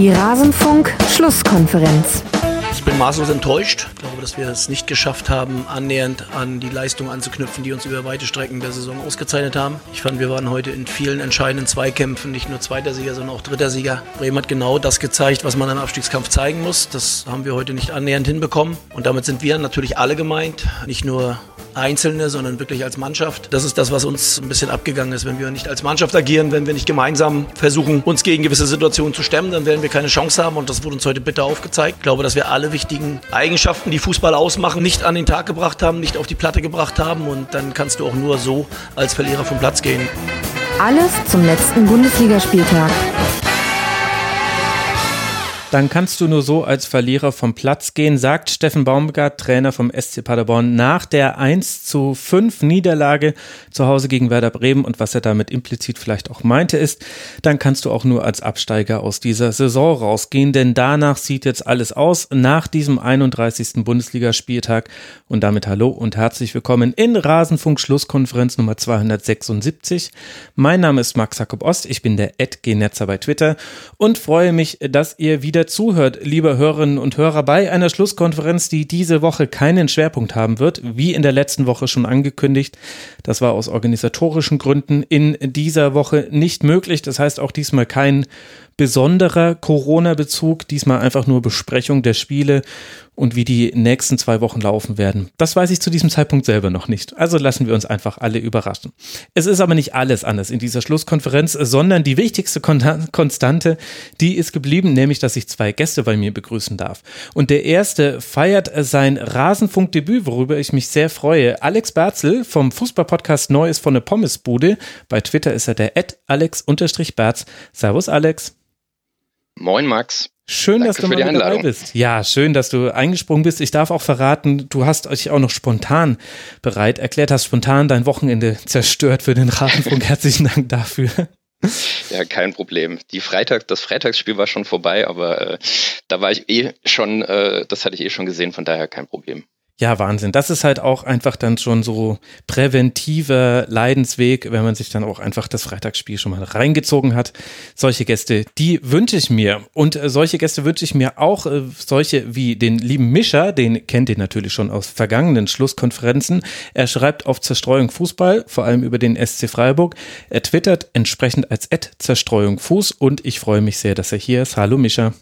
Die Rasenfunk-Schlusskonferenz. Ich bin maßlos enttäuscht. Ich glaube, dass wir es nicht geschafft haben, annähernd an die Leistung anzuknüpfen, die uns über weite Strecken der Saison ausgezeichnet haben. Ich fand, wir waren heute in vielen entscheidenden Zweikämpfen nicht nur zweiter Sieger, sondern auch dritter Sieger. Bremen hat genau das gezeigt, was man im Abstiegskampf zeigen muss. Das haben wir heute nicht annähernd hinbekommen. Und damit sind wir natürlich alle gemeint. Nicht nur Einzelne, sondern wirklich als Mannschaft. Das ist das, was uns ein bisschen abgegangen ist. Wenn wir nicht als Mannschaft agieren, wenn wir nicht gemeinsam versuchen, uns gegen gewisse Situationen zu stemmen, dann werden wir keine Chance haben. Und das wurde uns heute bitter aufgezeigt. Ich glaube, dass wir alle wichtigen Eigenschaften, die Fußball ausmachen, nicht an den Tag gebracht haben, nicht auf die Platte gebracht haben. Und dann kannst du auch nur so als Verlierer vom Platz gehen. Alles zum letzten Bundesligaspieltag dann kannst du nur so als Verlierer vom Platz gehen, sagt Steffen Baumgart, Trainer vom SC Paderborn, nach der 1 zu 5 Niederlage zu Hause gegen Werder Bremen und was er damit implizit vielleicht auch meinte ist, dann kannst du auch nur als Absteiger aus dieser Saison rausgehen, denn danach sieht jetzt alles aus, nach diesem 31. Bundesligaspieltag und damit hallo und herzlich willkommen in Rasenfunk Schlusskonferenz Nummer 276. Mein Name ist Max Jakob Ost, ich bin der Ed Netzer bei Twitter und freue mich, dass ihr wieder wieder zuhört, liebe Hörerinnen und Hörer, bei einer Schlusskonferenz, die diese Woche keinen Schwerpunkt haben wird, wie in der letzten Woche schon angekündigt. Das war aus organisatorischen Gründen in dieser Woche nicht möglich. Das heißt auch diesmal kein besonderer Corona-Bezug, diesmal einfach nur Besprechung der Spiele und wie die nächsten zwei Wochen laufen werden. Das weiß ich zu diesem Zeitpunkt selber noch nicht. Also lassen wir uns einfach alle überraschen. Es ist aber nicht alles anders in dieser Schlusskonferenz, sondern die wichtigste Konstante, die ist geblieben, nämlich, dass ich zwei Gäste bei mir begrüßen darf. Und der erste feiert sein Rasenfunkdebüt, worüber ich mich sehr freue. Alex Berzel vom Fußballpodcast Neues von der Pommesbude. Bei Twitter ist er der Alex-Berz. Servus, Alex. Moin, Max. Schön, Danke dass du mal dabei bist. Ja, schön, dass du eingesprungen bist. Ich darf auch verraten, du hast euch auch noch spontan bereit erklärt, hast spontan dein Wochenende zerstört für den Rasenfunk. Herzlichen Dank dafür. Ja, kein Problem. Die Freitag, das Freitagsspiel war schon vorbei, aber äh, da war ich eh schon, äh, das hatte ich eh schon gesehen, von daher kein Problem. Ja, Wahnsinn. Das ist halt auch einfach dann schon so präventiver Leidensweg, wenn man sich dann auch einfach das Freitagsspiel schon mal reingezogen hat. Solche Gäste, die wünsche ich mir. Und äh, solche Gäste wünsche ich mir auch, äh, solche wie den lieben Mischer, den kennt ihr natürlich schon aus vergangenen Schlusskonferenzen. Er schreibt auf Zerstreuung Fußball, vor allem über den SC Freiburg. Er twittert entsprechend als Ad Zerstreuung Fuß und ich freue mich sehr, dass er hier ist. Hallo Mischer.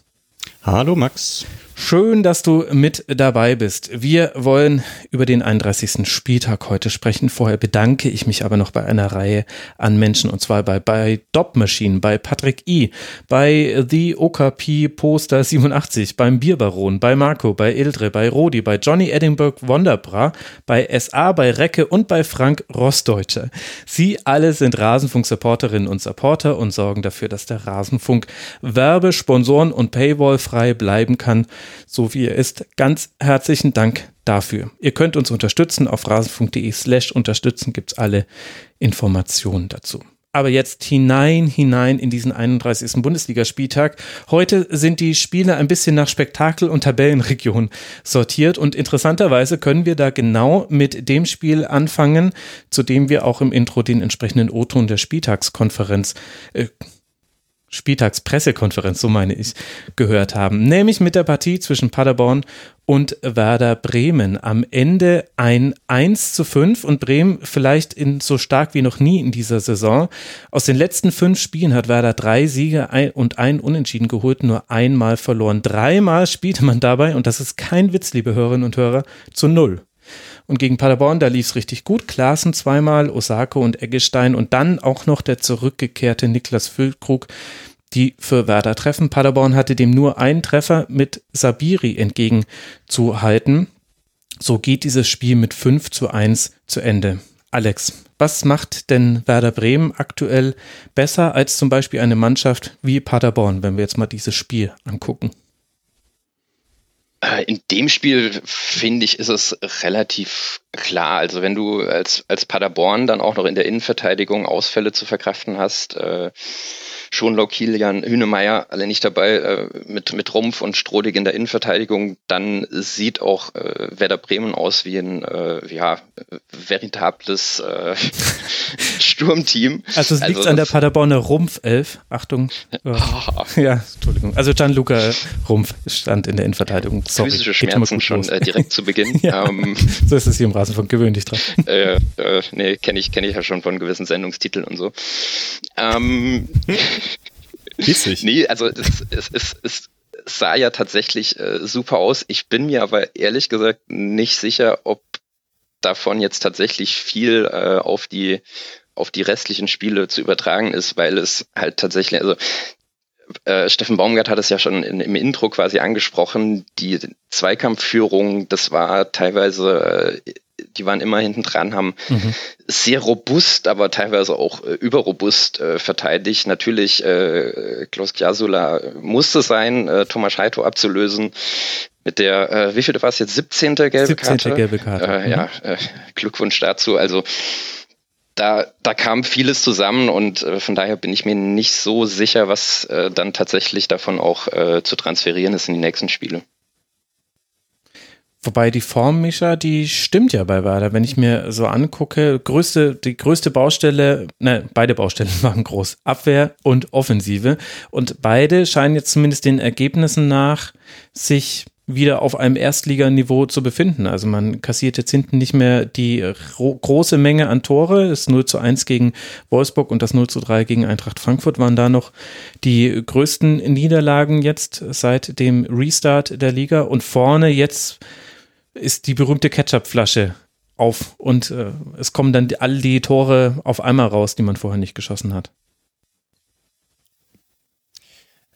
Hallo Max. Schön, dass du mit dabei bist. Wir wollen über den 31. Spieltag heute sprechen. Vorher bedanke ich mich aber noch bei einer Reihe an Menschen und zwar bei, bei Dop Machine, bei Patrick I, bei The OKP Poster 87, beim Bierbaron, bei Marco, bei Ildre, bei Rodi, bei Johnny Edinburgh Wonderbra, bei SA, bei Recke und bei Frank Rossdeutscher. Sie alle sind Rasenfunk-Supporterinnen und Supporter und sorgen dafür, dass der Rasenfunk Werbe, Sponsoren und Paywall frei bleiben kann so wie er ist. Ganz herzlichen Dank dafür. Ihr könnt uns unterstützen. Auf rasen.de slash unterstützen gibt es alle Informationen dazu. Aber jetzt hinein, hinein in diesen 31. Bundesligaspieltag. Heute sind die Spiele ein bisschen nach Spektakel und Tabellenregion sortiert und interessanterweise können wir da genau mit dem Spiel anfangen, zu dem wir auch im Intro den entsprechenden O-Ton der Spieltagskonferenz äh, Spieltagspressekonferenz, so meine ich, gehört haben. Nämlich mit der Partie zwischen Paderborn und Werder Bremen. Am Ende ein 1 zu 5 und Bremen vielleicht in so stark wie noch nie in dieser Saison. Aus den letzten fünf Spielen hat Werder drei Siege und ein Unentschieden geholt, nur einmal verloren. Dreimal spielte man dabei, und das ist kein Witz, liebe Hörerinnen und Hörer, zu null. Und gegen Paderborn, da lief es richtig gut. Klaassen zweimal, Osako und Eggestein und dann auch noch der zurückgekehrte Niklas Füllkrug, die für Werder treffen. Paderborn hatte dem nur einen Treffer mit Sabiri entgegenzuhalten. So geht dieses Spiel mit 5 zu 1 zu Ende. Alex, was macht denn Werder Bremen aktuell besser als zum Beispiel eine Mannschaft wie Paderborn, wenn wir jetzt mal dieses Spiel angucken? Äh, in dem Spiel finde ich, ist es relativ klar. Also wenn du als, als Paderborn dann auch noch in der Innenverteidigung Ausfälle zu verkraften hast, äh, Schonlau, Kilian, Hünemeyer, alle nicht dabei, äh, mit, mit Rumpf und Strodig in der Innenverteidigung, dann sieht auch äh, Werder Bremen aus wie ein äh, ja, veritables äh, Sturmteam. Also es liegt also, an der Paderborner Rumpfelf. Achtung. Oh. Ja, Entschuldigung. Also Gianluca Rumpf stand in der Innenverteidigung. Sorry. Physische Schmerzen schon äh, direkt zu Beginn. ja, ähm, so ist es hier im Rasenfunk gewöhnlich dran. Äh, äh, nee, kenne ich, kenn ich ja schon von gewissen Sendungstiteln und so. Ähm, Witzig. nee, also es, es, es, es sah ja tatsächlich äh, super aus. Ich bin mir aber ehrlich gesagt nicht sicher, ob davon jetzt tatsächlich viel äh, auf die auf die restlichen Spiele zu übertragen ist, weil es halt tatsächlich, also äh, Steffen Baumgart hat es ja schon in, im Intro quasi angesprochen, die Zweikampfführung, das war teilweise äh, die waren immer hinten dran, haben mhm. sehr robust, aber teilweise auch äh, überrobust äh, verteidigt. Natürlich, äh, Klaus Kiasula musste sein, äh, Thomas Scheito abzulösen. Mit der, äh, wie viel war es jetzt? 17. gelbe 17. Karte? gelbe Karte. Äh, mhm. Ja, äh, Glückwunsch dazu. Also da, da kam vieles zusammen und äh, von daher bin ich mir nicht so sicher, was äh, dann tatsächlich davon auch äh, zu transferieren ist in die nächsten Spiele. Wobei die Form, Mischa, die stimmt ja bei Werder. Wenn ich mir so angucke, größte, die größte Baustelle, ne, beide Baustellen waren groß. Abwehr und Offensive. Und beide scheinen jetzt zumindest den Ergebnissen nach sich wieder auf einem Erstliganiveau zu befinden. Also man kassiert jetzt hinten nicht mehr die große Menge an Tore. Das 0 zu 1 gegen Wolfsburg und das 0 zu 3 gegen Eintracht Frankfurt waren da noch die größten Niederlagen jetzt seit dem Restart der Liga. Und vorne jetzt ist die berühmte Ketchupflasche auf und äh, es kommen dann all die Tore auf einmal raus, die man vorher nicht geschossen hat.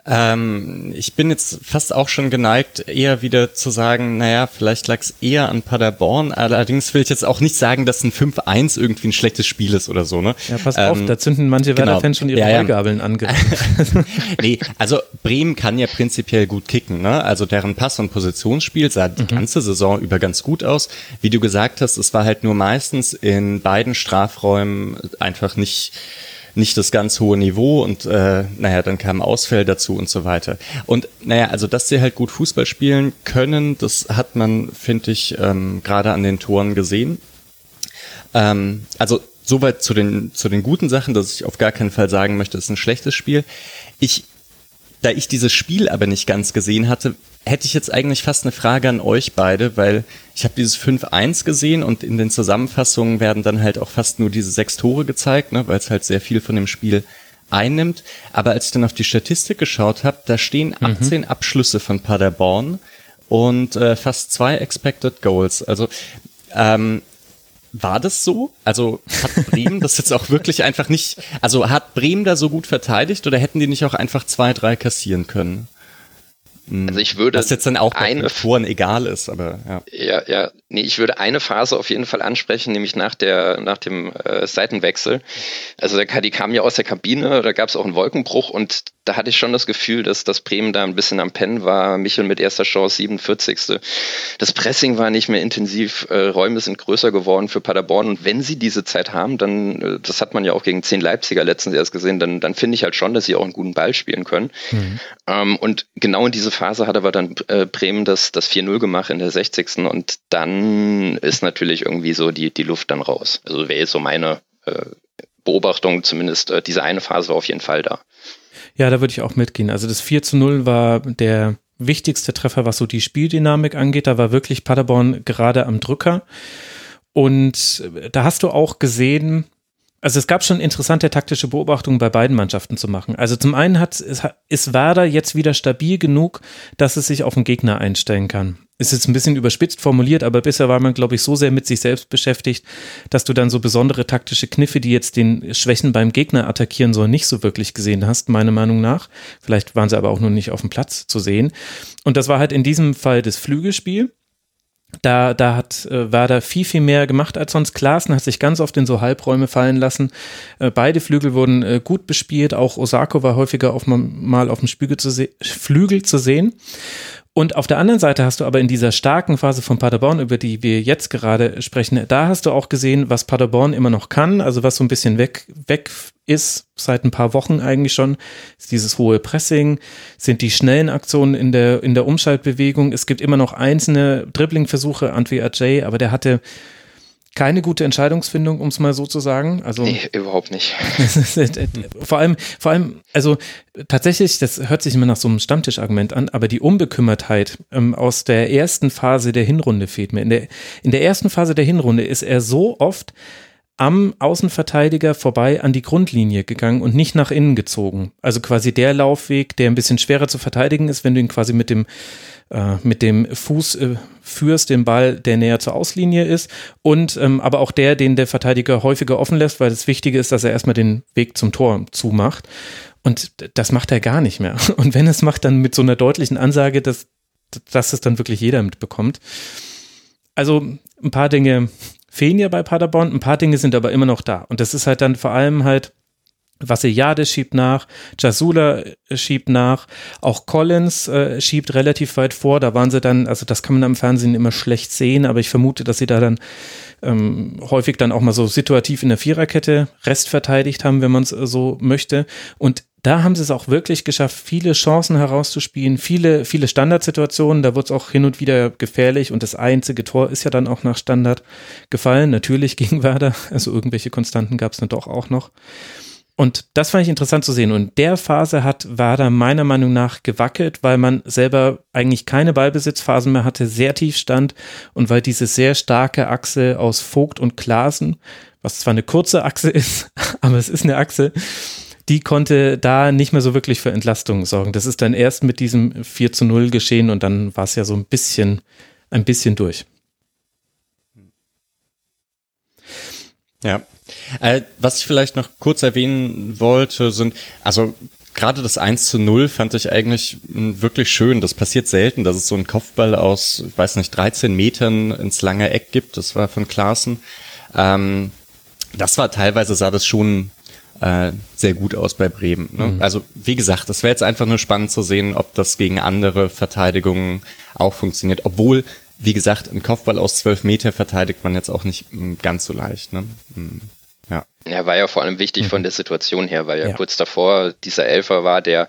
Ähm, ich bin jetzt fast auch schon geneigt, eher wieder zu sagen, naja, vielleicht lag es eher an Paderborn. Allerdings will ich jetzt auch nicht sagen, dass ein 5-1 irgendwie ein schlechtes Spiel ist oder so, ne? Ja, pass ähm, auf, da zünden manche genau. Werder-Fans schon ihre ja, Heugabeln ja. an. nee, also Bremen kann ja prinzipiell gut kicken, ne? Also deren Pass- und Positionsspiel sah die mhm. ganze Saison über ganz gut aus. Wie du gesagt hast, es war halt nur meistens in beiden Strafräumen einfach nicht nicht das ganz hohe Niveau und äh, naja, dann kamen Ausfälle dazu und so weiter. Und naja, also dass sie halt gut Fußball spielen können, das hat man, finde ich, ähm, gerade an den Toren gesehen. Ähm, also soweit zu den, zu den guten Sachen, dass ich auf gar keinen Fall sagen möchte, es ist ein schlechtes Spiel. Ich, da ich dieses Spiel aber nicht ganz gesehen hatte, hätte ich jetzt eigentlich fast eine Frage an euch beide, weil ich habe dieses 5-1 gesehen und in den Zusammenfassungen werden dann halt auch fast nur diese sechs Tore gezeigt, ne, weil es halt sehr viel von dem Spiel einnimmt. Aber als ich dann auf die Statistik geschaut habe, da stehen 18 mhm. Abschlüsse von Paderborn und äh, fast zwei Expected Goals. Also ähm, war das so? Also hat Bremen das jetzt auch wirklich einfach nicht, also hat Bremen da so gut verteidigt oder hätten die nicht auch einfach zwei, drei kassieren können? Mhm. Also ich würde was jetzt dann auch eine Foren egal ist, aber ja. Ja, ja, nee, ich würde eine Phase auf jeden Fall ansprechen, nämlich nach der nach dem äh, Seitenwechsel. Also der, die kam ja aus der Kabine, da gab es auch einen Wolkenbruch und da hatte ich schon das Gefühl, dass das Bremen da ein bisschen am Pennen war. Michel mit erster Chance 47. Das Pressing war nicht mehr intensiv, äh, Räume sind größer geworden für Paderborn und wenn sie diese Zeit haben, dann äh, das hat man ja auch gegen zehn Leipziger letztens erst gesehen, dann dann finde ich halt schon, dass sie auch einen guten Ball spielen können. Mhm. Ähm, und genau in diese Phase hat aber dann äh, Bremen das, das 4-0 gemacht in der 60. Und dann ist natürlich irgendwie so die, die Luft dann raus. Also wäre so meine äh, Beobachtung, zumindest äh, diese eine Phase war auf jeden Fall da. Ja, da würde ich auch mitgehen. Also das 4 zu 0 war der wichtigste Treffer, was so die Spieldynamik angeht. Da war wirklich Paderborn gerade am Drücker. Und da hast du auch gesehen, also es gab schon interessante taktische Beobachtungen bei beiden Mannschaften zu machen. Also zum einen hat, ist Werder jetzt wieder stabil genug, dass es sich auf den Gegner einstellen kann. Ist jetzt ein bisschen überspitzt formuliert, aber bisher war man, glaube ich, so sehr mit sich selbst beschäftigt, dass du dann so besondere taktische Kniffe, die jetzt den Schwächen beim Gegner attackieren sollen, nicht so wirklich gesehen hast, meiner Meinung nach. Vielleicht waren sie aber auch nur nicht auf dem Platz zu sehen. Und das war halt in diesem Fall das Flügelspiel. Da, da hat äh, Werder viel, viel mehr gemacht als sonst. Klaassen hat sich ganz oft in so Halbräume fallen lassen. Äh, beide Flügel wurden äh, gut bespielt. Auch Osako war häufiger auf, mal auf dem Flügel zu, Flügel zu sehen. Und auf der anderen Seite hast du aber in dieser starken Phase von Paderborn, über die wir jetzt gerade sprechen, da hast du auch gesehen, was Paderborn immer noch kann, also was so ein bisschen weg, weg ist, seit ein paar Wochen eigentlich schon, ist dieses hohe Pressing, sind die schnellen Aktionen in der, in der Umschaltbewegung. Es gibt immer noch einzelne Dribbling-Versuche, Antwi Ajay, aber der hatte keine gute Entscheidungsfindung, um es mal so zu sagen. Also nee, überhaupt nicht. vor allem, vor allem, also tatsächlich, das hört sich immer nach so einem Stammtischargument an, aber die Unbekümmertheit ähm, aus der ersten Phase der Hinrunde fehlt mir. In der, in der ersten Phase der Hinrunde ist er so oft am Außenverteidiger vorbei an die Grundlinie gegangen und nicht nach innen gezogen. Also quasi der Laufweg, der ein bisschen schwerer zu verteidigen ist, wenn du ihn quasi mit dem, äh, mit dem Fuß äh, führst, den Ball, der näher zur Auslinie ist. Und ähm, aber auch der, den der Verteidiger häufiger offen lässt, weil das Wichtige ist, dass er erstmal den Weg zum Tor zumacht. Und das macht er gar nicht mehr. Und wenn es macht, dann mit so einer deutlichen Ansage, dass, dass es dann wirklich jeder mitbekommt. Also ein paar Dinge fehlen ja bei Paderborn. Ein paar Dinge sind aber immer noch da. Und das ist halt dann vor allem halt, Vassiliade schiebt nach, Jasula äh, schiebt nach, auch Collins äh, schiebt relativ weit vor. Da waren sie dann, also das kann man am Fernsehen immer schlecht sehen, aber ich vermute, dass sie da dann ähm, häufig dann auch mal so situativ in der Viererkette Rest verteidigt haben, wenn man es äh, so möchte. Und da haben sie es auch wirklich geschafft, viele Chancen herauszuspielen, viele, viele Standardsituationen. Da wird es auch hin und wieder gefährlich und das einzige Tor ist ja dann auch nach Standard gefallen, natürlich gegen Werder. Also irgendwelche Konstanten gab es dann doch auch noch. Und das fand ich interessant zu sehen. Und in der Phase hat Werder meiner Meinung nach gewackelt, weil man selber eigentlich keine Ballbesitzphasen mehr hatte, sehr tief stand und weil diese sehr starke Achse aus Vogt und Klasen, was zwar eine kurze Achse ist, aber es ist eine Achse, die konnte da nicht mehr so wirklich für Entlastung sorgen. Das ist dann erst mit diesem 4 zu 0 geschehen und dann war es ja so ein bisschen, ein bisschen durch. Ja. Äh, was ich vielleicht noch kurz erwähnen wollte, sind, also gerade das 1 zu 0 fand ich eigentlich wirklich schön. Das passiert selten, dass es so einen Kopfball aus, ich weiß nicht, 13 Metern ins lange Eck gibt. Das war von Klaassen. Ähm, das war teilweise sah das schon äh, sehr gut aus bei Bremen. Ne? Mhm. Also wie gesagt, das wäre jetzt einfach nur spannend zu sehen, ob das gegen andere Verteidigungen auch funktioniert. Obwohl, wie gesagt, ein Kopfball aus zwölf Meter verteidigt man jetzt auch nicht mm, ganz so leicht. Ne? Mhm. Ja. ja, war ja vor allem wichtig mhm. von der Situation her, weil ja, ja, kurz davor dieser Elfer war, der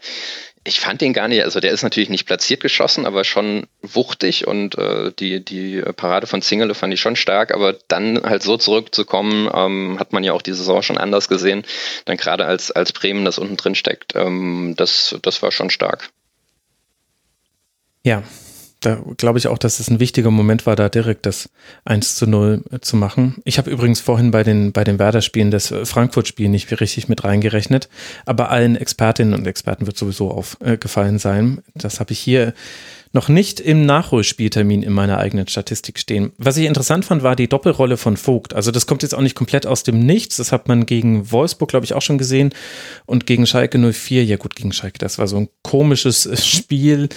ich fand den gar nicht, also der ist natürlich nicht platziert geschossen, aber schon wuchtig und äh, die, die Parade von Zingele fand ich schon stark, aber dann halt so zurückzukommen, ähm, hat man ja auch die Saison schon anders gesehen. Dann gerade als, als Bremen das unten drin steckt, ähm, das, das war schon stark. Ja, da glaube ich auch, dass es ein wichtiger Moment war, da direkt das 1 zu 0 zu machen. Ich habe übrigens vorhin bei den, bei den Werder-Spielen das Frankfurt-Spiel nicht richtig mit reingerechnet, aber allen Expertinnen und Experten wird sowieso aufgefallen sein. Das habe ich hier noch nicht im Nachholspieltermin in meiner eigenen Statistik stehen. Was ich interessant fand, war die Doppelrolle von Vogt. Also das kommt jetzt auch nicht komplett aus dem Nichts. Das hat man gegen Wolfsburg, glaube ich, auch schon gesehen. Und gegen Schalke 04, ja gut, gegen Schalke, das war so ein komisches Spiel.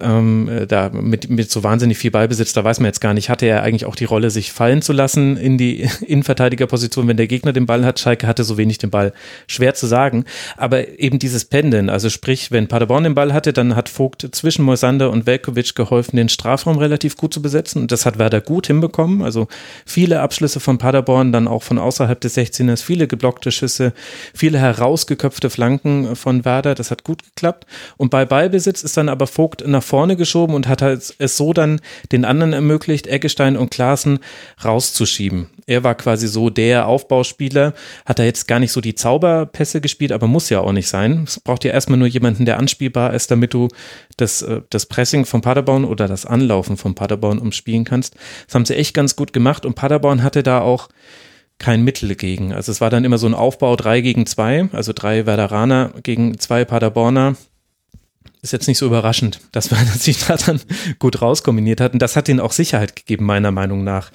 Ähm, äh, da mit, mit so wahnsinnig viel Ballbesitz, da weiß man jetzt gar nicht, hatte er eigentlich auch die Rolle, sich fallen zu lassen in die Innenverteidigerposition, wenn der Gegner den Ball hat. Schalke hatte so wenig den Ball. Schwer zu sagen. Aber eben dieses Pendeln, also sprich, wenn Paderborn den Ball hatte, dann hat Vogt zwischen Moisander und Velkovic geholfen, den Strafraum relativ gut zu besetzen. Und das hat Werder gut hinbekommen. Also viele Abschlüsse von Paderborn, dann auch von außerhalb des 16ers, viele geblockte Schüsse, viele herausgeköpfte Flanken von Werder. Das hat gut geklappt. Und bei Ballbesitz ist dann aber Vogt nach vorne geschoben und hat halt es so dann den anderen ermöglicht, Eggestein und Klaassen rauszuschieben. Er war quasi so der Aufbauspieler, hat er jetzt gar nicht so die Zauberpässe gespielt, aber muss ja auch nicht sein. Es braucht ja erstmal nur jemanden, der anspielbar ist, damit du das, äh, das Pressing von Paderborn oder das Anlaufen von Paderborn umspielen kannst. Das haben sie echt ganz gut gemacht und Paderborn hatte da auch kein Mittel gegen. Also es war dann immer so ein Aufbau drei gegen zwei, also drei Werderaner gegen zwei Paderborner ist jetzt nicht so überraschend, dass man sich da dann gut rauskombiniert hat. Und das hat ihnen auch Sicherheit gegeben, meiner Meinung nach,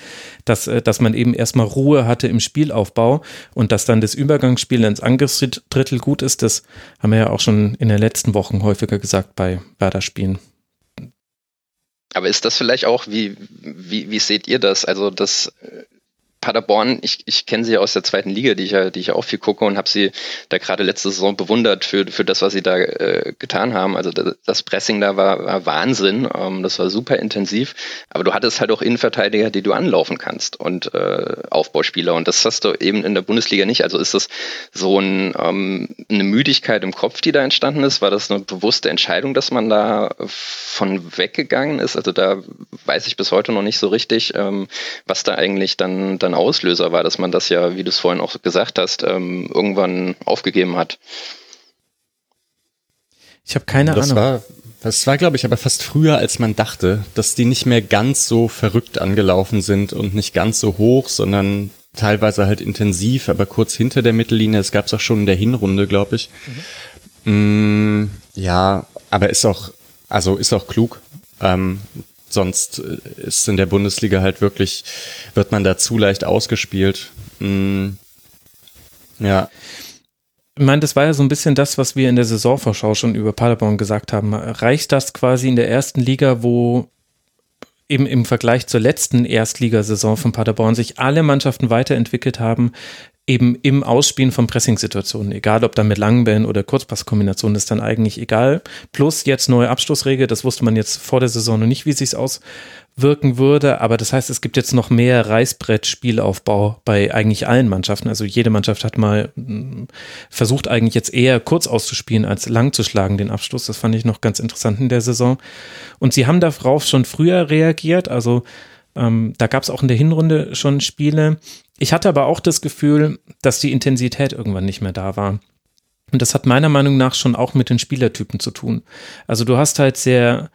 dass, äh, dass man eben erstmal Ruhe hatte im Spielaufbau und dass dann das Übergangsspiel ins Angriffsdrittel gut ist. Das haben wir ja auch schon in den letzten Wochen häufiger gesagt bei Werder-Spielen. Aber ist das vielleicht auch, wie, wie, wie seht ihr das? Also, das Paderborn, ich, ich kenne sie aus der zweiten Liga, die ich ja, die ich auch viel gucke und habe sie da gerade letzte Saison bewundert für, für das, was sie da äh, getan haben. Also das Pressing da war, war Wahnsinn, ähm, das war super intensiv, aber du hattest halt auch Innenverteidiger, die du anlaufen kannst und äh, Aufbauspieler und das hast du eben in der Bundesliga nicht. Also ist das so ein, ähm, eine Müdigkeit im Kopf, die da entstanden ist? War das eine bewusste Entscheidung, dass man da von weggegangen ist? Also da weiß ich bis heute noch nicht so richtig, ähm, was da eigentlich dann, dann Auslöser war, dass man das ja, wie du es vorhin auch gesagt hast, ähm, irgendwann aufgegeben hat. Ich habe keine das Ahnung. War, das war, glaube ich, aber fast früher, als man dachte, dass die nicht mehr ganz so verrückt angelaufen sind und nicht ganz so hoch, sondern teilweise halt intensiv, aber kurz hinter der Mittellinie. Das gab es auch schon in der Hinrunde, glaube ich. Mhm. Mm, ja, aber ist auch, also ist auch klug. Ähm, sonst äh, ist in der Bundesliga halt wirklich, wird man da zu leicht ausgespielt. Mm, ja. Ich meine, das war ja so ein bisschen das, was wir in der Saisonvorschau schon über Paderborn gesagt haben. Reicht das quasi in der ersten Liga, wo eben im Vergleich zur letzten Erstligasaison von Paderborn sich alle Mannschaften weiterentwickelt haben, eben im Ausspielen von Pressing-Situationen, egal ob dann mit langen Bällen oder Kurzpasskombinationen, ist dann eigentlich egal. Plus jetzt neue Abstoßregel, das wusste man jetzt vor der Saison noch nicht, wie sich's auswirken würde, aber das heißt, es gibt jetzt noch mehr Reißbrett-Spielaufbau bei eigentlich allen Mannschaften. Also jede Mannschaft hat mal hm, versucht eigentlich jetzt eher kurz auszuspielen als lang zu schlagen, den Abstoß. Das fand ich noch ganz interessant in der Saison. Und sie haben darauf schon früher reagiert, also ähm, da gab es auch in der Hinrunde schon Spiele. Ich hatte aber auch das Gefühl, dass die Intensität irgendwann nicht mehr da war. Und das hat meiner Meinung nach schon auch mit den Spielertypen zu tun. Also du hast halt sehr,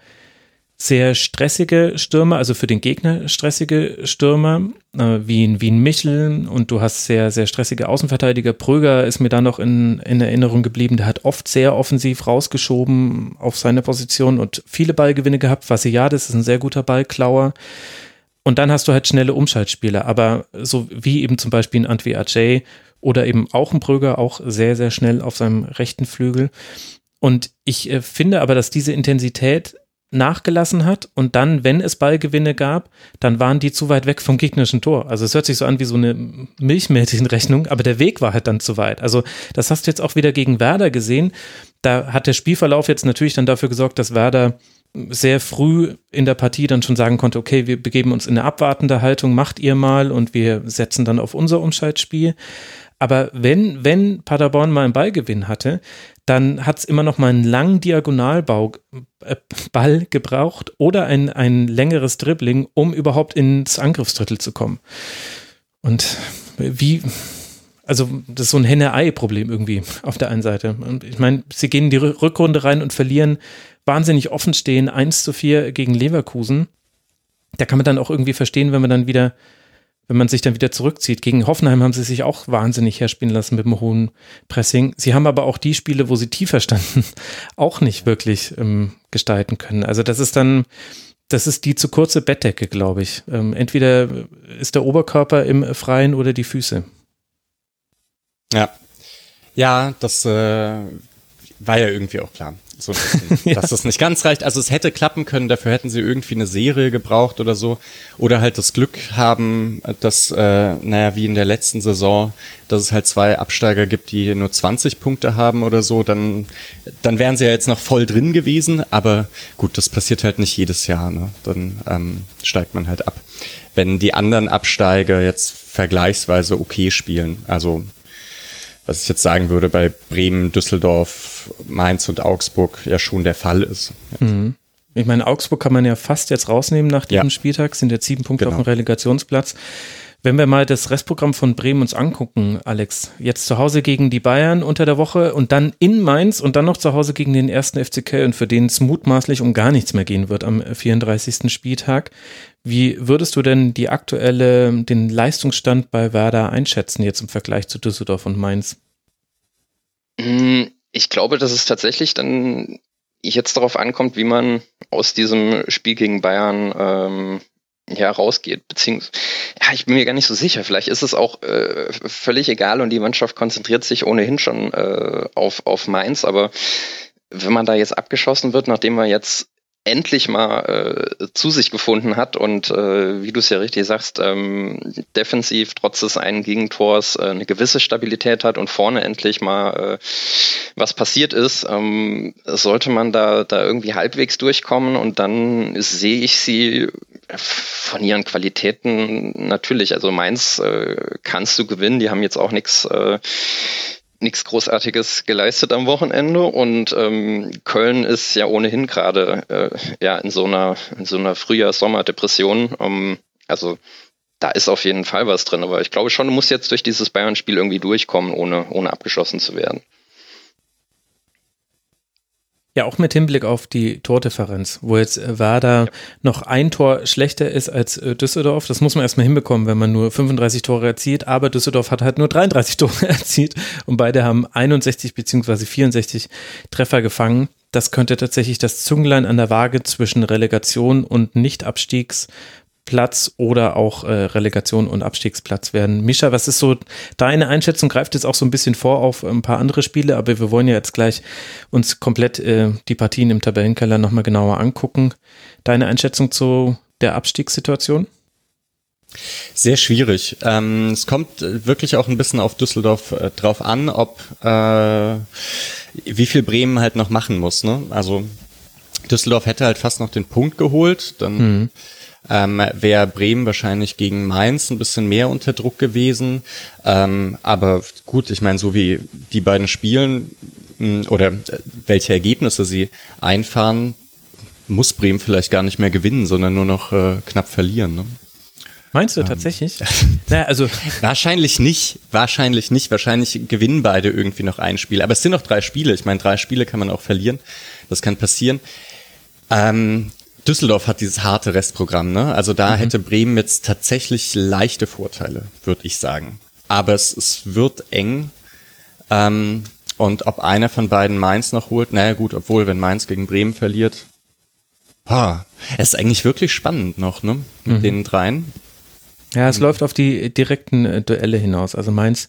sehr stressige Stürmer, also für den Gegner stressige Stürmer, äh, wie, ein, wie ein Michel und du hast sehr, sehr stressige Außenverteidiger. Pröger ist mir da noch in, in Erinnerung geblieben, der hat oft sehr offensiv rausgeschoben auf seine Position und viele Ballgewinne gehabt. Vassiliades ist ein sehr guter Ballklauer. Und dann hast du halt schnelle Umschaltspieler, aber so wie eben zum Beispiel ein Antwi Ajay oder eben auch ein Brügger, auch sehr, sehr schnell auf seinem rechten Flügel. Und ich äh, finde aber, dass diese Intensität nachgelassen hat und dann, wenn es Ballgewinne gab, dann waren die zu weit weg vom gegnerischen Tor. Also es hört sich so an wie so eine Milchmädchenrechnung, aber der Weg war halt dann zu weit. Also das hast du jetzt auch wieder gegen Werder gesehen. Da hat der Spielverlauf jetzt natürlich dann dafür gesorgt, dass Werder sehr früh in der Partie dann schon sagen konnte, okay, wir begeben uns in eine abwartende Haltung, macht ihr mal und wir setzen dann auf unser Umschaltspiel. Aber wenn, wenn Paderborn mal einen Ballgewinn hatte, dann hat es immer noch mal einen langen Diagonalbau äh, gebraucht oder ein, ein längeres Dribbling, um überhaupt ins Angriffsdrittel zu kommen. Und wie, also das ist so ein Henne-Ei-Problem irgendwie auf der einen Seite. Und ich meine, sie gehen in die Rückrunde rein und verlieren wahnsinnig offen stehen, 1 zu 4 gegen Leverkusen. Da kann man dann auch irgendwie verstehen, wenn man dann wieder, wenn man sich dann wieder zurückzieht. Gegen Hoffenheim haben sie sich auch wahnsinnig herspielen lassen mit dem hohen Pressing. Sie haben aber auch die Spiele, wo sie tiefer standen, auch nicht wirklich ähm, gestalten können. Also das ist dann, das ist die zu kurze Bettdecke, glaube ich. Ähm, entweder ist der Oberkörper im Freien oder die Füße. Ja. Ja, das äh, war ja irgendwie auch klar. So ja. dass das nicht ganz reicht. Also es hätte klappen können, dafür hätten sie irgendwie eine Serie gebraucht oder so. Oder halt das Glück haben, dass, äh, naja, wie in der letzten Saison, dass es halt zwei Absteiger gibt, die nur 20 Punkte haben oder so, dann, dann wären sie ja jetzt noch voll drin gewesen. Aber gut, das passiert halt nicht jedes Jahr. Ne? Dann ähm, steigt man halt ab. Wenn die anderen Absteiger jetzt vergleichsweise okay spielen, also was ich jetzt sagen würde, bei Bremen, Düsseldorf, Mainz und Augsburg ja schon der Fall ist. Mhm. Ich meine, Augsburg kann man ja fast jetzt rausnehmen nach diesem ja. Spieltag, sind jetzt sieben Punkte genau. auf dem Relegationsplatz. Wenn wir mal das Restprogramm von Bremen uns angucken, Alex, jetzt zu Hause gegen die Bayern unter der Woche und dann in Mainz und dann noch zu Hause gegen den ersten FCK und für den es mutmaßlich um gar nichts mehr gehen wird am 34. Spieltag. Wie würdest du denn die aktuelle, den Leistungsstand bei Werder einschätzen jetzt im Vergleich zu Düsseldorf und Mainz? Hm, ich glaube, dass es tatsächlich dann jetzt darauf ankommt, wie man aus diesem Spiel gegen Bayern ähm, ja, rausgeht. Beziehungsweise, ja, ich bin mir gar nicht so sicher. Vielleicht ist es auch äh, völlig egal und die Mannschaft konzentriert sich ohnehin schon äh, auf, auf Mainz. Aber wenn man da jetzt abgeschossen wird, nachdem man jetzt endlich mal äh, zu sich gefunden hat und äh, wie du es ja richtig sagst, ähm, defensiv trotz des einen Gegentors äh, eine gewisse Stabilität hat und vorne endlich mal äh, was passiert ist, ähm, sollte man da, da irgendwie halbwegs durchkommen und dann sehe ich sie von ihren Qualitäten natürlich. Also Mainz äh, kannst du gewinnen, die haben jetzt auch nichts äh, nichts Großartiges geleistet am Wochenende und ähm, Köln ist ja ohnehin gerade äh, ja in so einer in so einer Frühjahr-Sommer-Depression. Ähm, also da ist auf jeden Fall was drin, aber ich glaube schon, du musst jetzt durch dieses Bayern-Spiel irgendwie durchkommen, ohne ohne abgeschossen zu werden. Ja, auch mit Hinblick auf die Tordifferenz, wo jetzt äh, Werder ja. noch ein Tor schlechter ist als äh, Düsseldorf. Das muss man erstmal hinbekommen, wenn man nur 35 Tore erzielt. Aber Düsseldorf hat halt nur 33 Tore erzielt und beide haben 61 beziehungsweise 64 Treffer gefangen. Das könnte tatsächlich das Zünglein an der Waage zwischen Relegation und Nichtabstiegs Platz oder auch äh, Relegation und Abstiegsplatz werden. Mischa, was ist so deine Einschätzung? Greift jetzt auch so ein bisschen vor auf ein paar andere Spiele, aber wir wollen ja jetzt gleich uns komplett äh, die Partien im Tabellenkeller nochmal genauer angucken. Deine Einschätzung zu der Abstiegssituation? Sehr schwierig. Ähm, es kommt wirklich auch ein bisschen auf Düsseldorf äh, drauf an, ob äh, wie viel Bremen halt noch machen muss. Ne? Also Düsseldorf hätte halt fast noch den Punkt geholt, dann mhm ähm, wäre Bremen wahrscheinlich gegen Mainz ein bisschen mehr unter Druck gewesen. Ähm, aber gut, ich meine, so wie die beiden spielen mh, oder äh, welche Ergebnisse sie einfahren, muss Bremen vielleicht gar nicht mehr gewinnen, sondern nur noch äh, knapp verlieren. Ne? Meinst du ähm, tatsächlich? naja, also wahrscheinlich nicht, wahrscheinlich nicht. Wahrscheinlich gewinnen beide irgendwie noch ein Spiel. Aber es sind noch drei Spiele. Ich meine, drei Spiele kann man auch verlieren. Das kann passieren. Ähm, Düsseldorf hat dieses harte Restprogramm, ne? Also da mhm. hätte Bremen jetzt tatsächlich leichte Vorteile, würde ich sagen. Aber es, es wird eng. Ähm, und ob einer von beiden Mainz noch holt, naja gut, obwohl, wenn Mainz gegen Bremen verliert, ha, es ist eigentlich wirklich spannend noch, ne? Mit mhm. den dreien. Ja, es mhm. läuft auf die direkten äh, Duelle hinaus. Also Mainz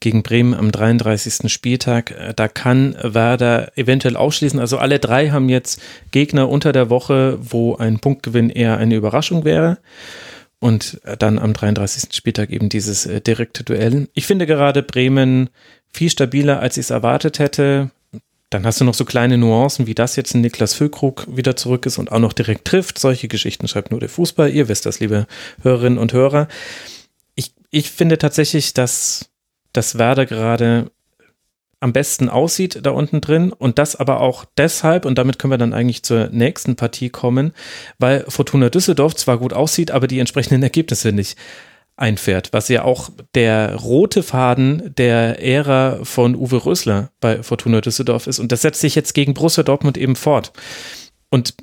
gegen Bremen am 33. Spieltag. Äh, da kann Werder eventuell ausschließen. Also alle drei haben jetzt Gegner unter der Woche, wo ein Punktgewinn eher eine Überraschung wäre. Und äh, dann am 33. Spieltag eben dieses direkte Duell. Ich finde gerade Bremen viel stabiler, als ich es erwartet hätte. Dann hast du noch so kleine Nuancen, wie das jetzt ein Niklas Füllkrug wieder zurück ist und auch noch direkt trifft. Solche Geschichten schreibt nur der Fußball. Ihr wisst das, liebe Hörerinnen und Hörer. Ich, ich finde tatsächlich, dass, dass Werder gerade am besten aussieht da unten drin und das aber auch deshalb, und damit können wir dann eigentlich zur nächsten Partie kommen, weil Fortuna Düsseldorf zwar gut aussieht, aber die entsprechenden Ergebnisse nicht einfährt, was ja auch der rote Faden der Ära von Uwe Rösler bei Fortuna Düsseldorf ist. Und das setzt sich jetzt gegen Borussia Dortmund eben fort. Und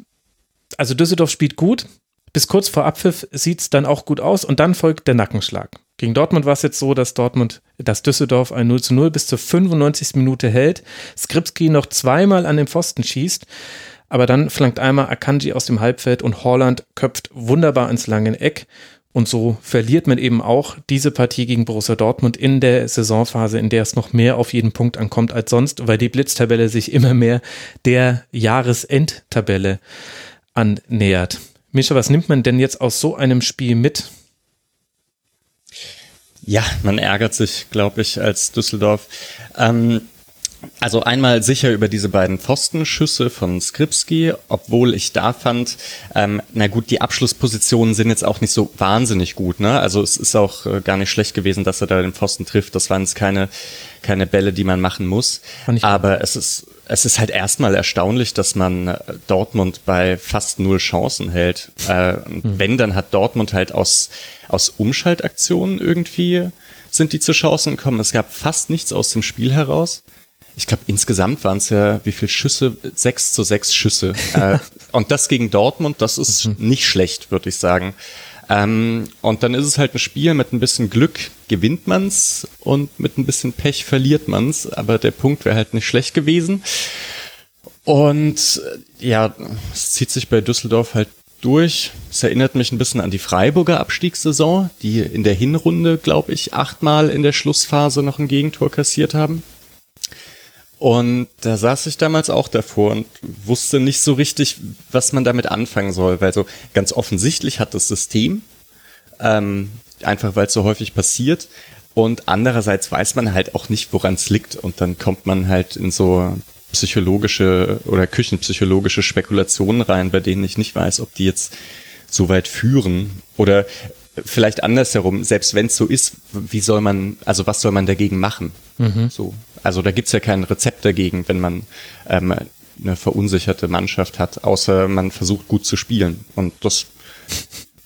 also Düsseldorf spielt gut, bis kurz vor Abpfiff sieht es dann auch gut aus und dann folgt der Nackenschlag. Gegen Dortmund war es jetzt so, dass Dortmund, dass Düsseldorf ein 0 zu 0 bis zur 95. Minute hält, Skripski noch zweimal an den Pfosten schießt, aber dann flankt einmal Akanji aus dem Halbfeld und Holland köpft wunderbar ins lange Eck und so verliert man eben auch diese Partie gegen Borussia Dortmund in der Saisonphase, in der es noch mehr auf jeden Punkt ankommt als sonst, weil die Blitztabelle sich immer mehr der Jahresendtabelle annähert. Mischa, was nimmt man denn jetzt aus so einem Spiel mit? Ja, man ärgert sich, glaube ich, als Düsseldorf. Ähm, also einmal sicher über diese beiden Pfostenschüsse von Skripski, obwohl ich da fand, ähm, na gut, die Abschlusspositionen sind jetzt auch nicht so wahnsinnig gut. Ne? Also es ist auch äh, gar nicht schlecht gewesen, dass er da den Pfosten trifft. Das waren jetzt keine, keine Bälle, die man machen muss. Aber es ist, es ist halt erstmal erstaunlich, dass man äh, Dortmund bei fast null Chancen hält. Äh, mhm. Wenn, dann hat Dortmund halt aus, aus Umschaltaktionen irgendwie sind die zu Chancen gekommen. Es gab fast nichts aus dem Spiel heraus ich glaube, insgesamt waren es ja, wie viel Schüsse? Sechs zu sechs Schüsse. äh, und das gegen Dortmund, das ist mhm. nicht schlecht, würde ich sagen. Ähm, und dann ist es halt ein Spiel mit ein bisschen Glück gewinnt man's und mit ein bisschen Pech verliert man's. Aber der Punkt wäre halt nicht schlecht gewesen. Und äh, ja, es zieht sich bei Düsseldorf halt durch. Es erinnert mich ein bisschen an die Freiburger Abstiegssaison, die in der Hinrunde, glaube ich, achtmal in der Schlussphase noch ein Gegentor kassiert haben. Und da saß ich damals auch davor und wusste nicht so richtig, was man damit anfangen soll, weil so ganz offensichtlich hat das System, ähm, einfach weil es so häufig passiert. Und andererseits weiß man halt auch nicht, woran es liegt. Und dann kommt man halt in so psychologische oder küchenpsychologische Spekulationen rein, bei denen ich nicht weiß, ob die jetzt so weit führen. Oder vielleicht andersherum, selbst wenn es so ist, wie soll man, also was soll man dagegen machen? Mhm. So. Also da gibt's ja kein Rezept dagegen, wenn man ähm, eine verunsicherte Mannschaft hat, außer man versucht gut zu spielen. Und das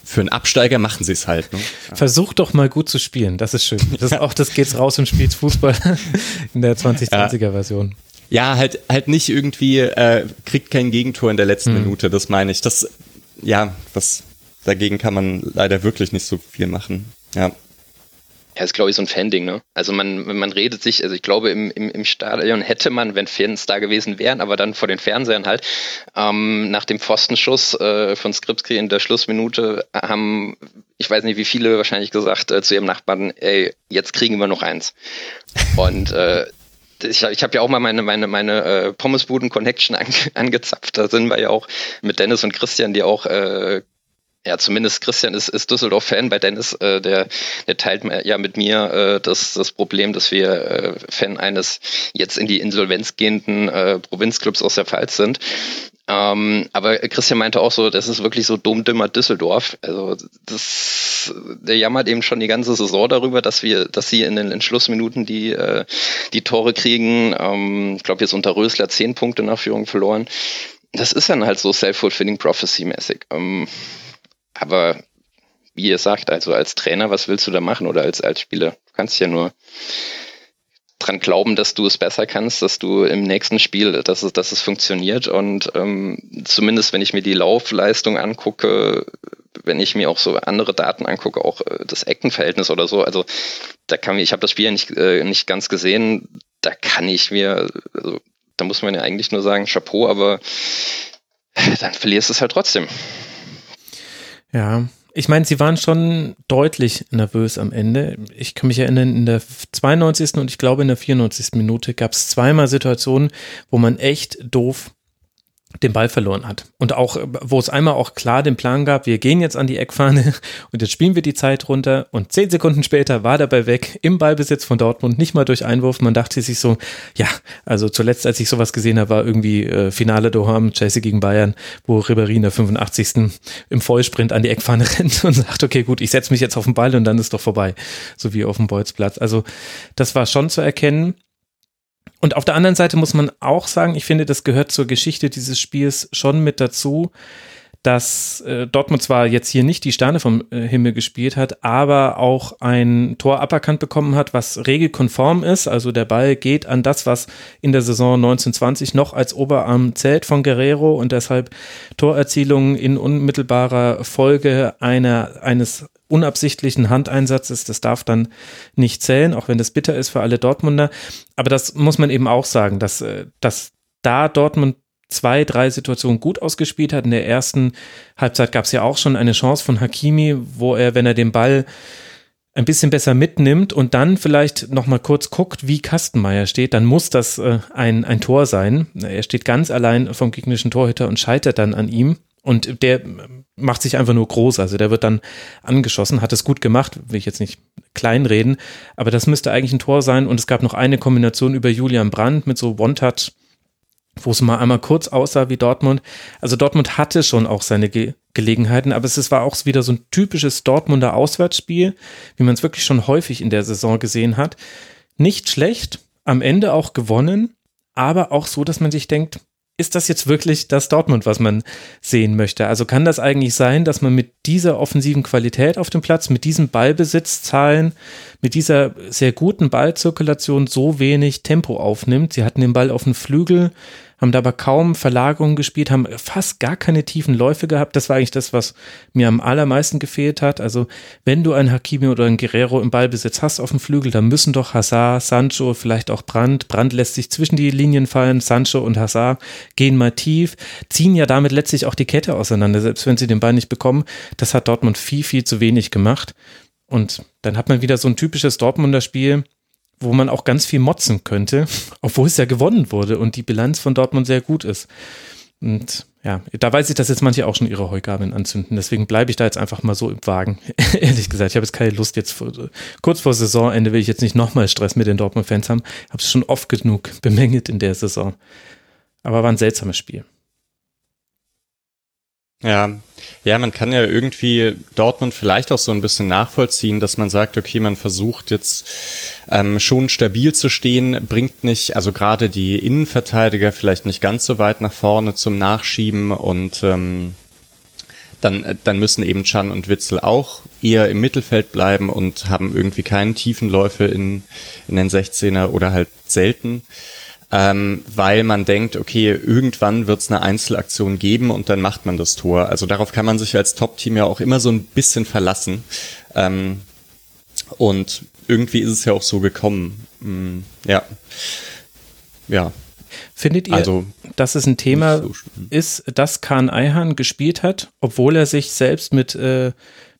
für einen Absteiger machen sie es halt. Ne? Ja. Versuch doch mal gut zu spielen, das ist schön. Das, auch das geht's raus und spielt Fußball in der 2020er Version. Ja, halt, halt nicht irgendwie, äh, kriegt kein Gegentor in der letzten mhm. Minute, das meine ich. Das, ja, das, dagegen kann man leider wirklich nicht so viel machen. Ja. Ja, ist, glaube ich, so ein Fan-Ding, ne? Also man, man redet sich, also ich glaube, im, im, im Stadion hätte man, wenn Fans da gewesen wären, aber dann vor den Fernsehern halt, ähm, nach dem Pfostenschuss äh, von Skripski in der Schlussminute haben, ich weiß nicht, wie viele wahrscheinlich gesagt äh, zu ihrem Nachbarn, ey, jetzt kriegen wir noch eins. Und äh, ich, ich habe ja auch mal meine, meine, meine äh, Pommesbuden-Connection ange, angezapft. Da sind wir ja auch mit Dennis und Christian, die auch äh, ja, zumindest Christian ist, ist Düsseldorf-Fan. Bei Dennis, äh, der, der teilt ja mit mir äh, das, das Problem, dass wir äh, Fan eines jetzt in die Insolvenz gehenden äh, Provinzclubs aus der Pfalz sind. Ähm, aber Christian meinte auch so, das ist wirklich so dumm-dimmer Düsseldorf. Also das, der jammert eben schon die ganze Saison darüber, dass wir, dass sie in den Entschlussminuten die, äh, die Tore kriegen. Ähm, ich glaube, jetzt unter Rösler zehn Punkte nach Führung verloren. Das ist dann halt so self-fulfilling prophecy-mäßig. Ähm, aber wie ihr sagt, also als Trainer, was willst du da machen oder als, als Spieler? Du kannst ja nur dran glauben, dass du es besser kannst, dass du im nächsten Spiel, dass es, dass es funktioniert. Und ähm, zumindest wenn ich mir die Laufleistung angucke, wenn ich mir auch so andere Daten angucke, auch äh, das Eckenverhältnis oder so, also da kann ich, ich habe das Spiel ja nicht, äh, nicht ganz gesehen, da kann ich mir, also da muss man ja eigentlich nur sagen, Chapeau, aber dann verlierst du es halt trotzdem. Ja, ich meine, sie waren schon deutlich nervös am Ende. Ich kann mich erinnern, in der 92. und ich glaube in der 94. Minute gab es zweimal Situationen, wo man echt doof den Ball verloren hat. Und auch, wo es einmal auch klar den Plan gab, wir gehen jetzt an die Eckfahne und jetzt spielen wir die Zeit runter und zehn Sekunden später war dabei weg, im Ballbesitz von Dortmund, nicht mal durch Einwurf. Man dachte sich so, ja, also zuletzt, als ich sowas gesehen habe, war irgendwie äh, Finale Doham, Chelsea gegen Bayern, wo Ribéry in der 85. im Vollsprint an die Eckfahne rennt und sagt, okay, gut, ich setze mich jetzt auf den Ball und dann ist doch vorbei. So wie auf dem Bolzplatz. Also das war schon zu erkennen. Und auf der anderen Seite muss man auch sagen, ich finde, das gehört zur Geschichte dieses Spiels schon mit dazu, dass äh, Dortmund zwar jetzt hier nicht die Sterne vom äh, Himmel gespielt hat, aber auch ein Tor aberkannt bekommen hat, was regelkonform ist. Also der Ball geht an das, was in der Saison 1920 noch als Oberarm zählt von Guerrero und deshalb Torerzielungen in unmittelbarer Folge einer, eines unabsichtlichen Handeinsatzes, das darf dann nicht zählen, auch wenn das bitter ist für alle Dortmunder. Aber das muss man eben auch sagen, dass, äh, dass da Dortmund zwei, drei Situationen gut ausgespielt hat. In der ersten Halbzeit gab es ja auch schon eine Chance von Hakimi, wo er, wenn er den Ball ein bisschen besser mitnimmt und dann vielleicht noch mal kurz guckt, wie Kastenmeier steht, dann muss das äh, ein, ein Tor sein. Er steht ganz allein vom gegnerischen Torhüter und scheitert dann an ihm. Und der macht sich einfach nur groß. Also der wird dann angeschossen, hat es gut gemacht, will ich jetzt nicht kleinreden, aber das müsste eigentlich ein Tor sein. Und es gab noch eine Kombination über Julian Brandt mit so One-Touch, wo es mal einmal kurz aussah wie Dortmund. Also Dortmund hatte schon auch seine Ge Gelegenheiten, aber es war auch wieder so ein typisches Dortmunder Auswärtsspiel, wie man es wirklich schon häufig in der Saison gesehen hat. Nicht schlecht, am Ende auch gewonnen, aber auch so, dass man sich denkt, ist das jetzt wirklich das Dortmund, was man sehen möchte? Also kann das eigentlich sein, dass man mit dieser offensiven Qualität auf dem Platz, mit diesen Ballbesitzzahlen, mit dieser sehr guten Ballzirkulation so wenig Tempo aufnimmt? Sie hatten den Ball auf dem Flügel, haben da aber kaum Verlagerungen gespielt, haben fast gar keine tiefen Läufe gehabt. Das war eigentlich das, was mir am allermeisten gefehlt hat. Also wenn du einen Hakimi oder einen Guerrero im Ballbesitz hast auf dem Flügel, dann müssen doch Hazard, Sancho, vielleicht auch Brandt. Brandt lässt sich zwischen die Linien fallen, Sancho und Hazard gehen mal tief, ziehen ja damit letztlich auch die Kette auseinander, selbst wenn sie den Ball nicht bekommen. Das hat Dortmund viel, viel zu wenig gemacht. Und dann hat man wieder so ein typisches Dortmunder Spiel, wo man auch ganz viel motzen könnte, obwohl es ja gewonnen wurde und die Bilanz von Dortmund sehr gut ist. Und ja, da weiß ich, dass jetzt manche auch schon ihre Heugabeln anzünden. Deswegen bleibe ich da jetzt einfach mal so im Wagen. Ehrlich gesagt, ich habe jetzt keine Lust, jetzt vor, kurz vor Saisonende will ich jetzt nicht nochmal Stress mit den Dortmund-Fans haben. Ich habe es schon oft genug bemängelt in der Saison. Aber war ein seltsames Spiel. Ja, ja, man kann ja irgendwie Dortmund vielleicht auch so ein bisschen nachvollziehen, dass man sagt, okay, man versucht jetzt ähm, schon stabil zu stehen, bringt nicht, also gerade die Innenverteidiger vielleicht nicht ganz so weit nach vorne zum Nachschieben und ähm, dann, dann müssen eben Chan und Witzel auch eher im Mittelfeld bleiben und haben irgendwie keinen tiefen Läufe in, in den 16er oder halt selten ähm, weil man denkt, okay, irgendwann wird es eine Einzelaktion geben und dann macht man das Tor. Also darauf kann man sich als Top-Team ja auch immer so ein bisschen verlassen. Ähm, und irgendwie ist es ja auch so gekommen. Mhm, ja. Ja. Findet ihr, also, dass es ein Thema so ist, dass Kahn Eihan gespielt hat, obwohl er sich selbst mit äh,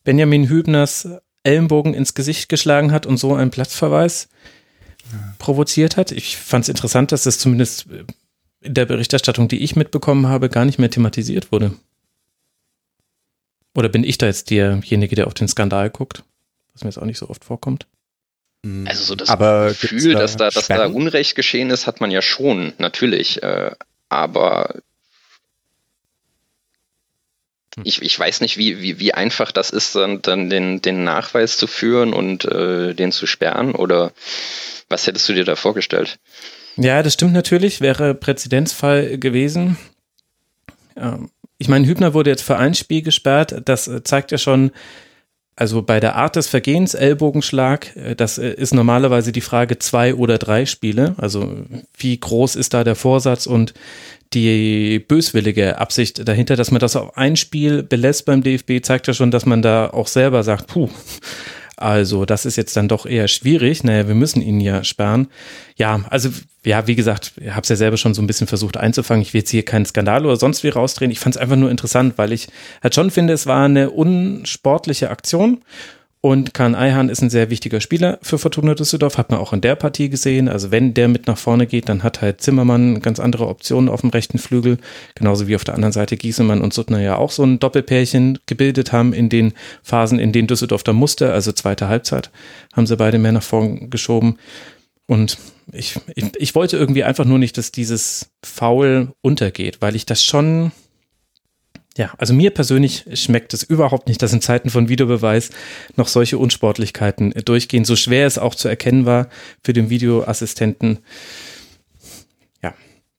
Benjamin Hübners Ellenbogen ins Gesicht geschlagen hat und so einen Platzverweis provoziert hat. Ich fand es interessant, dass das zumindest in der Berichterstattung, die ich mitbekommen habe, gar nicht mehr thematisiert wurde. Oder bin ich da jetzt derjenige, der auf den Skandal guckt? Was mir jetzt auch nicht so oft vorkommt. Hm. Also so das Aber Gefühl, da dass da, dass da Unrecht geschehen ist, hat man ja schon, natürlich. Äh, aber. Ich, ich weiß nicht, wie, wie, wie einfach das ist, dann, dann den, den Nachweis zu führen und äh, den zu sperren oder was hättest du dir da vorgestellt? Ja, das stimmt natürlich, wäre Präzedenzfall gewesen. Ich meine, Hübner wurde jetzt für ein Spiel gesperrt. Das äh, zeigt ja schon, also bei der Art des Vergehens, Ellbogenschlag, äh, das äh, ist normalerweise die Frage zwei oder drei Spiele. Also wie groß ist da der Vorsatz und die böswillige Absicht dahinter, dass man das auf ein Spiel belässt beim DFB, zeigt ja schon, dass man da auch selber sagt, puh, also, das ist jetzt dann doch eher schwierig. Naja, wir müssen ihn ja sperren. Ja, also, ja, wie gesagt, ich habe es ja selber schon so ein bisschen versucht einzufangen. Ich will jetzt hier keinen Skandal oder sonst wie rausdrehen. Ich fand es einfach nur interessant, weil ich halt schon finde, es war eine unsportliche Aktion. Und Kahn Eihan ist ein sehr wichtiger Spieler für Fortuna Düsseldorf, hat man auch in der Partie gesehen. Also wenn der mit nach vorne geht, dann hat halt Zimmermann ganz andere Optionen auf dem rechten Flügel, genauso wie auf der anderen Seite Giesemann und Suttner ja auch so ein Doppelpärchen gebildet haben in den Phasen, in denen Düsseldorf da musste, also zweite Halbzeit, haben sie beide mehr nach vorne geschoben. Und ich, ich, ich wollte irgendwie einfach nur nicht, dass dieses Foul untergeht, weil ich das schon ja, also mir persönlich schmeckt es überhaupt nicht, dass in Zeiten von Videobeweis noch solche Unsportlichkeiten durchgehen, so schwer es auch zu erkennen war für den Videoassistenten.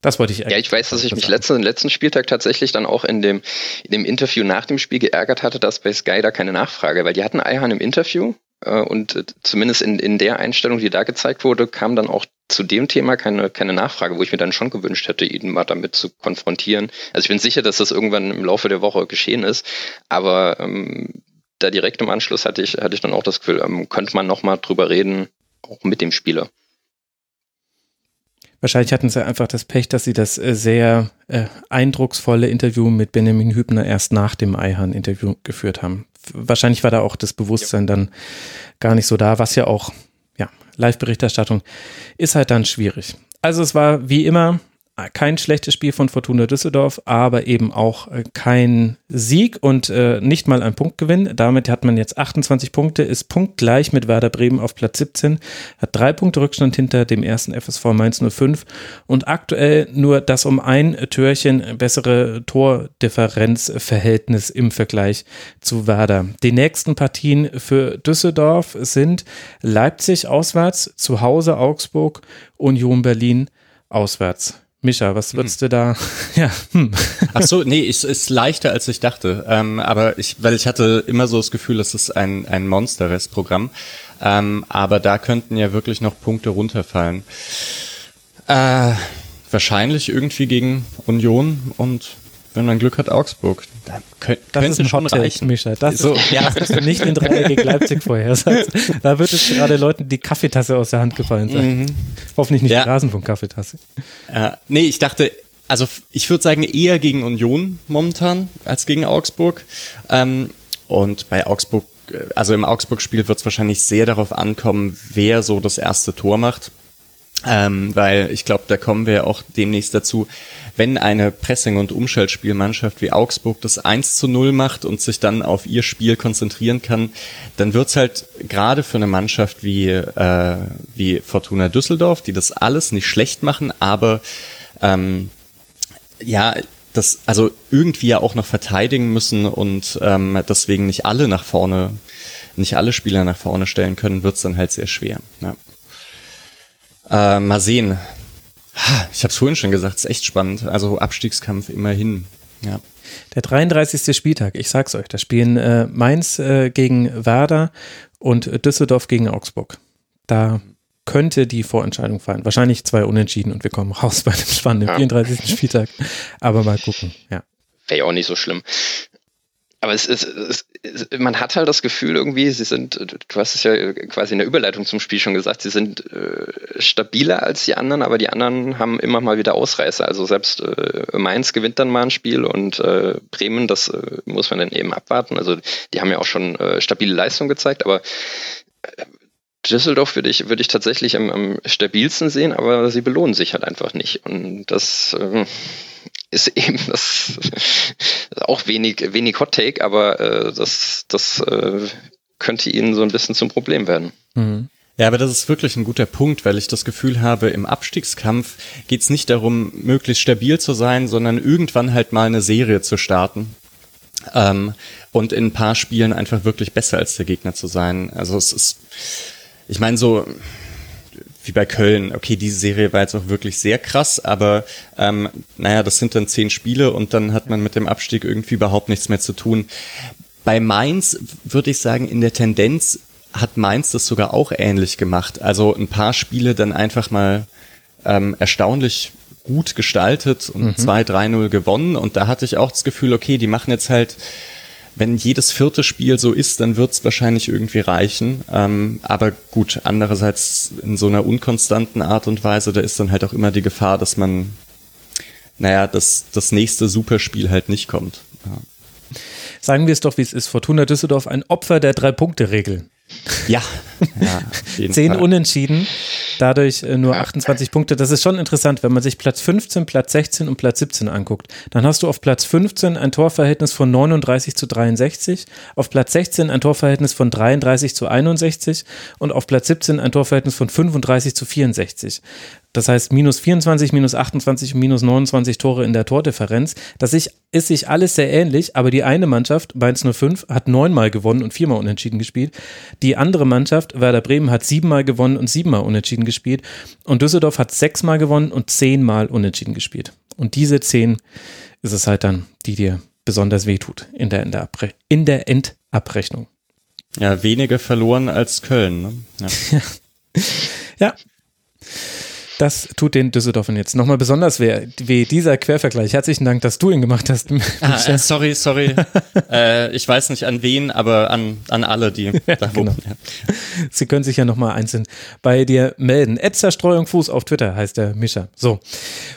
Das wollte ich. Ja, ich weiß, dass ich mich letzten, letzten Spieltag tatsächlich dann auch in dem, in dem Interview nach dem Spiel geärgert hatte, dass bei Sky da keine Nachfrage, weil die hatten Eihan im Interview äh, und äh, zumindest in, in der Einstellung, die da gezeigt wurde, kam dann auch zu dem Thema keine, keine Nachfrage, wo ich mir dann schon gewünscht hätte, ihn mal damit zu konfrontieren. Also ich bin sicher, dass das irgendwann im Laufe der Woche geschehen ist, aber ähm, da direkt im Anschluss hatte ich, hatte ich dann auch das Gefühl, ähm, könnte man nochmal drüber reden, auch mit dem Spieler. Wahrscheinlich hatten sie einfach das Pech, dass sie das äh, sehr äh, eindrucksvolle Interview mit Benjamin Hübner erst nach dem Eihahn-Interview geführt haben. Wahrscheinlich war da auch das Bewusstsein dann gar nicht so da, was ja auch, ja, Live-Berichterstattung ist halt dann schwierig. Also es war wie immer kein schlechtes Spiel von Fortuna Düsseldorf, aber eben auch äh, kein Sieg und äh, nicht mal ein Punktgewinn. Damit hat man jetzt 28 Punkte, ist punktgleich mit Werder Bremen auf Platz 17, hat drei Punkte Rückstand hinter dem ersten FSV Mainz 05 und aktuell nur das um ein Türchen bessere Tordifferenzverhältnis im Vergleich zu Werder. Die nächsten Partien für Düsseldorf sind Leipzig auswärts, zu Hause Augsburg, Union Berlin auswärts. Mischa, was hm. würdest hm. du da? ja. Hm. Ach so, nee, es ist leichter als ich dachte. Ähm, aber ich, weil ich hatte immer so das Gefühl, es ist ein ein Monster-Rest-Programm. Ähm, aber da könnten ja wirklich noch Punkte runterfallen. Äh, wahrscheinlich irgendwie gegen Union und wenn man Glück hat, Augsburg. Da könnt, das ist ein schon reichen. Mischa. Das so, ist, ja, dass du nicht in gegen Leipzig vorher sagst. Da wird es gerade Leuten die Kaffeetasse aus der Hand gefallen sein. Mhm. Hoffentlich nicht ja. die Rasenfunk-Kaffeetasse. Äh, nee, ich dachte, also ich würde sagen eher gegen Union momentan als gegen Augsburg. Ähm, und bei Augsburg also im Augsburg-Spiel wird es wahrscheinlich sehr darauf ankommen, wer so das erste Tor macht. Ähm, weil ich glaube, da kommen wir auch demnächst dazu, wenn eine Pressing- und Umschaltspielmannschaft wie Augsburg das 1 zu 0 macht und sich dann auf ihr Spiel konzentrieren kann, dann wird's halt gerade für eine Mannschaft wie, äh, wie Fortuna Düsseldorf, die das alles nicht schlecht machen, aber ähm, ja, das also irgendwie ja auch noch verteidigen müssen und ähm, deswegen nicht alle nach vorne, nicht alle Spieler nach vorne stellen können, wird's dann halt sehr schwer. Ja. Äh, mal sehen. Ich habe es vorhin schon gesagt, es ist echt spannend. Also Abstiegskampf immerhin. Ja. Der 33. Spieltag, ich sag's euch, da spielen äh, Mainz äh, gegen Werder und Düsseldorf gegen Augsburg. Da könnte die Vorentscheidung fallen. Wahrscheinlich zwei Unentschieden und wir kommen raus bei dem spannenden ja. 34. Spieltag. Aber mal gucken, ja. Wäre ja auch nicht so schlimm. Aber es ist, es, man hat halt das Gefühl irgendwie, sie sind, du hast es ja quasi in der Überleitung zum Spiel schon gesagt, sie sind äh, stabiler als die anderen, aber die anderen haben immer mal wieder Ausreißer. Also selbst äh, Mainz gewinnt dann mal ein Spiel und äh, Bremen, das äh, muss man dann eben abwarten. Also die haben ja auch schon äh, stabile Leistung gezeigt, aber äh, Düsseldorf würde ich, würde ich tatsächlich am, am stabilsten sehen, aber sie belohnen sich halt einfach nicht. Und das äh, ist eben das, auch wenig, wenig Hot Take, aber äh, das, das äh, könnte ihnen so ein bisschen zum Problem werden. Mhm. Ja, aber das ist wirklich ein guter Punkt, weil ich das Gefühl habe, im Abstiegskampf geht es nicht darum, möglichst stabil zu sein, sondern irgendwann halt mal eine Serie zu starten. Ähm, und in ein paar Spielen einfach wirklich besser als der Gegner zu sein. Also es ist, ich meine, so wie bei Köln, okay, diese Serie war jetzt auch wirklich sehr krass, aber ähm, naja, das sind dann zehn Spiele und dann hat man mit dem Abstieg irgendwie überhaupt nichts mehr zu tun. Bei Mainz würde ich sagen, in der Tendenz hat Mainz das sogar auch ähnlich gemacht. Also ein paar Spiele dann einfach mal ähm, erstaunlich gut gestaltet und mhm. 2-3-0 gewonnen. Und da hatte ich auch das Gefühl, okay, die machen jetzt halt wenn jedes vierte Spiel so ist, dann wird es wahrscheinlich irgendwie reichen. Ähm, aber gut, andererseits in so einer unkonstanten Art und Weise, da ist dann halt auch immer die Gefahr, dass man, naja, dass das nächste Superspiel halt nicht kommt. Ja. Sagen wir es doch, wie es ist. Fortuna Düsseldorf ein Opfer der Drei-Punkte-Regel. Ja. ja Zehn. Unentschieden, dadurch äh, nur 28 Punkte. Das ist schon interessant, wenn man sich Platz 15, Platz 16 und Platz 17 anguckt. Dann hast du auf Platz 15 ein Torverhältnis von 39 zu 63, auf Platz 16 ein Torverhältnis von 33 zu 61 und auf Platz 17 ein Torverhältnis von 35 zu 64. Das heißt, minus 24, minus 28 und minus 29 Tore in der Tordifferenz. Das ist, sich alles sehr ähnlich, aber die eine Mannschaft, Mainz 05, hat neunmal gewonnen und viermal unentschieden gespielt. Die andere Mannschaft, Werder Bremen, hat siebenmal gewonnen und siebenmal unentschieden gespielt. Und Düsseldorf hat sechsmal gewonnen und zehnmal unentschieden gespielt. Und diese zehn ist es halt dann, die dir besonders wehtut in der, in der, in der Endabrechnung. Ja, weniger verloren als Köln. Ne? Ja. ja. Das tut den Düsseldorfern jetzt nochmal besonders weh, weh, dieser Quervergleich. Herzlichen Dank, dass du ihn gemacht hast. Ah, äh, sorry, sorry. äh, ich weiß nicht an wen, aber an, an alle, die ja, da genau. Ja. Sie können sich ja nochmal einzeln bei dir melden. Zerstreuung Fuß auf Twitter heißt der Mischer. So.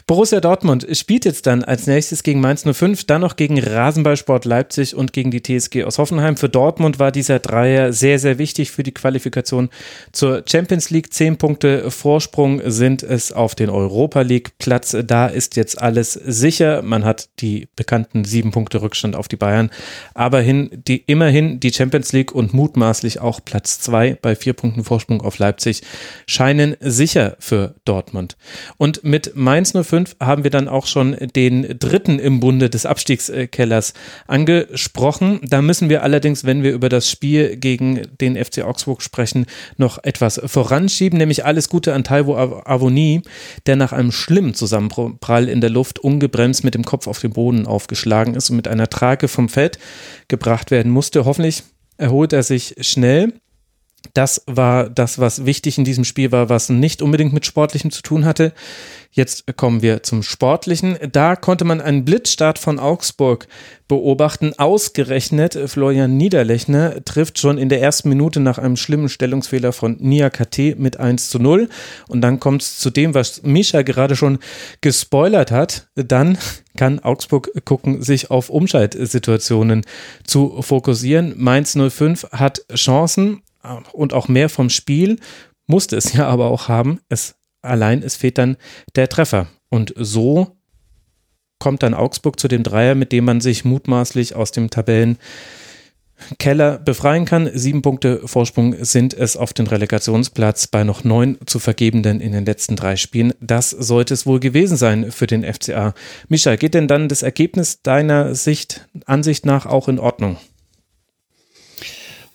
Borussia Dortmund spielt jetzt dann als nächstes gegen Mainz 05, dann noch gegen Rasenballsport Leipzig und gegen die TSG aus Hoffenheim. Für Dortmund war dieser Dreier sehr, sehr wichtig für die Qualifikation zur Champions League. Zehn Punkte Vorsprung sind es auf den Europa League Platz. Da ist jetzt alles sicher. Man hat die bekannten sieben Punkte Rückstand auf die Bayern, aber hin, die, immerhin die Champions League und mutmaßlich auch Platz zwei bei vier Punkten Vorsprung auf Leipzig scheinen sicher für Dortmund. Und mit Mainz 05 haben wir dann auch schon den dritten im Bunde des Abstiegskellers angesprochen. Da müssen wir allerdings, wenn wir über das Spiel gegen den FC Augsburg sprechen, noch etwas voranschieben, nämlich alles Gute an Taiwo Avoni Knie, der nach einem schlimmen Zusammenprall in der Luft ungebremst mit dem Kopf auf den Boden aufgeschlagen ist und mit einer Trage vom Feld gebracht werden musste. Hoffentlich erholt er sich schnell. Das war das, was wichtig in diesem Spiel war, was nicht unbedingt mit Sportlichem zu tun hatte. Jetzt kommen wir zum Sportlichen. Da konnte man einen Blitzstart von Augsburg beobachten. Ausgerechnet Florian Niederlechner trifft schon in der ersten Minute nach einem schlimmen Stellungsfehler von Nia KT mit 1 zu 0. Und dann kommt es zu dem, was Misha gerade schon gespoilert hat. Dann kann Augsburg gucken, sich auf Umschaltsituationen zu fokussieren. Mainz 05 hat Chancen und auch mehr vom Spiel, musste es ja aber auch haben. Es allein, es fehlt dann der Treffer. Und so kommt dann Augsburg zu dem Dreier, mit dem man sich mutmaßlich aus dem Tabellenkeller befreien kann. Sieben Punkte Vorsprung sind es auf den Relegationsplatz bei noch neun zu vergebenden in den letzten drei Spielen. Das sollte es wohl gewesen sein für den FCA. Mischa, geht denn dann das Ergebnis deiner Sicht, Ansicht nach auch in Ordnung?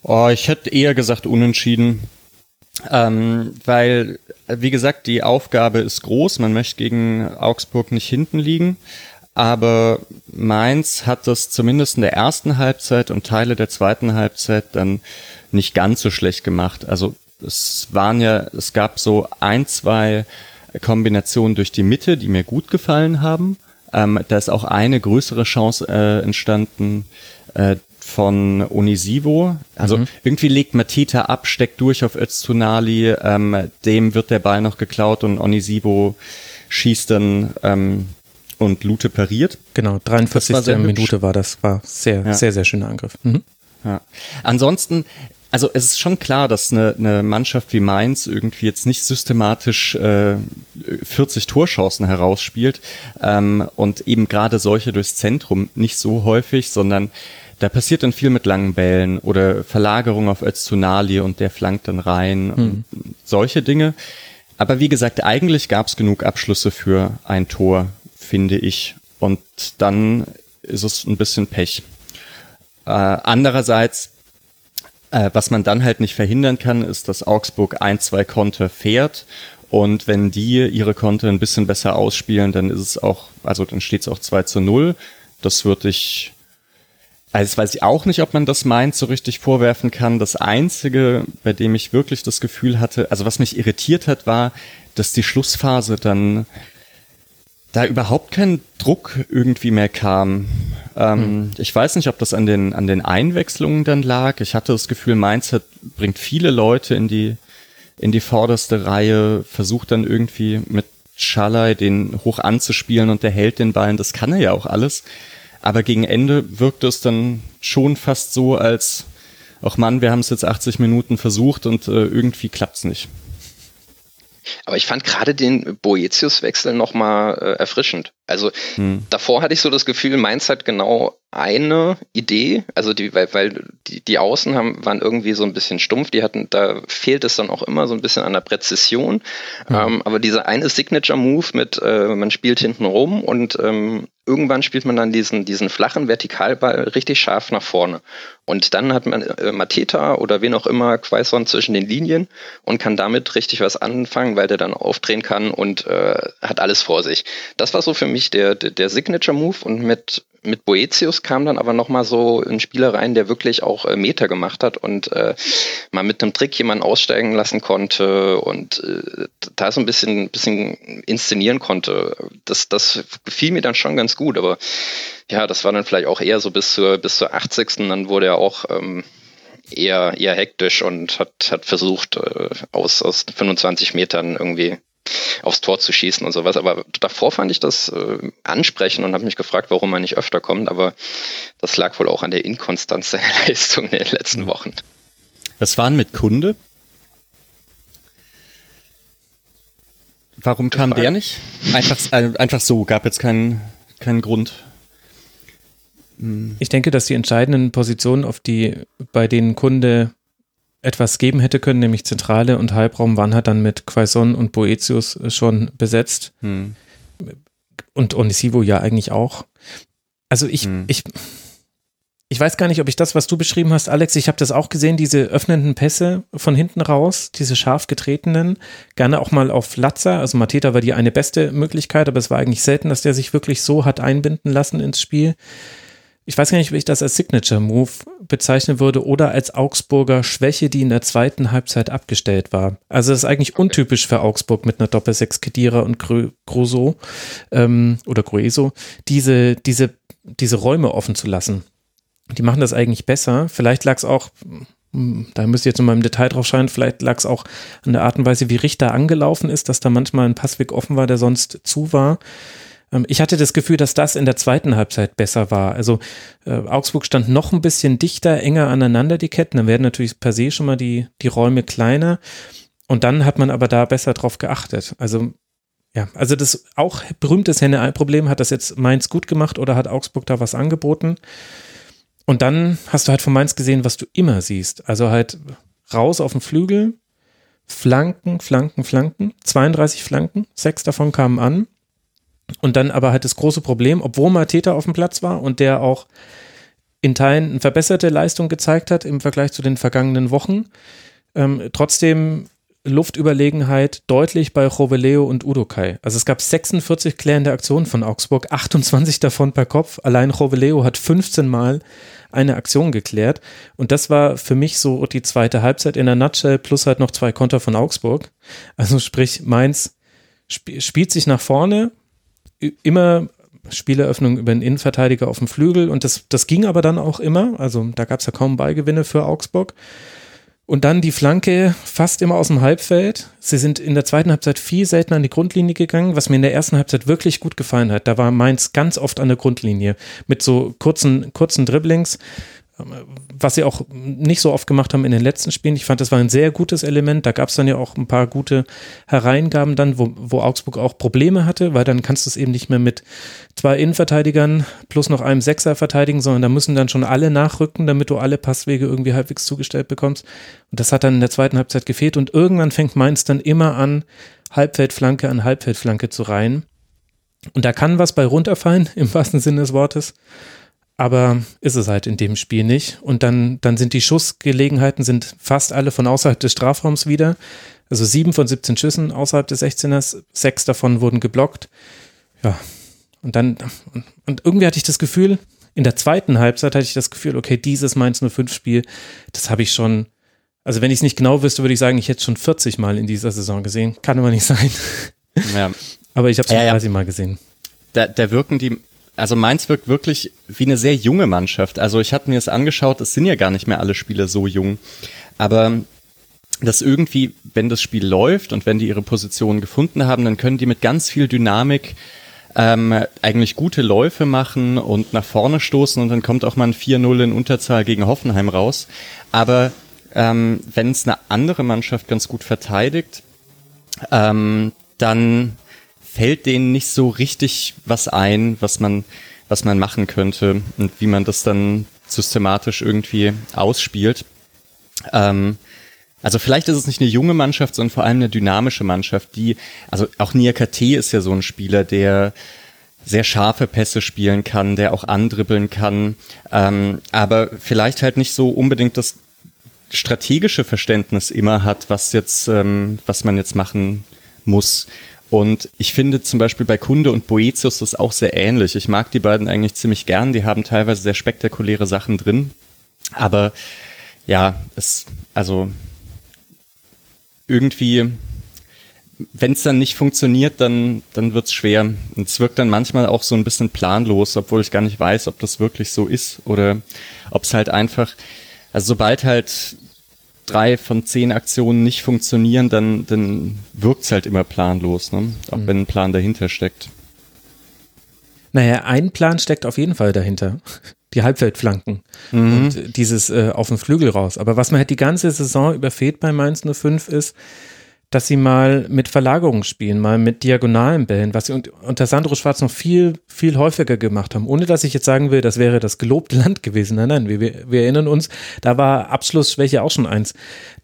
Oh, ich hätte eher gesagt unentschieden. Ähm, weil, wie gesagt, die Aufgabe ist groß. Man möchte gegen Augsburg nicht hinten liegen. Aber Mainz hat das zumindest in der ersten Halbzeit und Teile der zweiten Halbzeit dann nicht ganz so schlecht gemacht. Also es waren ja, es gab so ein, zwei Kombinationen durch die Mitte, die mir gut gefallen haben. Ähm, da ist auch eine größere Chance äh, entstanden, äh, von Onisivo. Also mhm. irgendwie legt Matita ab, steckt durch auf Öztunali, ähm, dem wird der Ball noch geklaut und Onisivo schießt dann ähm, und Lute pariert. Genau, 43. Minute war das, war sehr, ja. sehr, sehr schöner Angriff. Mhm. Ja. Ansonsten, also es ist schon klar, dass eine, eine Mannschaft wie Mainz irgendwie jetzt nicht systematisch äh, 40 Torchancen herausspielt ähm, und eben gerade solche durchs Zentrum nicht so häufig, sondern da passiert dann viel mit langen Bällen oder Verlagerung auf Öztunali und der flankt dann rein mhm. und solche Dinge. Aber wie gesagt, eigentlich gab es genug Abschlüsse für ein Tor, finde ich. Und dann ist es ein bisschen Pech. Äh, andererseits, äh, was man dann halt nicht verhindern kann, ist, dass Augsburg ein, zwei Konter fährt. Und wenn die ihre Konter ein bisschen besser ausspielen, dann ist es auch, also dann steht es auch 2 zu 0. Das würde ich also weiß ich auch nicht, ob man das meint, so richtig vorwerfen kann. Das Einzige, bei dem ich wirklich das Gefühl hatte, also was mich irritiert hat, war, dass die Schlussphase dann da überhaupt kein Druck irgendwie mehr kam. Ähm, hm. Ich weiß nicht, ob das an den, an den Einwechslungen dann lag. Ich hatte das Gefühl, Mainz hat, bringt viele Leute in die, in die vorderste Reihe, versucht dann irgendwie mit Schalai den hoch anzuspielen und der hält den Ballen. Das kann er ja auch alles. Aber gegen Ende wirkte es dann schon fast so, als, ach Mann, wir haben es jetzt 80 Minuten versucht und äh, irgendwie klappt's nicht. Aber ich fand gerade den Boetius-Wechsel nochmal äh, erfrischend. Also hm. davor hatte ich so das Gefühl, Mainz hat genau eine Idee, also die, weil, weil die, die Außen haben, waren irgendwie so ein bisschen stumpf, die hatten, da fehlt es dann auch immer so ein bisschen an der Präzision. Mhm. Ähm, aber dieser eine Signature-Move mit, äh, man spielt hinten rum und ähm, irgendwann spielt man dann diesen, diesen flachen Vertikalball richtig scharf nach vorne. Und dann hat man äh, Mateta oder wen auch immer Quaison zwischen den Linien und kann damit richtig was anfangen, weil der dann aufdrehen kann und äh, hat alles vor sich. Das war so für mich der, der, der Signature-Move und mit mit Boetius kam dann aber nochmal so ein Spieler rein, der wirklich auch äh, Meter gemacht hat und äh, mal mit einem Trick jemanden aussteigen lassen konnte und äh, da so ein bisschen, bisschen inszenieren konnte. Das, das gefiel mir dann schon ganz gut, aber ja, das war dann vielleicht auch eher so bis zur, bis zur 80. Dann wurde er auch ähm, eher, eher hektisch und hat, hat versucht, äh, aus, aus 25 Metern irgendwie aufs Tor zu schießen und sowas. Aber davor fand ich das äh, ansprechend und habe mich gefragt, warum er nicht öfter kommt. Aber das lag wohl auch an der Inkonstanz der Leistung in den letzten Wochen. Was waren mit Kunde? Warum kam der nicht? Einfach, einfach so, gab jetzt keinen, keinen Grund. Ich denke, dass die entscheidenden Positionen, auf die bei denen Kunde etwas geben hätte können, nämlich Zentrale und Halbraum waren halt dann mit Quaison und Boetius schon besetzt. Hm. Und Onisivo ja eigentlich auch. Also ich, hm. ich, ich weiß gar nicht, ob ich das, was du beschrieben hast, Alex, ich habe das auch gesehen, diese öffnenden Pässe von hinten raus, diese scharf getretenen, gerne auch mal auf Latzer. Also Mateta war die eine beste Möglichkeit, aber es war eigentlich selten, dass der sich wirklich so hat einbinden lassen ins Spiel. Ich weiß gar nicht, wie ich das als Signature Move bezeichnen würde oder als Augsburger Schwäche, die in der zweiten Halbzeit abgestellt war. Also das ist eigentlich okay. untypisch für Augsburg mit einer Doppelsechs Kedira und Gruso ähm, oder Grueso, diese, diese, diese Räume offen zu lassen. Die machen das eigentlich besser. Vielleicht lag es auch, hm, da müsst ihr jetzt nochmal im Detail drauf schauen, vielleicht lag es auch an der Art und Weise, wie Richter angelaufen ist, dass da manchmal ein Passweg offen war, der sonst zu war. Ähm, ich hatte das Gefühl, dass das in der zweiten Halbzeit besser war. Also äh, Augsburg stand noch ein bisschen dichter, enger aneinander, die Ketten. Dann werden natürlich per se schon mal die, die Räume kleiner. Und dann hat man aber da besser drauf geachtet. Also ja, also das auch berühmtes Henne-Ei-Problem, hat das jetzt Mainz gut gemacht oder hat Augsburg da was angeboten? Und dann hast du halt von Mainz gesehen, was du immer siehst. Also halt raus auf den Flügel, Flanken, Flanken, Flanken, 32 Flanken, sechs davon kamen an. Und dann aber halt das große Problem, obwohl Mateta auf dem Platz war und der auch in Teilen eine verbesserte Leistung gezeigt hat im Vergleich zu den vergangenen Wochen, ähm, trotzdem Luftüberlegenheit deutlich bei Roveleo und Udokai. Also es gab 46 klärende Aktionen von Augsburg, 28 davon per Kopf. Allein Roveleo hat 15 Mal eine Aktion geklärt. Und das war für mich so die zweite Halbzeit in der Nutshell plus halt noch zwei Konter von Augsburg. Also sprich, Mainz sp spielt sich nach vorne, immer Spieleröffnung über den Innenverteidiger auf dem Flügel und das, das ging aber dann auch immer. Also da gab es ja kaum Beigewinne für Augsburg. Und dann die Flanke fast immer aus dem Halbfeld. Sie sind in der zweiten Halbzeit viel seltener an die Grundlinie gegangen, was mir in der ersten Halbzeit wirklich gut gefallen hat. Da war Mainz ganz oft an der Grundlinie mit so kurzen, kurzen Dribblings was sie auch nicht so oft gemacht haben in den letzten Spielen. Ich fand, das war ein sehr gutes Element. Da gab es dann ja auch ein paar gute Hereingaben dann, wo, wo Augsburg auch Probleme hatte, weil dann kannst du es eben nicht mehr mit zwei Innenverteidigern plus noch einem Sechser verteidigen, sondern da müssen dann schon alle nachrücken, damit du alle Passwege irgendwie halbwegs zugestellt bekommst. Und das hat dann in der zweiten Halbzeit gefehlt und irgendwann fängt Mainz dann immer an, Halbfeldflanke an Halbfeldflanke zu reihen. Und da kann was bei runterfallen, im wahrsten Sinne des Wortes aber ist es halt in dem Spiel nicht. Und dann, dann sind die Schussgelegenheiten sind fast alle von außerhalb des Strafraums wieder. Also sieben von 17 Schüssen außerhalb des 16ers, sechs davon wurden geblockt. Ja, und dann, und irgendwie hatte ich das Gefühl, in der zweiten Halbzeit hatte ich das Gefühl, okay, dieses Mainz 05 Spiel, das habe ich schon, also wenn ich es nicht genau wüsste, würde ich sagen, ich hätte es schon 40 Mal in dieser Saison gesehen. Kann aber nicht sein. Ja. Aber ich habe es schon ja, 30 ja. Mal gesehen. Da, da wirken die also Mainz wirkt wirklich wie eine sehr junge Mannschaft. Also ich hatte mir das angeschaut, es sind ja gar nicht mehr alle Spieler so jung. Aber dass irgendwie, wenn das Spiel läuft und wenn die ihre Position gefunden haben, dann können die mit ganz viel Dynamik ähm, eigentlich gute Läufe machen und nach vorne stoßen und dann kommt auch mal ein 4-0 in Unterzahl gegen Hoffenheim raus. Aber ähm, wenn es eine andere Mannschaft ganz gut verteidigt, ähm, dann fällt denen nicht so richtig was ein, was man, was man machen könnte und wie man das dann systematisch irgendwie ausspielt. Ähm, also vielleicht ist es nicht eine junge Mannschaft, sondern vor allem eine dynamische Mannschaft, die, also auch Niakate ist ja so ein Spieler, der sehr scharfe Pässe spielen kann, der auch andribbeln kann, ähm, aber vielleicht halt nicht so unbedingt das strategische Verständnis immer hat, was jetzt, ähm, was man jetzt machen muss. Und ich finde zum Beispiel bei Kunde und Boetius das auch sehr ähnlich. Ich mag die beiden eigentlich ziemlich gern. Die haben teilweise sehr spektakuläre Sachen drin. Aber ja, es, also irgendwie, wenn es dann nicht funktioniert, dann, dann wird's schwer. Und es wirkt dann manchmal auch so ein bisschen planlos, obwohl ich gar nicht weiß, ob das wirklich so ist oder ob es halt einfach, also sobald halt drei von zehn Aktionen nicht funktionieren, dann, dann wirkt es halt immer planlos, ne? auch mhm. wenn ein Plan dahinter steckt. Naja, ein Plan steckt auf jeden Fall dahinter. Die Halbfeldflanken mhm. und dieses äh, auf den Flügel raus. Aber was man halt die ganze Saison über fehlt bei Mainz 05 ist, dass sie mal mit Verlagerungen spielen, mal mit diagonalen Bällen, was sie unter Sandro Schwarz noch viel, viel häufiger gemacht haben. Ohne dass ich jetzt sagen will, das wäre das gelobte Land gewesen. Nein, nein, wir, wir erinnern uns, da war Abschlussschwäche auch schon eins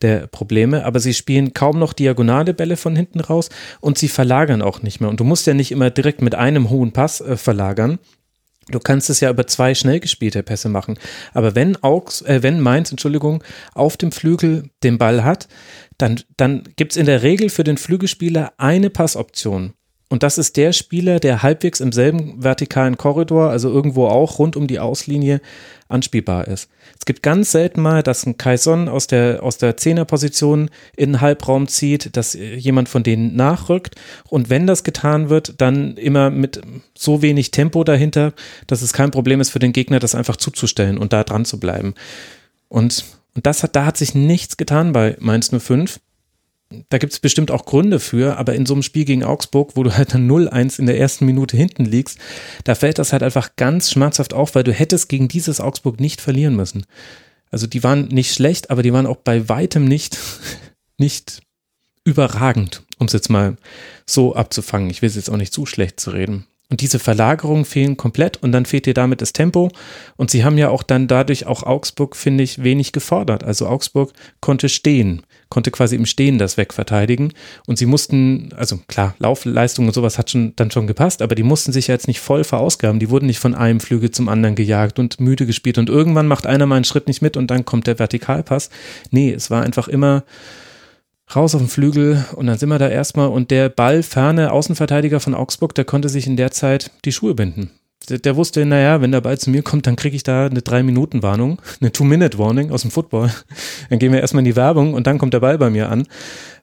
der Probleme, aber sie spielen kaum noch diagonale Bälle von hinten raus und sie verlagern auch nicht mehr. Und du musst ja nicht immer direkt mit einem hohen Pass äh, verlagern, Du kannst es ja über zwei schnell gespielte Pässe machen. Aber wenn Augs, äh, wenn Mainz, Entschuldigung, auf dem Flügel den Ball hat, dann, dann gibt es in der Regel für den Flügelspieler eine Passoption. Und das ist der Spieler, der halbwegs im selben vertikalen Korridor, also irgendwo auch rund um die Auslinie, anspielbar ist. Es gibt ganz selten mal, dass ein Kaison aus der, aus der Zehnerposition in den Halbraum zieht, dass jemand von denen nachrückt. Und wenn das getan wird, dann immer mit so wenig Tempo dahinter, dass es kein Problem ist für den Gegner, das einfach zuzustellen und da dran zu bleiben. Und, und das hat, da hat sich nichts getan bei Mainz 05 da gibt es bestimmt auch Gründe für, aber in so einem Spiel gegen Augsburg, wo du halt dann 0-1 in der ersten Minute hinten liegst, da fällt das halt einfach ganz schmerzhaft auf, weil du hättest gegen dieses Augsburg nicht verlieren müssen. Also die waren nicht schlecht, aber die waren auch bei weitem nicht, nicht überragend, um es jetzt mal so abzufangen. Ich will es jetzt auch nicht zu schlecht zu reden. Und diese Verlagerungen fehlen komplett und dann fehlt dir damit das Tempo. Und sie haben ja auch dann dadurch auch Augsburg, finde ich, wenig gefordert. Also Augsburg konnte stehen, konnte quasi im Stehen das wegverteidigen. Und sie mussten, also klar, Laufleistung und sowas hat schon dann schon gepasst, aber die mussten sich ja jetzt nicht voll verausgaben. Die wurden nicht von einem Flügel zum anderen gejagt und müde gespielt. Und irgendwann macht einer mal einen Schritt nicht mit und dann kommt der Vertikalpass. Nee, es war einfach immer raus auf den Flügel und dann sind wir da erstmal und der ballferne Außenverteidiger von Augsburg, der konnte sich in der Zeit die Schuhe binden. Der, der wusste, naja, wenn der Ball zu mir kommt, dann kriege ich da eine Drei-Minuten-Warnung, eine Two-Minute-Warning aus dem Football. Dann gehen wir erstmal in die Werbung und dann kommt der Ball bei mir an.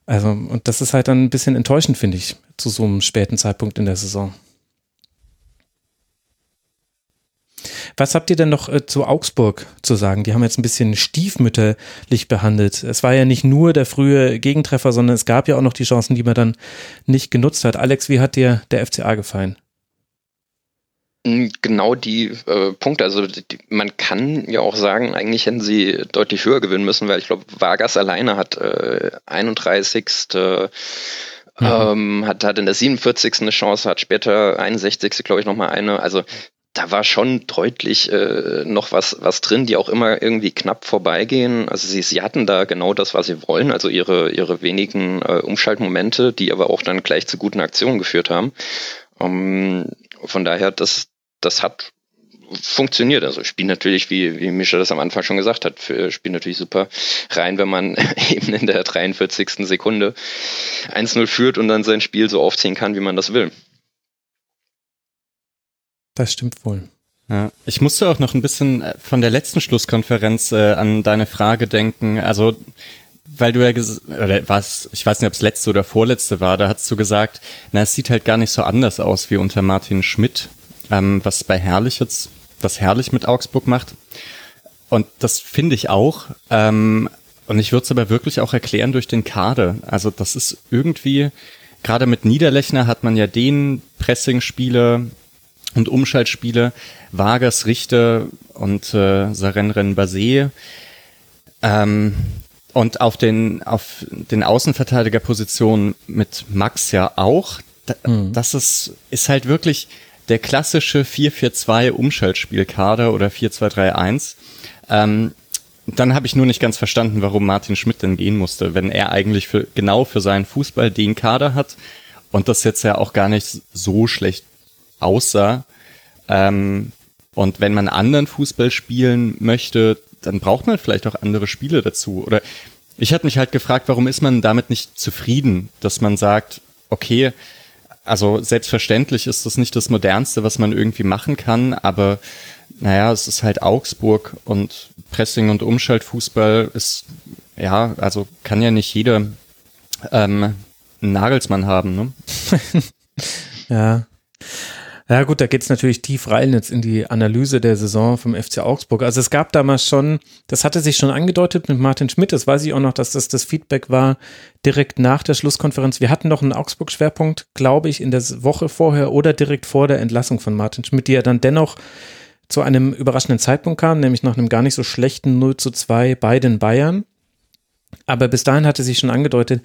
Also, und das ist halt dann ein bisschen enttäuschend, finde ich, zu so einem späten Zeitpunkt in der Saison. Was habt ihr denn noch äh, zu Augsburg zu sagen? Die haben jetzt ein bisschen stiefmütterlich behandelt. Es war ja nicht nur der frühe Gegentreffer, sondern es gab ja auch noch die Chancen, die man dann nicht genutzt hat. Alex, wie hat dir der FCA gefallen? Hm, genau die äh, Punkte. Also die, man kann ja auch sagen, eigentlich hätten sie deutlich höher gewinnen müssen, weil ich glaube, Vargas alleine hat äh, 31. Mhm. Ähm, hat, hat in der 47. eine Chance, hat später 61. glaube ich nochmal eine. Also da war schon deutlich äh, noch was, was drin, die auch immer irgendwie knapp vorbeigehen. Also sie, sie hatten da genau das, was sie wollen, also ihre, ihre wenigen äh, Umschaltmomente, die aber auch dann gleich zu guten Aktionen geführt haben. Ähm, von daher, das, das hat funktioniert. Also spielt natürlich, wie, wie Mischa das am Anfang schon gesagt hat, spielt natürlich super rein, wenn man eben in der 43. Sekunde 1-0 führt und dann sein Spiel so aufziehen kann, wie man das will. Das stimmt wohl. Ja, ich musste auch noch ein bisschen äh, von der letzten Schlusskonferenz äh, an deine Frage denken. Also, weil du ja oder was, ich weiß nicht, ob es letzte oder vorletzte war, da hast du gesagt, na, es sieht halt gar nicht so anders aus wie unter Martin Schmidt, ähm, was bei Herrlich jetzt, was Herrlich mit Augsburg macht. Und das finde ich auch. Ähm, und ich würde es aber wirklich auch erklären durch den Kader. Also das ist irgendwie, gerade mit Niederlechner hat man ja den Pressing-Spieler, und Umschaltspiele Vargas, Richter und äh, Sarenren Basé. Ähm, und auf den, auf den Außenverteidigerpositionen mit Max ja auch. Da, mhm. Das ist, ist halt wirklich der klassische 4-4-2 Umschaltspielkader oder 4-2-3-1. Ähm, dann habe ich nur nicht ganz verstanden, warum Martin Schmidt denn gehen musste, wenn er eigentlich für, genau für seinen Fußball den Kader hat und das jetzt ja auch gar nicht so schlecht aussah. Ähm, und wenn man anderen Fußball spielen möchte, dann braucht man vielleicht auch andere Spiele dazu. Oder ich hatte mich halt gefragt, warum ist man damit nicht zufrieden, dass man sagt, okay, also selbstverständlich ist das nicht das Modernste, was man irgendwie machen kann, aber naja, es ist halt Augsburg und Pressing und Umschaltfußball ist, ja, also kann ja nicht jeder ähm, einen Nagelsmann haben, ne? ja. Ja gut, da geht's natürlich tief rein jetzt in die Analyse der Saison vom FC Augsburg. Also es gab damals schon, das hatte sich schon angedeutet mit Martin Schmidt, das weiß ich auch noch, dass das das Feedback war direkt nach der Schlusskonferenz. Wir hatten noch einen Augsburg-Schwerpunkt, glaube ich, in der Woche vorher oder direkt vor der Entlassung von Martin Schmidt, die ja dann dennoch zu einem überraschenden Zeitpunkt kam, nämlich nach einem gar nicht so schlechten 0 zu 2 bei den Bayern. Aber bis dahin hatte sich schon angedeutet,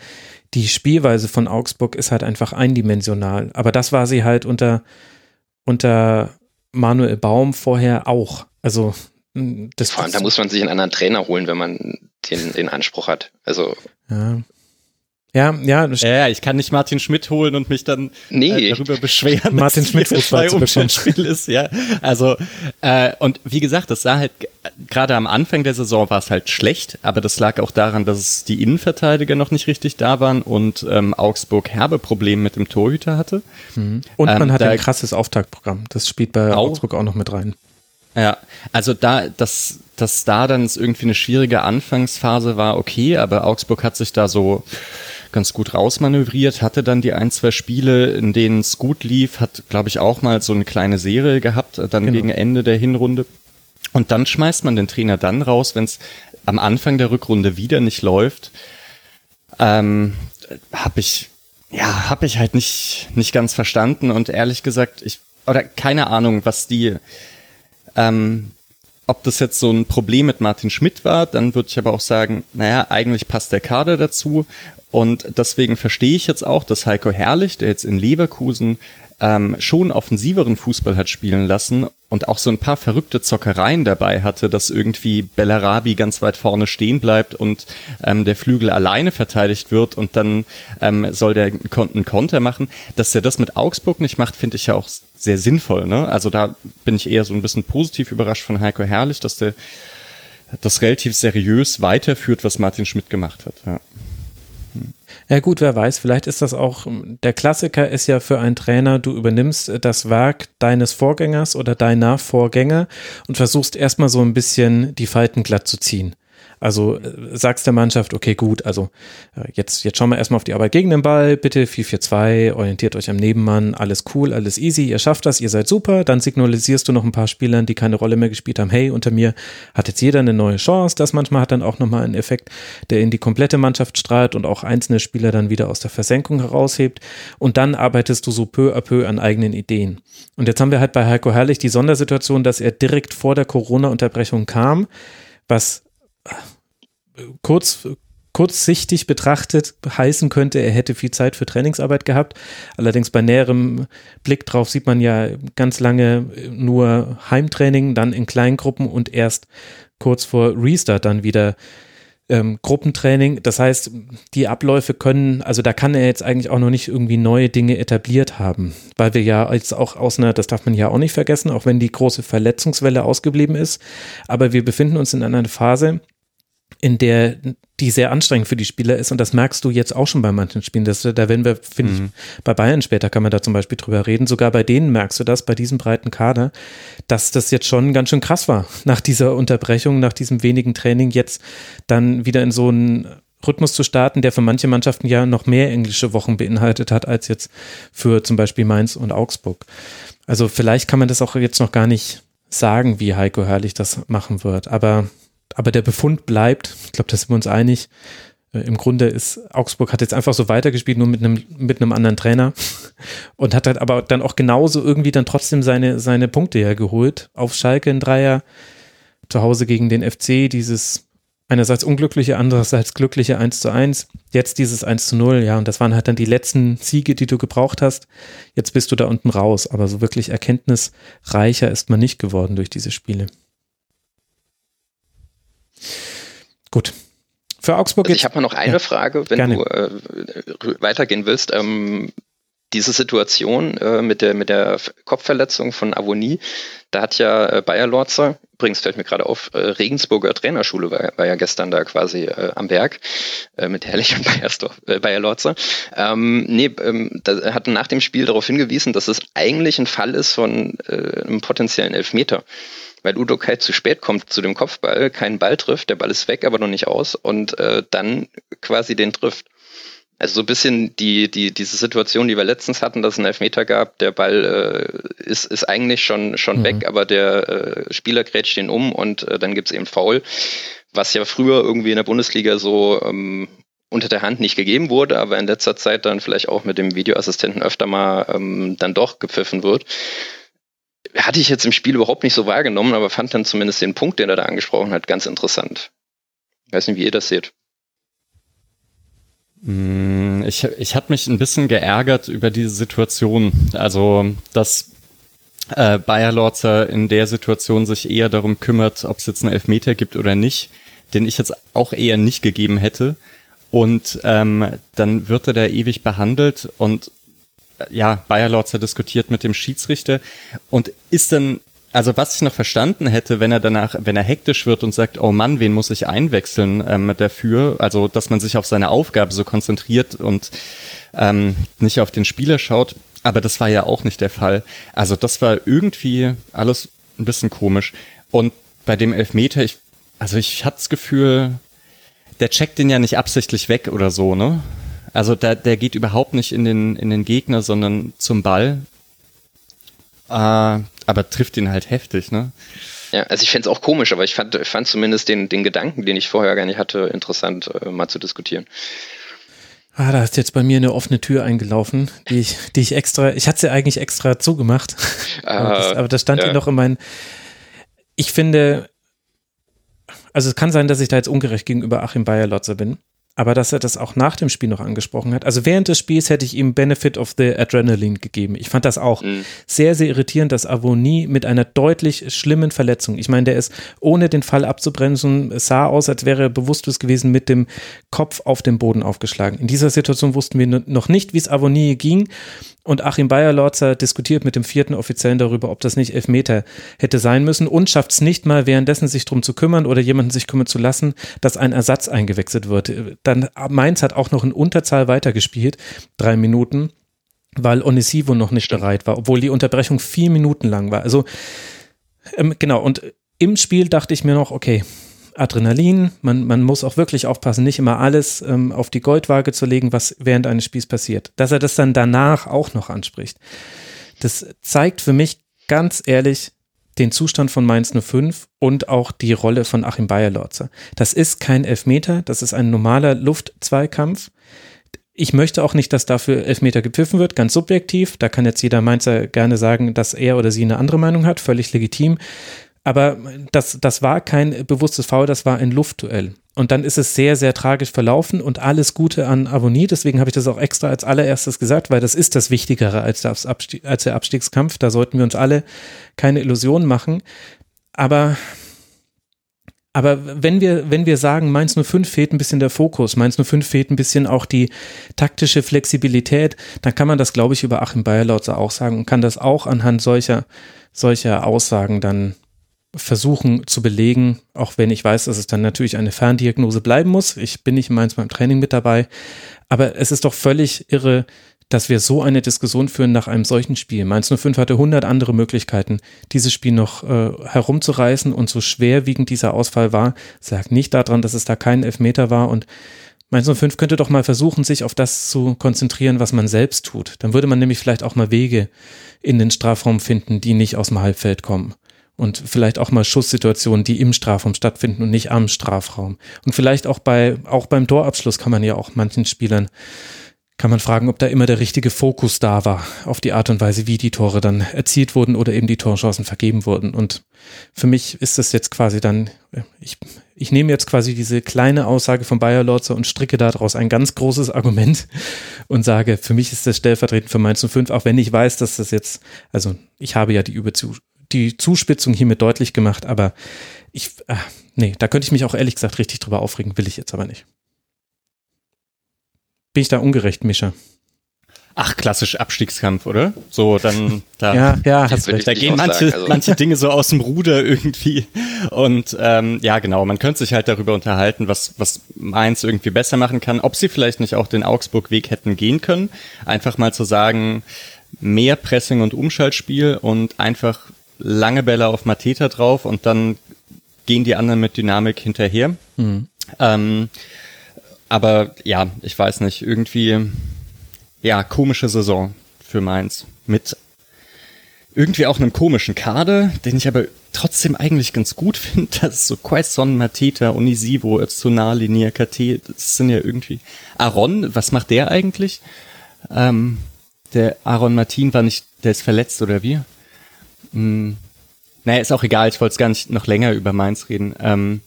die Spielweise von Augsburg ist halt einfach eindimensional. Aber das war sie halt unter unter Manuel Baum vorher auch. Also das Vor allem, da muss man sich einen anderen Trainer holen, wenn man den, den Anspruch hat. Also ja. Ja, ja. Ja, ich kann nicht Martin Schmidt holen und mich dann nee. äh, darüber beschweren, Martin Schmidt dass zwei Umschaltspiel ist. Ja, also äh, und wie gesagt, das sah halt gerade am Anfang der Saison war es halt schlecht, aber das lag auch daran, dass die Innenverteidiger noch nicht richtig da waren und ähm, Augsburg herbe Probleme mit dem Torhüter hatte. Mhm. Und man ähm, hat ein krasses Auftaktprogramm. Das spielt bei auch, Augsburg auch noch mit rein. Ja, also da, dass, dass da dann irgendwie eine schwierige Anfangsphase war, okay, aber Augsburg hat sich da so ganz gut rausmanövriert, hatte dann die ein, zwei Spiele, in denen es gut lief, hat, glaube ich, auch mal so eine kleine Serie gehabt, äh, dann genau. gegen Ende der Hinrunde. Und dann schmeißt man den Trainer dann raus, wenn es am Anfang der Rückrunde wieder nicht läuft. Ähm, habe ich, ja, habe ich halt nicht, nicht ganz verstanden und ehrlich gesagt, ich, oder keine Ahnung, was die, ähm, ob das jetzt so ein Problem mit Martin Schmidt war, dann würde ich aber auch sagen, naja, eigentlich passt der Kader dazu. Und deswegen verstehe ich jetzt auch, dass Heiko Herrlich, der jetzt in Leverkusen ähm, schon offensiveren Fußball hat spielen lassen und auch so ein paar verrückte Zockereien dabei hatte, dass irgendwie Bellarabi ganz weit vorne stehen bleibt und ähm, der Flügel alleine verteidigt wird und dann ähm, soll der einen Konter machen. Dass er das mit Augsburg nicht macht, finde ich ja auch sehr sinnvoll. Ne? Also da bin ich eher so ein bisschen positiv überrascht von Heiko Herrlich, dass der das relativ seriös weiterführt, was Martin Schmidt gemacht hat. Ja. Ja gut, wer weiß, vielleicht ist das auch, der Klassiker ist ja für einen Trainer, du übernimmst das Werk deines Vorgängers oder deiner Vorgänger und versuchst erstmal so ein bisschen die Falten glatt zu ziehen. Also äh, sagst der Mannschaft, okay, gut, also äh, jetzt, jetzt schauen wir erstmal auf die Arbeit gegen den Ball, bitte 4-4-2, orientiert euch am Nebenmann, alles cool, alles easy, ihr schafft das, ihr seid super, dann signalisierst du noch ein paar Spielern, die keine Rolle mehr gespielt haben, hey, unter mir hat jetzt jeder eine neue Chance, das manchmal hat dann auch nochmal einen Effekt, der in die komplette Mannschaft strahlt und auch einzelne Spieler dann wieder aus der Versenkung heraushebt. Und dann arbeitest du so peu à peu an eigenen Ideen. Und jetzt haben wir halt bei Heiko Herrlich die Sondersituation, dass er direkt vor der Corona-Unterbrechung kam, was kurz, kurzsichtig betrachtet heißen könnte, er hätte viel Zeit für Trainingsarbeit gehabt. Allerdings bei näherem Blick drauf sieht man ja ganz lange nur Heimtraining, dann in Kleingruppen und erst kurz vor Restart dann wieder ähm, Gruppentraining. Das heißt, die Abläufe können, also da kann er jetzt eigentlich auch noch nicht irgendwie neue Dinge etabliert haben, weil wir ja jetzt auch aus einer, das darf man ja auch nicht vergessen, auch wenn die große Verletzungswelle ausgeblieben ist, aber wir befinden uns in einer Phase, in der die sehr anstrengend für die Spieler ist und das merkst du jetzt auch schon bei manchen Spielen. Das, da werden wir, finde mhm. ich, bei Bayern später kann man da zum Beispiel drüber reden. Sogar bei denen merkst du das, bei diesem breiten Kader, dass das jetzt schon ganz schön krass war, nach dieser Unterbrechung, nach diesem wenigen Training jetzt dann wieder in so einen Rhythmus zu starten, der für manche Mannschaften ja noch mehr englische Wochen beinhaltet hat, als jetzt für zum Beispiel Mainz und Augsburg. Also vielleicht kann man das auch jetzt noch gar nicht sagen, wie Heiko Herrlich das machen wird, aber aber der Befund bleibt, ich glaube, da sind wir uns einig. Äh, Im Grunde ist Augsburg hat jetzt einfach so weitergespielt, nur mit einem, mit einem anderen Trainer und hat halt aber dann auch genauso irgendwie dann trotzdem seine, seine Punkte ja geholt. Auf Schalke ein Dreier, zu Hause gegen den FC, dieses einerseits unglückliche, andererseits glückliche 1 zu 1. Jetzt dieses 1 zu 0, ja, und das waren halt dann die letzten Siege, die du gebraucht hast. Jetzt bist du da unten raus, aber so wirklich erkenntnisreicher ist man nicht geworden durch diese Spiele. Gut. Für Augsburg also Ich habe noch eine ja, Frage, wenn gerne. du äh, weitergehen willst. Ähm, diese Situation äh, mit, der, mit der Kopfverletzung von Avonie, da hat ja äh, Bayer Lorzer, übrigens fällt mir gerade auf, äh, Regensburger Trainerschule war, war, ja gestern da quasi äh, am Berg äh, mit herrlichem äh, Bayer Lorzer. Ähm, nee, ähm, da hat nach dem Spiel darauf hingewiesen, dass es eigentlich ein Fall ist von äh, einem potenziellen Elfmeter weil Udo Kai zu spät kommt zu dem Kopfball, keinen Ball trifft, der Ball ist weg, aber noch nicht aus und äh, dann quasi den trifft. Also so ein bisschen die, die, diese Situation, die wir letztens hatten, dass es einen Elfmeter gab, der Ball äh, ist, ist eigentlich schon, schon mhm. weg, aber der äh, Spieler grätscht ihn um und äh, dann gibt's eben Foul, was ja früher irgendwie in der Bundesliga so ähm, unter der Hand nicht gegeben wurde, aber in letzter Zeit dann vielleicht auch mit dem Videoassistenten öfter mal ähm, dann doch gepfiffen wird hatte ich jetzt im Spiel überhaupt nicht so wahrgenommen, aber fand dann zumindest den Punkt, den er da angesprochen hat, ganz interessant. Ich weiß nicht, wie ihr das seht. Mm, ich, ich hatte mich ein bisschen geärgert über diese Situation. Also, dass äh, Bayer Lorzer in der Situation sich eher darum kümmert, ob es jetzt einen Elfmeter gibt oder nicht, den ich jetzt auch eher nicht gegeben hätte. Und ähm, dann wird er da ewig behandelt und ja, Bayer Lorzer diskutiert mit dem Schiedsrichter und ist dann also was ich noch verstanden hätte, wenn er danach, wenn er hektisch wird und sagt, oh Mann, wen muss ich einwechseln ähm, dafür, also dass man sich auf seine Aufgabe so konzentriert und ähm, nicht auf den Spieler schaut, aber das war ja auch nicht der Fall. Also das war irgendwie alles ein bisschen komisch. Und bei dem Elfmeter, ich, also ich hatte das Gefühl, der checkt den ja nicht absichtlich weg oder so, ne? Also der, der geht überhaupt nicht in den, in den Gegner, sondern zum Ball. Äh, aber trifft ihn halt heftig, ne? Ja, also ich fände es auch komisch, aber ich fand, fand zumindest den, den Gedanken, den ich vorher gar nicht hatte, interessant äh, mal zu diskutieren. Ah, da ist jetzt bei mir eine offene Tür eingelaufen, die ich, die ich extra, ich hatte sie eigentlich extra zugemacht. aber, das, aber das stand ja. hier noch in meinen. Ich finde, also es kann sein, dass ich da jetzt ungerecht gegenüber Achim Bayer-Lotzer bin aber dass er das auch nach dem Spiel noch angesprochen hat. Also während des Spiels hätte ich ihm Benefit of the Adrenaline gegeben. Ich fand das auch mhm. sehr, sehr irritierend, dass Avonie mit einer deutlich schlimmen Verletzung, ich meine, der ist ohne den Fall abzubremsen, sah aus, als wäre er bewusstlos gewesen, mit dem Kopf auf dem Boden aufgeschlagen. In dieser Situation wussten wir noch nicht, wie es Avonie ging und Achim Bayer-Lorzer diskutiert mit dem vierten Offiziellen darüber, ob das nicht Elfmeter hätte sein müssen und schafft es nicht mal, währenddessen sich drum zu kümmern oder jemanden sich kümmern zu lassen, dass ein Ersatz eingewechselt wird dann Mainz hat auch noch in Unterzahl weitergespielt, drei Minuten, weil Onisivo noch nicht bereit war, obwohl die Unterbrechung vier Minuten lang war. Also ähm, genau, und im Spiel dachte ich mir noch, okay, Adrenalin, man, man muss auch wirklich aufpassen, nicht immer alles ähm, auf die Goldwaage zu legen, was während eines Spiels passiert. Dass er das dann danach auch noch anspricht, das zeigt für mich ganz ehrlich, den Zustand von Mainz 05 und auch die Rolle von Achim Bayerlorzer. Das ist kein Elfmeter, das ist ein normaler Luftzweikampf. Ich möchte auch nicht, dass dafür Elfmeter gepfiffen wird, ganz subjektiv. Da kann jetzt jeder Mainzer gerne sagen, dass er oder sie eine andere Meinung hat, völlig legitim. Aber das, das war kein bewusstes Foul, das war ein Luftduell. Und dann ist es sehr, sehr tragisch verlaufen und alles Gute an Avonie. Deswegen habe ich das auch extra als allererstes gesagt, weil das ist das Wichtigere als, das Abstieg, als der Abstiegskampf. Da sollten wir uns alle keine Illusionen machen. Aber aber wenn wir, wenn wir sagen, Mainz 05 fehlt ein bisschen der Fokus, Mainz 05 fehlt ein bisschen auch die taktische Flexibilität, dann kann man das, glaube ich, über Achim Bayerlautzer auch sagen und kann das auch anhand solcher, solcher Aussagen dann versuchen zu belegen, auch wenn ich weiß, dass es dann natürlich eine Ferndiagnose bleiben muss. Ich bin nicht meins beim Training mit dabei, aber es ist doch völlig irre, dass wir so eine Diskussion führen nach einem solchen Spiel. Mainz 05 hatte 100 andere Möglichkeiten, dieses Spiel noch äh, herumzureißen und so schwerwiegend dieser Ausfall war, sagt nicht daran, dass es da kein Elfmeter war und Mainz 05 könnte doch mal versuchen, sich auf das zu konzentrieren, was man selbst tut. Dann würde man nämlich vielleicht auch mal Wege in den Strafraum finden, die nicht aus dem Halbfeld kommen und vielleicht auch mal Schusssituationen, die im Strafraum stattfinden und nicht am Strafraum. Und vielleicht auch bei, auch beim Torabschluss kann man ja auch manchen Spielern kann man fragen, ob da immer der richtige Fokus da war auf die Art und Weise, wie die Tore dann erzielt wurden oder eben die Torchancen vergeben wurden. Und für mich ist das jetzt quasi dann, ich, ich nehme jetzt quasi diese kleine Aussage von Bayer Lorzer und stricke daraus ein ganz großes Argument und sage, für mich ist das stellvertretend für Mainz 05, auch wenn ich weiß, dass das jetzt, also ich habe ja die Überzu die Zuspitzung hiermit deutlich gemacht, aber ich, äh, nee, da könnte ich mich auch ehrlich gesagt richtig drüber aufregen, will ich jetzt aber nicht. Bin ich da ungerecht, Mischa? Ach, klassisch Abstiegskampf, oder? So, dann da, ja, ja, das da gehen manche, sagen, also. manche Dinge so aus dem Ruder irgendwie. Und ähm, ja, genau, man könnte sich halt darüber unterhalten, was, was Mainz irgendwie besser machen kann, ob sie vielleicht nicht auch den Augsburg-Weg hätten gehen können. Einfach mal zu sagen, mehr Pressing und Umschaltspiel und einfach lange Bälle auf Mateta drauf und dann gehen die anderen mit Dynamik hinterher. Mhm. Ähm, aber ja, ich weiß nicht, irgendwie, ja, komische Saison für Mainz. Mit irgendwie auch einem komischen Kader, den ich aber trotzdem eigentlich ganz gut finde. Das ist so Quaison, Mateta, Unisivo, Tsunali, KT, das sind ja irgendwie. Aaron, was macht der eigentlich? Ähm, der Aaron Martin war nicht, der ist verletzt oder wie? Hm, naja, ist auch egal, ich wollte es gar nicht noch länger über Mainz reden. Ähm,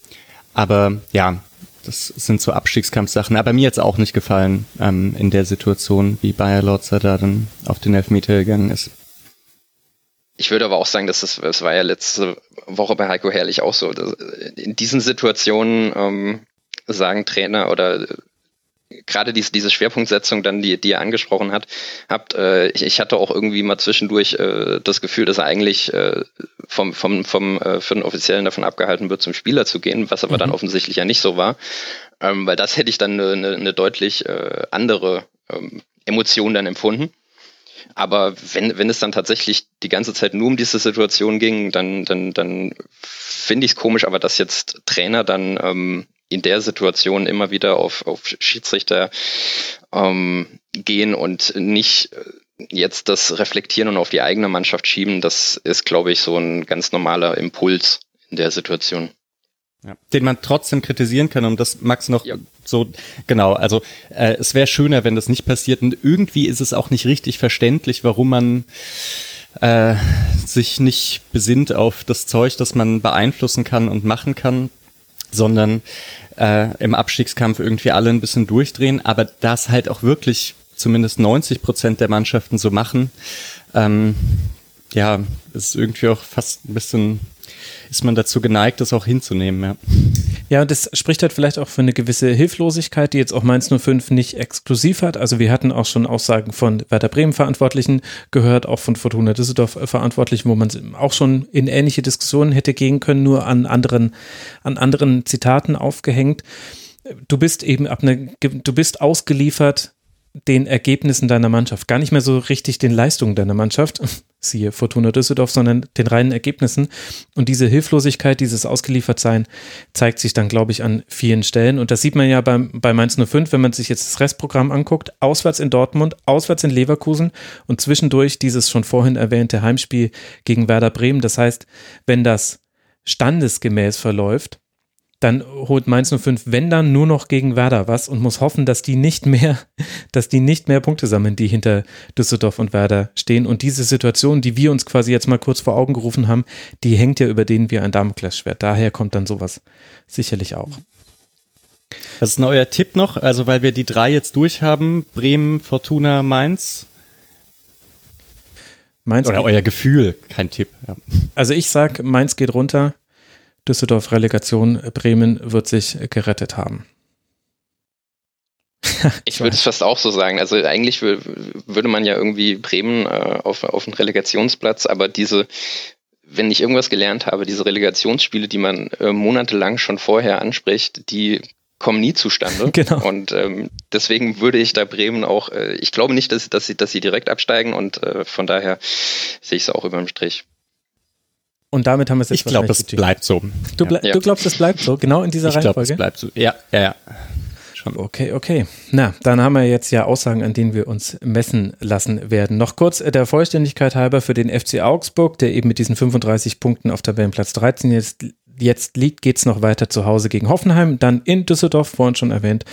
aber ja, das sind so Abstiegskampfsachen. Aber mir jetzt auch nicht gefallen ähm, in der Situation, wie Bayer Lotzer da dann auf den Elfmeter gegangen ist. Ich würde aber auch sagen, dass das, das war ja letzte Woche bei Heiko Herrlich auch so. in diesen Situationen ähm, sagen Trainer oder gerade diese, diese Schwerpunktsetzung dann, die, die ihr angesprochen hat, habt, äh, ich, ich hatte auch irgendwie mal zwischendurch äh, das Gefühl, dass er eigentlich äh, vom, vom, vom äh, für den Offiziellen davon abgehalten wird, zum Spieler zu gehen, was aber mhm. dann offensichtlich ja nicht so war. Ähm, weil das hätte ich dann eine, eine, eine deutlich äh, andere ähm, Emotion dann empfunden. Aber wenn, wenn es dann tatsächlich die ganze Zeit nur um diese Situation ging, dann, dann, dann finde ich es komisch, aber dass jetzt Trainer dann ähm, in der Situation immer wieder auf, auf Schiedsrichter ähm, gehen und nicht äh, jetzt das reflektieren und auf die eigene Mannschaft schieben, das ist, glaube ich, so ein ganz normaler Impuls in der Situation. Ja, den man trotzdem kritisieren kann, um das Max noch ja. so genau. Also äh, es wäre schöner, wenn das nicht passiert. Und irgendwie ist es auch nicht richtig verständlich, warum man äh, sich nicht besinnt auf das Zeug, das man beeinflussen kann und machen kann, sondern äh, im Abstiegskampf irgendwie alle ein bisschen durchdrehen, aber das halt auch wirklich zumindest 90 Prozent der Mannschaften so machen, ähm, ja, ist irgendwie auch fast ein bisschen ist man dazu geneigt, das auch hinzunehmen, ja. Ja, und das spricht halt vielleicht auch für eine gewisse Hilflosigkeit, die jetzt auch Mainz 05 nicht exklusiv hat. Also wir hatten auch schon Aussagen von Werder Bremen Verantwortlichen gehört, auch von Fortuna Düsseldorf Verantwortlichen, wo man auch schon in ähnliche Diskussionen hätte gehen können, nur an anderen, an anderen Zitaten aufgehängt. Du bist eben ab eine, du bist ausgeliefert den Ergebnissen deiner Mannschaft, gar nicht mehr so richtig den Leistungen deiner Mannschaft, siehe Fortuna Düsseldorf, sondern den reinen Ergebnissen. Und diese Hilflosigkeit, dieses Ausgeliefertsein zeigt sich dann, glaube ich, an vielen Stellen. Und das sieht man ja beim, bei Mainz 05, wenn man sich jetzt das Restprogramm anguckt, auswärts in Dortmund, auswärts in Leverkusen und zwischendurch dieses schon vorhin erwähnte Heimspiel gegen Werder Bremen. Das heißt, wenn das standesgemäß verläuft, dann holt Mainz 05, wenn dann nur noch gegen Werder was und muss hoffen, dass die nicht mehr, dass die nicht mehr Punkte sammeln, die hinter Düsseldorf und Werder stehen. Und diese Situation, die wir uns quasi jetzt mal kurz vor Augen gerufen haben, die hängt ja über denen wie ein Damoklesschwert. Daher kommt dann sowas sicherlich auch. Was ist ein euer Tipp noch? Also, weil wir die drei jetzt durchhaben, Bremen, Fortuna, Mainz. Mainz Oder euer Gefühl, kein Tipp. Ja. Also ich sag, Mainz geht runter, Düsseldorf Relegation, Bremen wird sich gerettet haben. ich würde es fast auch so sagen. Also eigentlich würde man ja irgendwie Bremen äh, auf, auf einen Relegationsplatz, aber diese, wenn ich irgendwas gelernt habe, diese Relegationsspiele, die man äh, monatelang schon vorher anspricht, die kommen nie zustande. Genau. Und ähm, deswegen würde ich da Bremen auch, äh, ich glaube nicht, dass, dass, sie, dass sie direkt absteigen und äh, von daher sehe ich es auch über dem Strich. Und damit haben wir es jetzt Ich glaube, es bleibt so. Du, ble ja. du, glaubst, es bleibt so, genau in dieser ich Reihenfolge? Ich glaube, es bleibt so. Ja, ja, ja. Schon. Okay, okay. Na, dann haben wir jetzt ja Aussagen, an denen wir uns messen lassen werden. Noch kurz der Vollständigkeit halber für den FC Augsburg, der eben mit diesen 35 Punkten auf Tabellenplatz 13 jetzt, jetzt liegt, geht es noch weiter zu Hause gegen Hoffenheim, dann in Düsseldorf, vorhin schon erwähnt,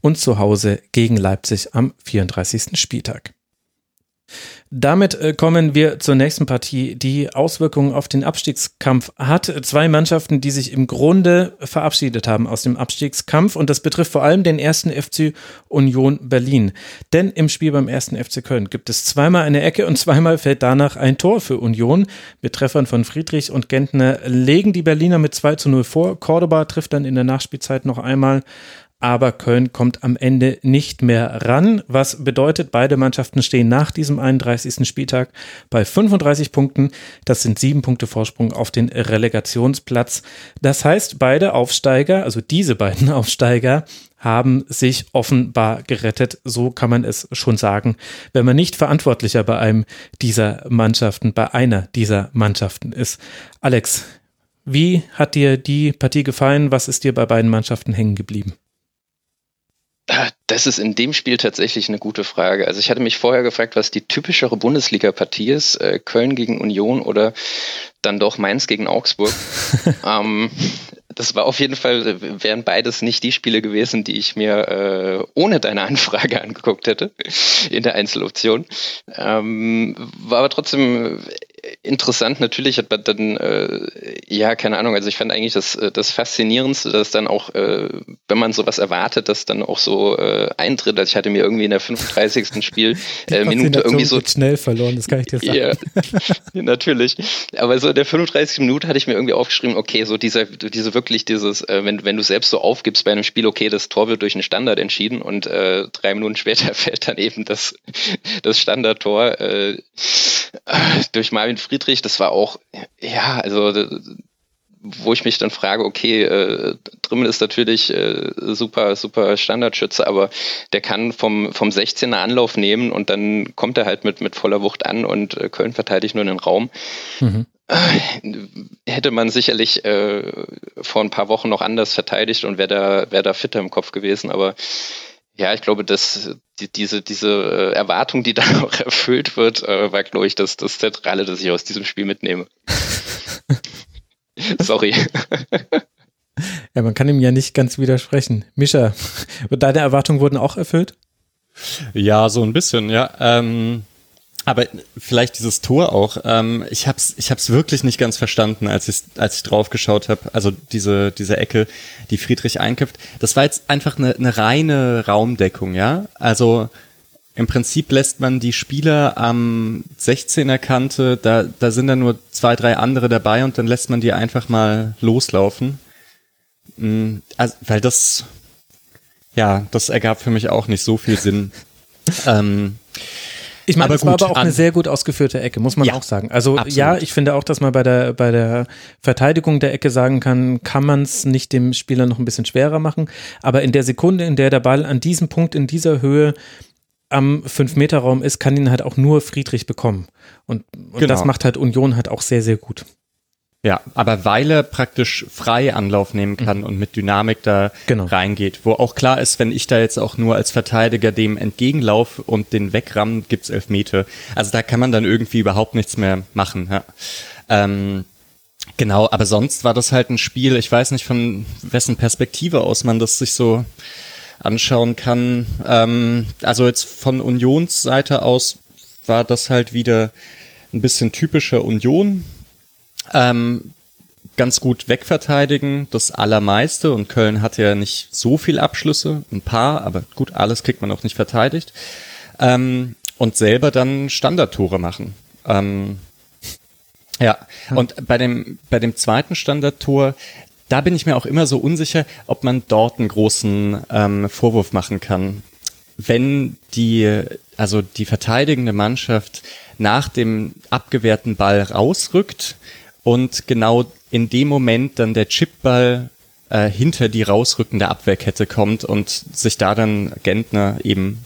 und zu Hause gegen Leipzig am 34. Spieltag. Damit äh, kommen wir zur nächsten Partie, die Auswirkungen auf den Abstiegskampf hat. Zwei Mannschaften, die sich im Grunde verabschiedet haben aus dem Abstiegskampf und das betrifft vor allem den ersten FC Union Berlin. Denn im Spiel beim ersten FC Köln gibt es zweimal eine Ecke und zweimal fällt danach ein Tor für Union. Mit Treffern von Friedrich und Gentner legen die Berliner mit 2 zu 0 vor. Cordoba trifft dann in der Nachspielzeit noch einmal aber Köln kommt am Ende nicht mehr ran, was bedeutet, beide Mannschaften stehen nach diesem 31. Spieltag bei 35 Punkten. Das sind sieben Punkte Vorsprung auf den Relegationsplatz. Das heißt, beide Aufsteiger, also diese beiden Aufsteiger, haben sich offenbar gerettet. So kann man es schon sagen, wenn man nicht verantwortlicher bei einem dieser Mannschaften, bei einer dieser Mannschaften ist. Alex, wie hat dir die Partie gefallen? Was ist dir bei beiden Mannschaften hängen geblieben? Das ist in dem Spiel tatsächlich eine gute Frage. Also ich hatte mich vorher gefragt, was die typischere Bundesliga-Partie ist, äh, Köln gegen Union oder dann doch Mainz gegen Augsburg. ähm, das war auf jeden Fall, wären beides nicht die Spiele gewesen, die ich mir äh, ohne deine Anfrage angeguckt hätte in der Einzeloption. Ähm, war aber trotzdem interessant, natürlich hat man dann, äh, ja, keine Ahnung, also ich fand eigentlich das, äh, das Faszinierendste, dass dann auch, äh, wenn man sowas erwartet, dass dann auch so äh, eintritt. Also ich hatte mir irgendwie in der 35. Spiel äh, Minute irgendwie so. schnell verloren, das kann ich dir sagen. Ja, natürlich. Aber so in der 35. Minute hatte ich mir irgendwie aufgeschrieben, okay, so dieser, diese wirklich dieses, äh, wenn, wenn du selbst so aufgibst bei einem Spiel, okay, das Tor wird durch einen Standard entschieden und äh, drei Minuten später fällt dann eben das, das Standardtor äh, durch Marvin Friedrich. Das war auch, ja, also wo ich mich dann frage, okay, äh, Drimmel ist natürlich äh, super, super Standardschütze, aber der kann vom, vom 16er Anlauf nehmen und dann kommt er halt mit, mit voller Wucht an und äh, Köln verteidigt nur den Raum. Mhm. Äh, hätte man sicherlich äh, vor ein paar Wochen noch anders verteidigt und wäre da, wär da fitter im Kopf gewesen, aber ja, ich glaube, dass die, diese, diese äh, Erwartung, die da auch erfüllt wird, äh, war, glaube ich, das, das Zentrale, das ich aus diesem Spiel mitnehme. Sorry. Ja, man kann ihm ja nicht ganz widersprechen. Mischa, deine Erwartungen wurden auch erfüllt? Ja, so ein bisschen, ja. Ähm, aber vielleicht dieses Tor auch. Ähm, ich hab's, ich hab's wirklich nicht ganz verstanden, als ich, als ich drauf geschaut habe. Also diese, diese Ecke, die Friedrich einköpft. Das war jetzt einfach eine, eine reine Raumdeckung, ja. Also im Prinzip lässt man die Spieler am 16er Kante, da, da sind dann nur zwei, drei andere dabei und dann lässt man die einfach mal loslaufen. Mm, also, weil das, ja, das ergab für mich auch nicht so viel Sinn. ähm, ich meine, es war aber auch eine sehr gut ausgeführte Ecke, muss man ja, auch sagen. Also absolut. ja, ich finde auch, dass man bei der, bei der Verteidigung der Ecke sagen kann, kann man es nicht dem Spieler noch ein bisschen schwerer machen. Aber in der Sekunde, in der der Ball an diesem Punkt, in dieser Höhe am 5-Meter-Raum ist, kann ihn halt auch nur Friedrich bekommen. Und, und genau. das macht halt Union halt auch sehr, sehr gut. Ja, aber weil er praktisch frei Anlauf nehmen kann mhm. und mit Dynamik da genau. reingeht, wo auch klar ist, wenn ich da jetzt auch nur als Verteidiger dem entgegenlaufe und den wegramm, gibt's elf Meter. Also da kann man dann irgendwie überhaupt nichts mehr machen. Ja. Ähm, genau, aber sonst war das halt ein Spiel, ich weiß nicht von wessen Perspektive aus man das sich so anschauen kann. Ähm, also jetzt von Unionsseite aus war das halt wieder ein bisschen typischer Union ähm, ganz gut wegverteidigen, das Allermeiste. Und Köln hatte ja nicht so viel Abschlüsse, ein paar, aber gut, alles kriegt man auch nicht verteidigt. Ähm, und selber dann Standardtore machen. Ähm, ja, und bei dem, bei dem zweiten Standardtor, da bin ich mir auch immer so unsicher, ob man dort einen großen ähm, Vorwurf machen kann. Wenn die, also die verteidigende Mannschaft nach dem abgewehrten Ball rausrückt, und genau in dem Moment dann der Chipball äh, hinter die rausrückende Abwehrkette kommt und sich da dann Gentner eben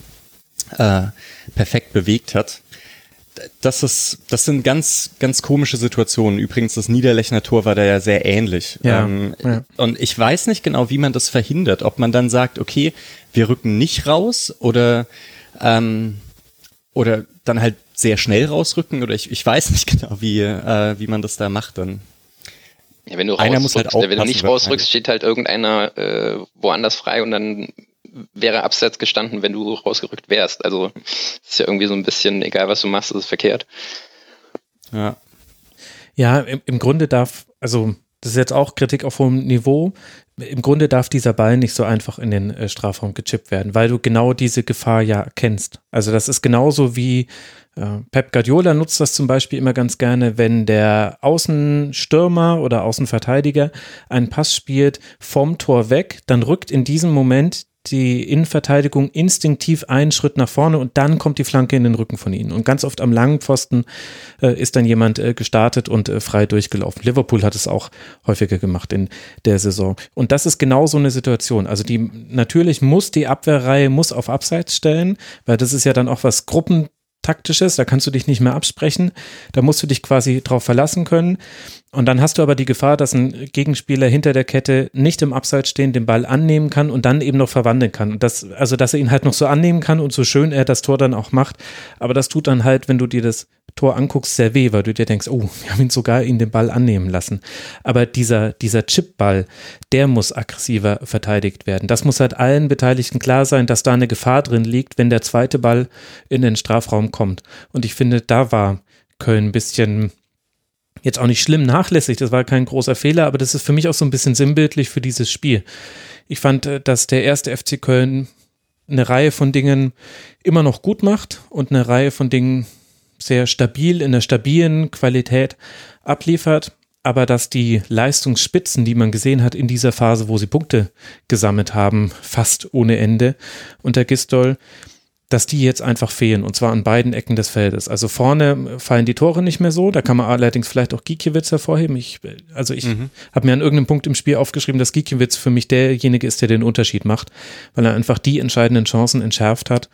äh, perfekt bewegt hat. Das ist, das sind ganz, ganz komische Situationen. Übrigens, das Niederlechner Tor war da ja sehr ähnlich. Ja, ähm, ja. Und ich weiß nicht genau, wie man das verhindert. Ob man dann sagt, okay, wir rücken nicht raus oder, ähm, oder dann halt sehr schnell rausrücken oder ich, ich weiß nicht genau, wie, äh, wie man das da macht dann. Ja, wenn du Einer muss halt wenn du nicht rausrückst, steht halt irgendeiner äh, woanders frei und dann wäre abseits gestanden, wenn du rausgerückt wärst. Also ist ja irgendwie so ein bisschen, egal was du machst, ist es verkehrt. Ja. Ja, im, im Grunde darf, also das ist jetzt auch Kritik auf hohem Niveau. Im Grunde darf dieser Ball nicht so einfach in den äh, Strafraum gechippt werden, weil du genau diese Gefahr ja kennst. Also das ist genauso wie Pep Guardiola nutzt das zum Beispiel immer ganz gerne, wenn der Außenstürmer oder Außenverteidiger einen Pass spielt vom Tor weg, dann rückt in diesem Moment die Innenverteidigung instinktiv einen Schritt nach vorne und dann kommt die Flanke in den Rücken von ihnen. Und ganz oft am langen Pfosten äh, ist dann jemand äh, gestartet und äh, frei durchgelaufen. Liverpool hat es auch häufiger gemacht in der Saison. Und das ist genau so eine Situation. Also die natürlich muss die Abwehrreihe muss auf Abseits stellen, weil das ist ja dann auch was Gruppen taktisches, da kannst du dich nicht mehr absprechen, da musst du dich quasi drauf verlassen können. Und dann hast du aber die Gefahr, dass ein Gegenspieler hinter der Kette nicht im Abseits stehen, den Ball annehmen kann und dann eben noch verwandeln kann. Und das, also dass er ihn halt noch so annehmen kann und so schön er das Tor dann auch macht. Aber das tut dann halt, wenn du dir das Tor anguckst, sehr weh, weil du dir denkst, oh, wir haben ihn sogar ihn den Ball annehmen lassen. Aber dieser, dieser Chipball, der muss aggressiver verteidigt werden. Das muss halt allen Beteiligten klar sein, dass da eine Gefahr drin liegt, wenn der zweite Ball in den Strafraum kommt. Und ich finde, da war Köln ein bisschen jetzt auch nicht schlimm nachlässig, das war kein großer Fehler, aber das ist für mich auch so ein bisschen sinnbildlich für dieses Spiel. Ich fand, äh, dass der erste FC Köln eine Reihe von Dingen immer noch gut macht und eine Reihe von Dingen sehr stabil in der stabilen Qualität abliefert, aber dass die Leistungsspitzen, die man gesehen hat in dieser Phase, wo sie Punkte gesammelt haben, fast ohne Ende unter Gistol, dass die jetzt einfach fehlen und zwar an beiden Ecken des Feldes. Also vorne fallen die Tore nicht mehr so, da kann man allerdings vielleicht auch Gikiewicz hervorheben. Ich, also ich mhm. habe mir an irgendeinem Punkt im Spiel aufgeschrieben, dass Gikiewicz für mich derjenige ist, der den Unterschied macht, weil er einfach die entscheidenden Chancen entschärft hat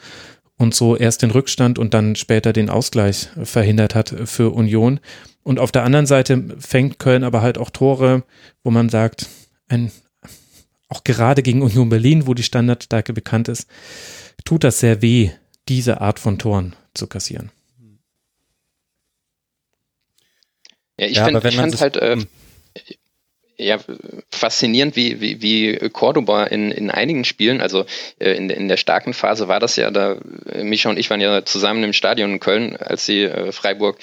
und so erst den Rückstand und dann später den Ausgleich verhindert hat für Union. Und auf der anderen Seite fängt Köln aber halt auch Tore, wo man sagt, ein, auch gerade gegen Union Berlin, wo die Standardstärke bekannt ist, tut das sehr weh, diese Art von Toren zu kassieren. Ja, ich ja, finde find halt, äh, ja, faszinierend, wie, wie, wie Cordoba in, in einigen Spielen, also äh, in, in der starken Phase war das ja, da äh, Micha und ich waren ja zusammen im Stadion in Köln, als sie äh, Freiburg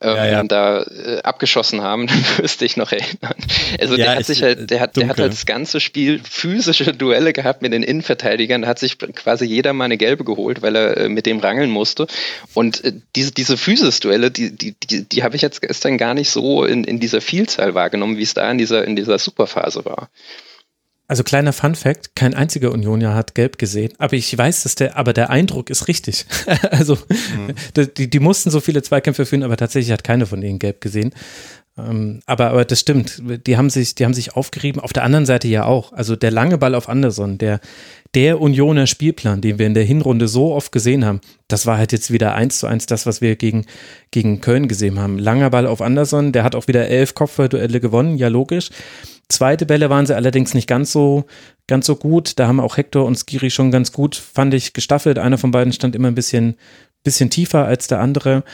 ähm, ja, ja. da äh, abgeschossen haben, dann müsste ich noch erinnern. Also ja, der hat sich halt, der hat, der hat halt das ganze Spiel physische Duelle gehabt mit den Innenverteidigern, da hat sich quasi jeder mal eine gelbe geholt, weil er äh, mit dem rangeln musste. Und äh, diese, diese Physis-Duelle, die, die, die, die habe ich jetzt gestern gar nicht so in, in dieser Vielzahl wahrgenommen, wie es da in dieser in dieser Superphase war. Also kleiner Fun Fact, kein einziger Unionier hat gelb gesehen, aber ich weiß, dass der, aber der Eindruck ist richtig. also mhm. die, die mussten so viele Zweikämpfe führen, aber tatsächlich hat keiner von denen gelb gesehen. Ähm, aber, aber das stimmt, die haben sich, die haben sich aufgerieben, auf der anderen Seite ja auch. Also der lange Ball auf Anderson, der, der Unioner Spielplan, den wir in der Hinrunde so oft gesehen haben, das war halt jetzt wieder eins zu eins das, was wir gegen, gegen Köln gesehen haben. Langer Ball auf Anderson, der hat auch wieder elf Kopfballduelle gewonnen, ja logisch. Zweite Bälle waren sie allerdings nicht ganz so, ganz so gut. Da haben auch Hector und Skiri schon ganz gut, fand ich, gestaffelt. Einer von beiden stand immer ein bisschen, bisschen tiefer als der andere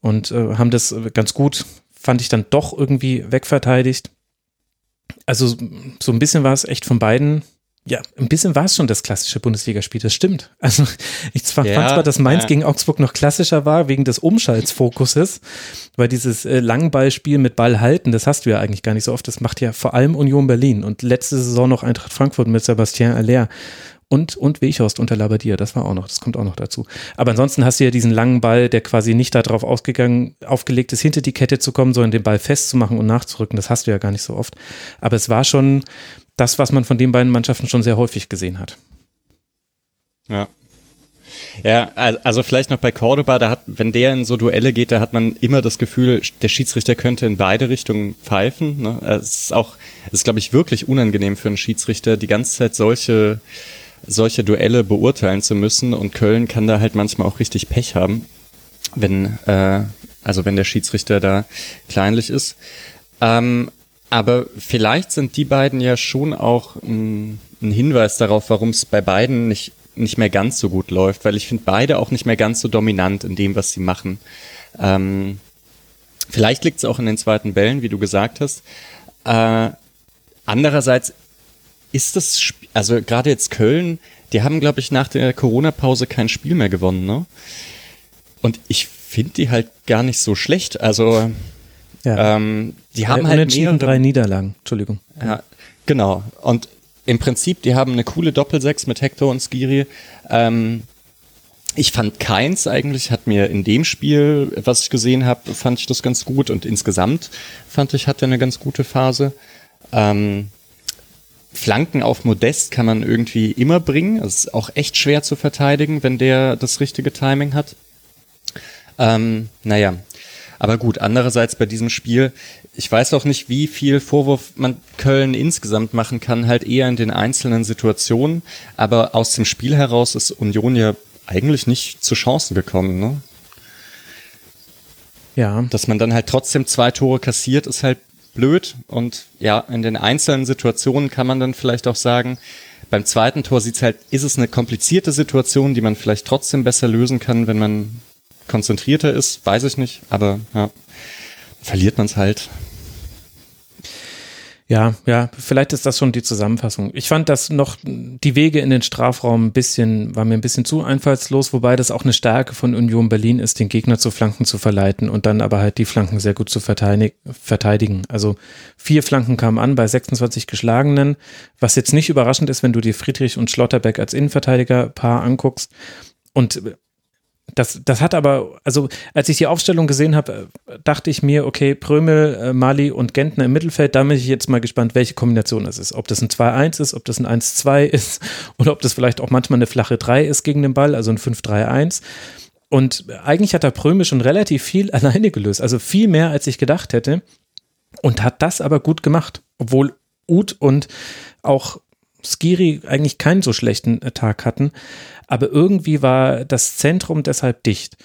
und äh, haben das ganz gut, fand ich dann doch irgendwie wegverteidigt. Also so ein bisschen war es echt von beiden ja, ein bisschen war es schon das klassische Bundesligaspiel, das stimmt. Also ich zwar, ja, fand zwar, dass Mainz ja. gegen Augsburg noch klassischer war, wegen des Umschaltsfokuses, weil dieses äh, Langballspiel mit Ball halten, das hast du ja eigentlich gar nicht so oft, das macht ja vor allem Union Berlin und letzte Saison noch Eintracht Frankfurt mit Sebastian Aller und, und Weghorst unter Labadier, das war auch noch, das kommt auch noch dazu. Aber ansonsten hast du ja diesen langen Ball, der quasi nicht darauf ausgegangen, aufgelegt ist, hinter die Kette zu kommen, sondern den Ball festzumachen und nachzurücken, das hast du ja gar nicht so oft. Aber es war schon, das, was man von den beiden Mannschaften schon sehr häufig gesehen hat. Ja. Ja, also vielleicht noch bei Cordoba, da hat, wenn der in so Duelle geht, da hat man immer das Gefühl, der Schiedsrichter könnte in beide Richtungen pfeifen. Ne? Es ist auch, es ist glaube ich wirklich unangenehm für einen Schiedsrichter, die ganze Zeit solche, solche Duelle beurteilen zu müssen und Köln kann da halt manchmal auch richtig Pech haben, wenn, äh, also wenn der Schiedsrichter da kleinlich ist. Ähm, aber vielleicht sind die beiden ja schon auch ein, ein Hinweis darauf, warum es bei beiden nicht, nicht mehr ganz so gut läuft, weil ich finde beide auch nicht mehr ganz so dominant in dem, was sie machen. Ähm, vielleicht liegt es auch in den zweiten Bällen, wie du gesagt hast. Äh, andererseits ist das, also gerade jetzt Köln, die haben, glaube ich, nach der Corona-Pause kein Spiel mehr gewonnen, ne? Und ich finde die halt gar nicht so schlecht. Also ja. Ähm, die haben halt mehrere, drei Niederlagen. Entschuldigung. Ja, genau. Und im Prinzip, die haben eine coole Doppelsechs mit Hector und Skiri. Ähm, ich fand keins eigentlich, hat mir in dem Spiel, was ich gesehen habe, fand ich das ganz gut und insgesamt fand ich, hatte eine ganz gute Phase. Ähm, Flanken auf Modest kann man irgendwie immer bringen. Es ist auch echt schwer zu verteidigen, wenn der das richtige Timing hat. Ähm, naja, aber gut, andererseits bei diesem Spiel, ich weiß auch nicht, wie viel Vorwurf man Köln insgesamt machen kann, halt eher in den einzelnen Situationen. Aber aus dem Spiel heraus ist Union ja eigentlich nicht zu Chancen gekommen, ne? Ja. Dass man dann halt trotzdem zwei Tore kassiert, ist halt blöd. Und ja, in den einzelnen Situationen kann man dann vielleicht auch sagen, beim zweiten Tor sieht's halt, ist es eine komplizierte Situation, die man vielleicht trotzdem besser lösen kann, wenn man konzentrierter ist, weiß ich nicht, aber ja, verliert man es halt. Ja, ja, vielleicht ist das schon die Zusammenfassung. Ich fand das noch, die Wege in den Strafraum ein bisschen, war mir ein bisschen zu einfallslos, wobei das auch eine Stärke von Union Berlin ist, den Gegner zu Flanken zu verleiten und dann aber halt die Flanken sehr gut zu verteidigen. Also vier Flanken kamen an bei 26 Geschlagenen, was jetzt nicht überraschend ist, wenn du dir Friedrich und Schlotterbeck als Innenverteidiger-Paar anguckst. Und das, das hat aber, also als ich die Aufstellung gesehen habe, dachte ich mir, okay, Prömel, äh, Mali und Gentner im Mittelfeld, da bin ich jetzt mal gespannt, welche Kombination das ist. Ob das ein 2-1 ist, ob das ein 1-2 ist oder ob das vielleicht auch manchmal eine flache 3 ist gegen den Ball, also ein 5-3-1. Und eigentlich hat der Prömel schon relativ viel alleine gelöst, also viel mehr, als ich gedacht hätte. Und hat das aber gut gemacht, obwohl Uth und auch Skiri eigentlich keinen so schlechten äh, Tag hatten aber irgendwie war das Zentrum deshalb dicht.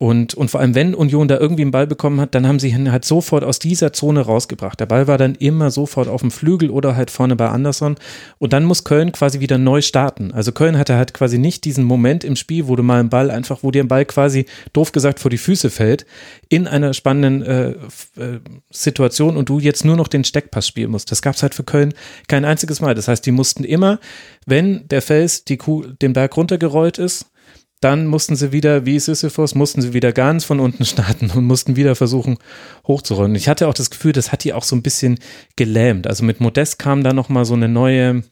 Und, und vor allem, wenn Union da irgendwie einen Ball bekommen hat, dann haben sie ihn halt sofort aus dieser Zone rausgebracht. Der Ball war dann immer sofort auf dem Flügel oder halt vorne bei Anderson. Und dann muss Köln quasi wieder neu starten. Also Köln hatte halt quasi nicht diesen Moment im Spiel, wo du mal einen Ball einfach, wo dir ein Ball quasi, doof gesagt, vor die Füße fällt, in einer spannenden äh, äh, Situation und du jetzt nur noch den Steckpass spielen musst. Das gab es halt für Köln kein einziges Mal. Das heißt, die mussten immer, wenn der Fels die Kuh den Berg runtergerollt ist, dann mussten sie wieder, wie Sisyphus, mussten sie wieder ganz von unten starten und mussten wieder versuchen hochzurollen. Ich hatte auch das Gefühl, das hat die auch so ein bisschen gelähmt. Also mit Modest kam da nochmal so eine neue,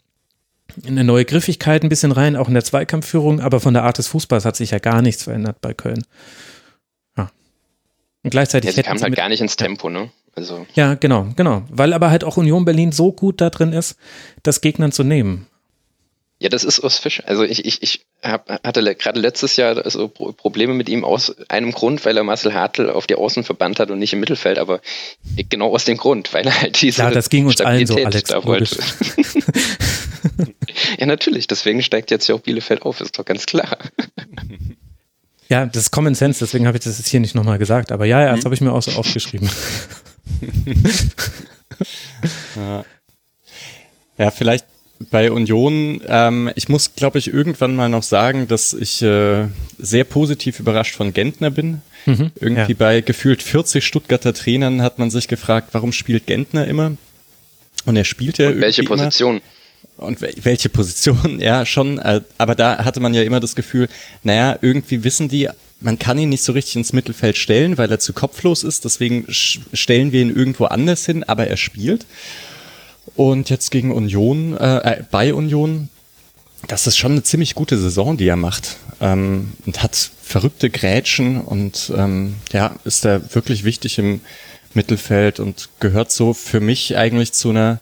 eine neue Griffigkeit ein bisschen rein, auch in der Zweikampfführung, aber von der Art des Fußballs hat sich ja gar nichts verändert bei Köln. Ja. Und gleichzeitig. Ja, sie kam halt gar nicht ins Tempo, ne? Also. Ja, genau, genau. Weil aber halt auch Union Berlin so gut da drin ist, das Gegnern zu nehmen. Ja, das ist Urs Fisch. Also ich, ich, ich hab, hatte le gerade letztes Jahr also Probleme mit ihm aus einem Grund, weil er Marcel Hartl auf die Außen verbannt hat und nicht im Mittelfeld, aber genau aus dem Grund, weil er halt diese ja, das ging uns Stabilität allen so, Alex, da wollte. ja, natürlich, deswegen steigt jetzt ja auch Bielefeld auf, ist doch ganz klar. Ja, das ist Common Sense, deswegen habe ich das jetzt hier nicht nochmal gesagt, aber ja, ja das mhm. habe ich mir auch so aufgeschrieben. ja. ja, vielleicht bei Union, ähm, ich muss, glaube ich, irgendwann mal noch sagen, dass ich äh, sehr positiv überrascht von Gentner bin. Mhm, Irgendwie ja. bei gefühlt 40 Stuttgarter Trainern hat man sich gefragt, warum spielt Gentner immer? Und er spielt ja. Und welche Position? Immer. Und welche Position? Ja, schon. Äh, aber da hatte man ja immer das Gefühl, naja, irgendwie wissen die, man kann ihn nicht so richtig ins Mittelfeld stellen, weil er zu kopflos ist. Deswegen stellen wir ihn irgendwo anders hin, aber er spielt. Und jetzt gegen Union, äh, äh, bei Union, das ist schon eine ziemlich gute Saison, die er macht. Ähm, und hat verrückte Grätschen und ähm, ja, ist da wirklich wichtig im Mittelfeld und gehört so für mich eigentlich zu einer,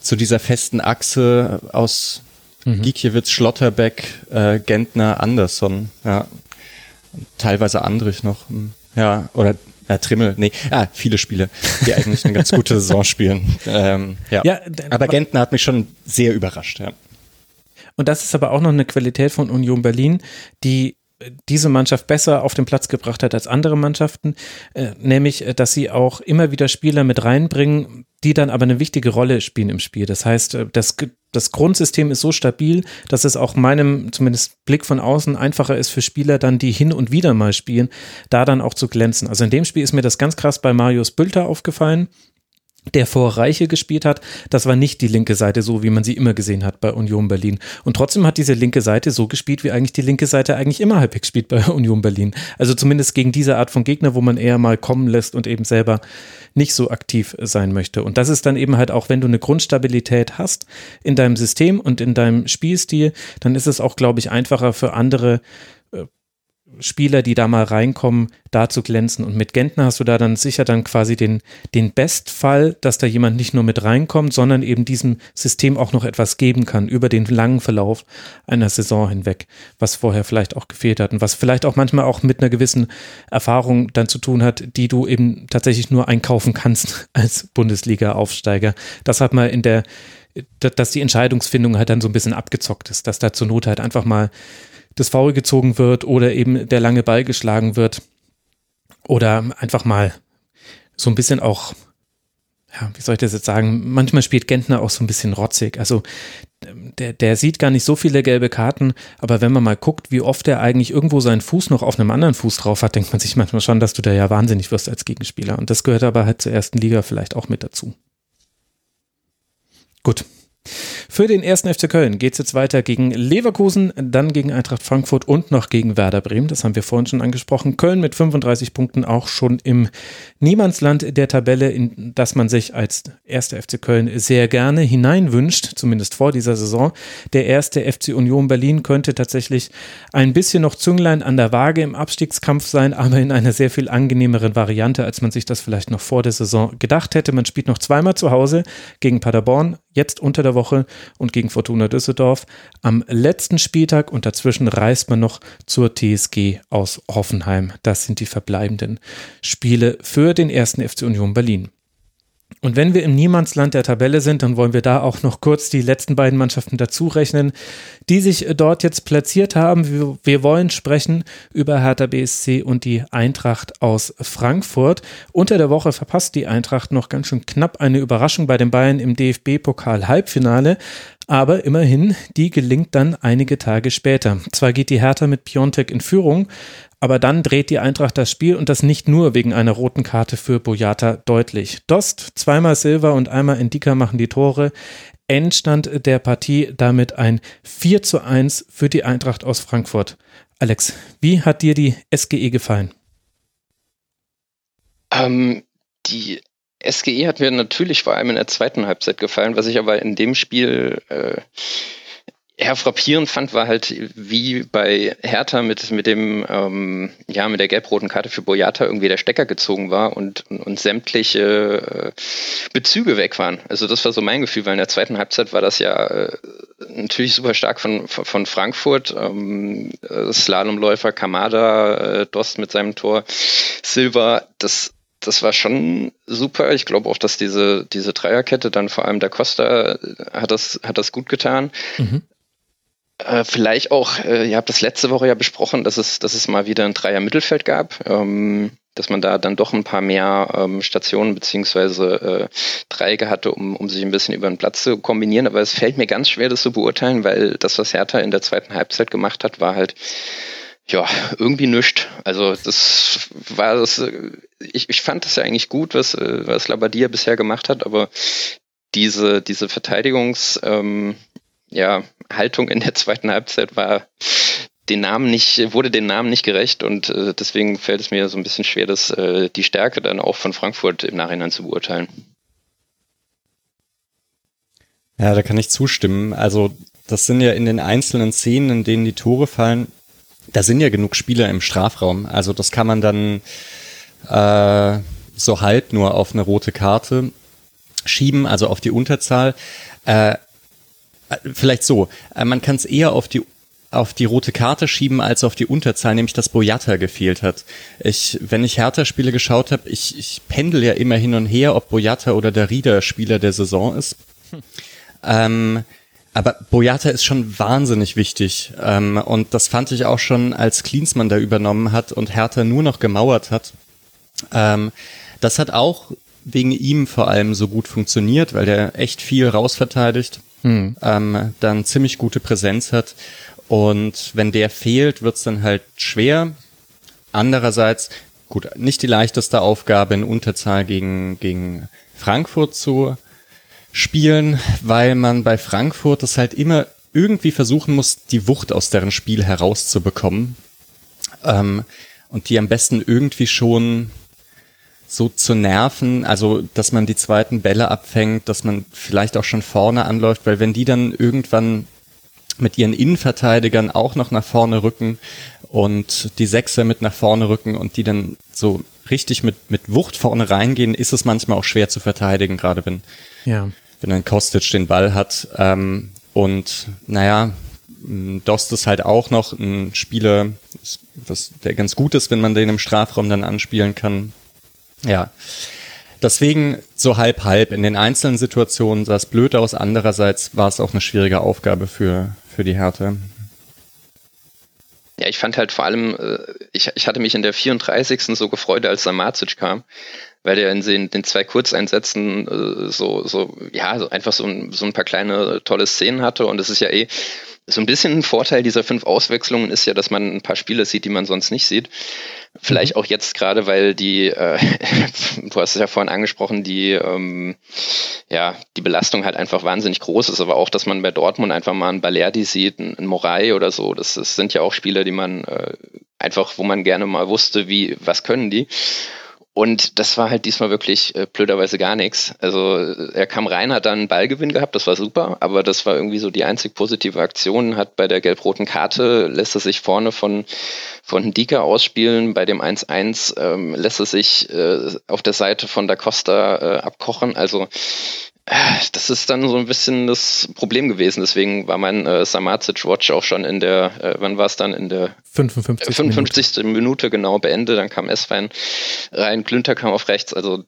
zu dieser festen Achse aus mhm. Gikiewicz, Schlotterbeck, äh, Gentner, Anderson, ja. teilweise Andrich noch. Hm, ja, oder äh, Trimmel, nee, ah, viele Spiele, die eigentlich eine ganz gute Saison spielen. Ähm, ja. ja, aber Gentner hat mich schon sehr überrascht, ja. Und das ist aber auch noch eine Qualität von Union Berlin, die diese Mannschaft besser auf den Platz gebracht hat als andere Mannschaften, äh, nämlich, äh, dass sie auch immer wieder Spieler mit reinbringen, die dann aber eine wichtige Rolle spielen im Spiel. Das heißt, äh, das, das Grundsystem ist so stabil, dass es auch meinem, zumindest Blick von außen, einfacher ist für Spieler dann, die hin und wieder mal spielen, da dann auch zu glänzen. Also in dem Spiel ist mir das ganz krass bei Marius Bülter aufgefallen der vor Reiche gespielt hat, das war nicht die linke Seite so, wie man sie immer gesehen hat bei Union Berlin. Und trotzdem hat diese linke Seite so gespielt, wie eigentlich die linke Seite eigentlich immer halbwegs spielt bei Union Berlin. Also zumindest gegen diese Art von Gegner, wo man eher mal kommen lässt und eben selber nicht so aktiv sein möchte. Und das ist dann eben halt auch, wenn du eine Grundstabilität hast in deinem System und in deinem Spielstil, dann ist es auch, glaube ich, einfacher für andere Spieler, die da mal reinkommen, da zu glänzen. Und mit Gentner hast du da dann sicher dann quasi den, den Bestfall, dass da jemand nicht nur mit reinkommt, sondern eben diesem System auch noch etwas geben kann über den langen Verlauf einer Saison hinweg, was vorher vielleicht auch gefehlt hat und was vielleicht auch manchmal auch mit einer gewissen Erfahrung dann zu tun hat, die du eben tatsächlich nur einkaufen kannst als Bundesliga-Aufsteiger. Das hat mal in der dass die Entscheidungsfindung halt dann so ein bisschen abgezockt ist, dass da zur Not halt einfach mal das Foul gezogen wird oder eben der lange Ball geschlagen wird oder einfach mal so ein bisschen auch, ja, wie soll ich das jetzt sagen, manchmal spielt Gentner auch so ein bisschen rotzig. Also der, der sieht gar nicht so viele gelbe Karten, aber wenn man mal guckt, wie oft er eigentlich irgendwo seinen Fuß noch auf einem anderen Fuß drauf hat, denkt man sich manchmal schon, dass du da ja wahnsinnig wirst als Gegenspieler. Und das gehört aber halt zur ersten Liga vielleicht auch mit dazu. Gut. Für den ersten FC Köln geht es jetzt weiter gegen Leverkusen, dann gegen Eintracht Frankfurt und noch gegen Werder Bremen. Das haben wir vorhin schon angesprochen. Köln mit 35 Punkten auch schon im Niemandsland der Tabelle, in das man sich als erster FC Köln sehr gerne hineinwünscht, zumindest vor dieser Saison. Der erste FC Union Berlin könnte tatsächlich ein bisschen noch Zünglein an der Waage im Abstiegskampf sein, aber in einer sehr viel angenehmeren Variante, als man sich das vielleicht noch vor der Saison gedacht hätte. Man spielt noch zweimal zu Hause gegen Paderborn, jetzt unter der Woche und gegen Fortuna Düsseldorf am letzten Spieltag und dazwischen reist man noch zur TSG aus Hoffenheim. Das sind die verbleibenden Spiele für den ersten FC Union Berlin. Und wenn wir im Niemandsland der Tabelle sind, dann wollen wir da auch noch kurz die letzten beiden Mannschaften dazu rechnen, die sich dort jetzt platziert haben. Wir wollen sprechen über Hertha BSC und die Eintracht aus Frankfurt. Unter der Woche verpasst die Eintracht noch ganz schön knapp eine Überraschung bei den Bayern im DFB-Pokal-Halbfinale. Aber immerhin, die gelingt dann einige Tage später. Zwar geht die Hertha mit Piontek in Führung, aber dann dreht die Eintracht das Spiel und das nicht nur wegen einer roten Karte für Boyata deutlich. Dost, zweimal Silver und einmal Indika machen die Tore. Endstand der Partie damit ein 4 zu 1 für die Eintracht aus Frankfurt. Alex, wie hat dir die SGE gefallen? Ähm, die SGE hat mir natürlich vor allem in der zweiten Halbzeit gefallen, was ich aber in dem Spiel äh, eher frappierend fand, war halt, wie bei Hertha mit, mit dem, ähm, ja, mit der gelb-roten Karte für Boyata irgendwie der Stecker gezogen war und, und, und sämtliche äh, Bezüge weg waren. Also das war so mein Gefühl, weil in der zweiten Halbzeit war das ja äh, natürlich super stark von, von Frankfurt. Ähm, äh, Slalomläufer Kamada, äh, Dost mit seinem Tor, Silva, das das war schon super. Ich glaube auch, dass diese, diese Dreierkette, dann vor allem der Costa, hat das, hat das gut getan. Mhm. Äh, vielleicht auch, äh, ihr habt das letzte Woche ja besprochen, dass es, dass es mal wieder ein Dreier-Mittelfeld gab, ähm, dass man da dann doch ein paar mehr ähm, Stationen beziehungsweise äh, Dreiecke hatte, um, um sich ein bisschen über den Platz zu kombinieren. Aber es fällt mir ganz schwer, das zu beurteilen, weil das, was Hertha in der zweiten Halbzeit gemacht hat, war halt ja, irgendwie nischt. Also das war das, äh, ich, ich fand das ja eigentlich gut, was, äh, was Labadia bisher gemacht hat, aber diese, diese Verteidigungs, ähm, ja, Haltung in der zweiten Halbzeit war den Namen nicht, wurde den Namen nicht gerecht und äh, deswegen fällt es mir so ein bisschen schwer, das, äh, die Stärke dann auch von Frankfurt im Nachhinein zu beurteilen. Ja, da kann ich zustimmen. Also, das sind ja in den einzelnen Szenen, in denen die Tore fallen, da sind ja genug Spieler im Strafraum. Also, das kann man dann äh, so halb nur auf eine rote Karte schieben, also auf die Unterzahl. Äh, vielleicht so, äh, man kann es eher auf die auf die rote Karte schieben als auf die Unterzahl, nämlich dass Boyata gefehlt hat. Ich, wenn ich Hertha-Spiele geschaut habe, ich, ich pendel ja immer hin und her, ob Boyata oder der Rieder Spieler der Saison ist. Hm. Ähm, aber Boyata ist schon wahnsinnig wichtig. Ähm, und das fand ich auch schon, als Klinsmann da übernommen hat und Hertha nur noch gemauert hat. Ähm, das hat auch wegen ihm vor allem so gut funktioniert, weil der echt viel rausverteidigt hm. ähm, dann ziemlich gute Präsenz hat. Und wenn der fehlt, wird's dann halt schwer. Andererseits, gut, nicht die leichteste Aufgabe in Unterzahl gegen, gegen Frankfurt zu spielen, weil man bei Frankfurt das halt immer irgendwie versuchen muss, die Wucht aus deren Spiel herauszubekommen. Ähm, und die am besten irgendwie schon so zu nerven, also dass man die zweiten Bälle abfängt, dass man vielleicht auch schon vorne anläuft, weil wenn die dann irgendwann mit ihren Innenverteidigern auch noch nach vorne rücken und die Sechser mit nach vorne rücken und die dann so richtig mit, mit Wucht vorne reingehen, ist es manchmal auch schwer zu verteidigen, gerade wenn, ja. wenn ein Kostic den Ball hat. Ähm, und naja, Dost ist halt auch noch ein Spieler, was, der ganz gut ist, wenn man den im Strafraum dann anspielen kann. Ja. Deswegen so halb halb. In den einzelnen Situationen sah es blöd aus. Andererseits war es auch eine schwierige Aufgabe für, für die Härte. Ja, ich fand halt vor allem, äh, ich, ich hatte mich in der 34. so gefreut, als Samacic kam, weil er in den, den zwei Kurzeinsätzen äh, so, so, ja, so einfach so ein, so ein paar kleine tolle Szenen hatte und es ist ja eh So ein bisschen ein Vorteil dieser fünf Auswechslungen ist ja, dass man ein paar Spiele sieht, die man sonst nicht sieht. Vielleicht mhm. auch jetzt gerade, weil die, äh, du hast es ja vorhin angesprochen, die, ähm, ja, die Belastung halt einfach wahnsinnig groß ist, aber auch, dass man bei Dortmund einfach mal einen Balerdi sieht, einen Morai oder so, das, das sind ja auch Spieler, die man äh, einfach, wo man gerne mal wusste, wie, was können die. Und das war halt diesmal wirklich äh, blöderweise gar nichts. Also er kam rein, hat dann einen Ballgewinn gehabt, das war super, aber das war irgendwie so die einzig positive Aktion. Hat bei der gelb-roten Karte, lässt er sich vorne von, von Dika ausspielen, bei dem 1-1 ähm, lässt er sich äh, auf der Seite von Da Costa äh, abkochen. Also das ist dann so ein bisschen das Problem gewesen. Deswegen war mein äh, Samacic-Watch auch schon in der, äh, wann war es dann? In der 55. 55. Minute. Minute genau beendet. Dann kam S-Fein rein, Klünter kam auf rechts. Also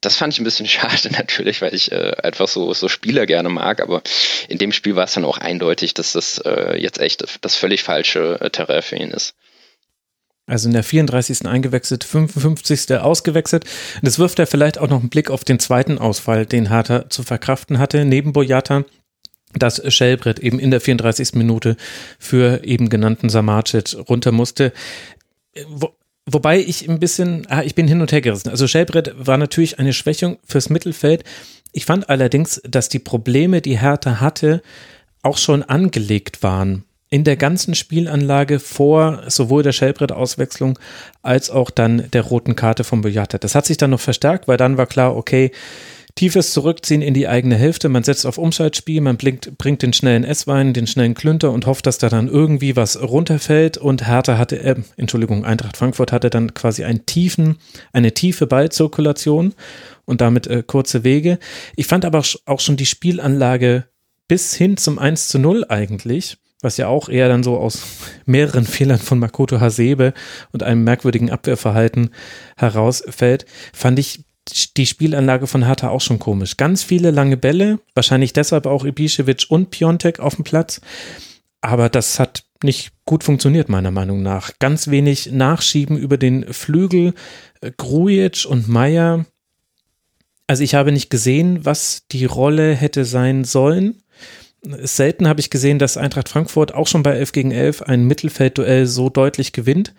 das fand ich ein bisschen schade natürlich, weil ich äh, einfach so, so Spieler gerne mag. Aber in dem Spiel war es dann auch eindeutig, dass das äh, jetzt echt das völlig falsche äh, Terrain für ihn ist. Also in der 34. eingewechselt, 55. ausgewechselt. Das wirft er vielleicht auch noch einen Blick auf den zweiten Ausfall, den Harter zu verkraften hatte, neben Boyata dass Schellbrett eben in der 34. Minute für eben genannten Samacic runter musste. Wo, wobei ich ein bisschen, ah, ich bin hin und her gerissen. Also Schellbrett war natürlich eine Schwächung fürs Mittelfeld. Ich fand allerdings, dass die Probleme, die Hertha hatte, auch schon angelegt waren in der ganzen Spielanlage vor sowohl der Schellbrett-Auswechslung als auch dann der roten Karte von Boyata. Das hat sich dann noch verstärkt, weil dann war klar, okay, tiefes Zurückziehen in die eigene Hälfte, man setzt auf Umschaltspiel, man blinkt, bringt den schnellen S-Wein, den schnellen Klünter und hofft, dass da dann irgendwie was runterfällt und Hertha hatte, äh, Entschuldigung, Eintracht Frankfurt hatte dann quasi einen tiefen, eine tiefe Ballzirkulation und damit äh, kurze Wege. Ich fand aber auch schon die Spielanlage bis hin zum 1 zu 0 eigentlich was ja auch eher dann so aus mehreren Fehlern von Makoto Hasebe und einem merkwürdigen Abwehrverhalten herausfällt, fand ich die Spielanlage von Hertha auch schon komisch. Ganz viele lange Bälle, wahrscheinlich deshalb auch Ibišević und Piontek auf dem Platz, aber das hat nicht gut funktioniert, meiner Meinung nach. Ganz wenig Nachschieben über den Flügel, äh, Grujic und Meier. Also ich habe nicht gesehen, was die Rolle hätte sein sollen selten habe ich gesehen, dass Eintracht Frankfurt auch schon bei 11 gegen 11 ein Mittelfeldduell so deutlich gewinnt.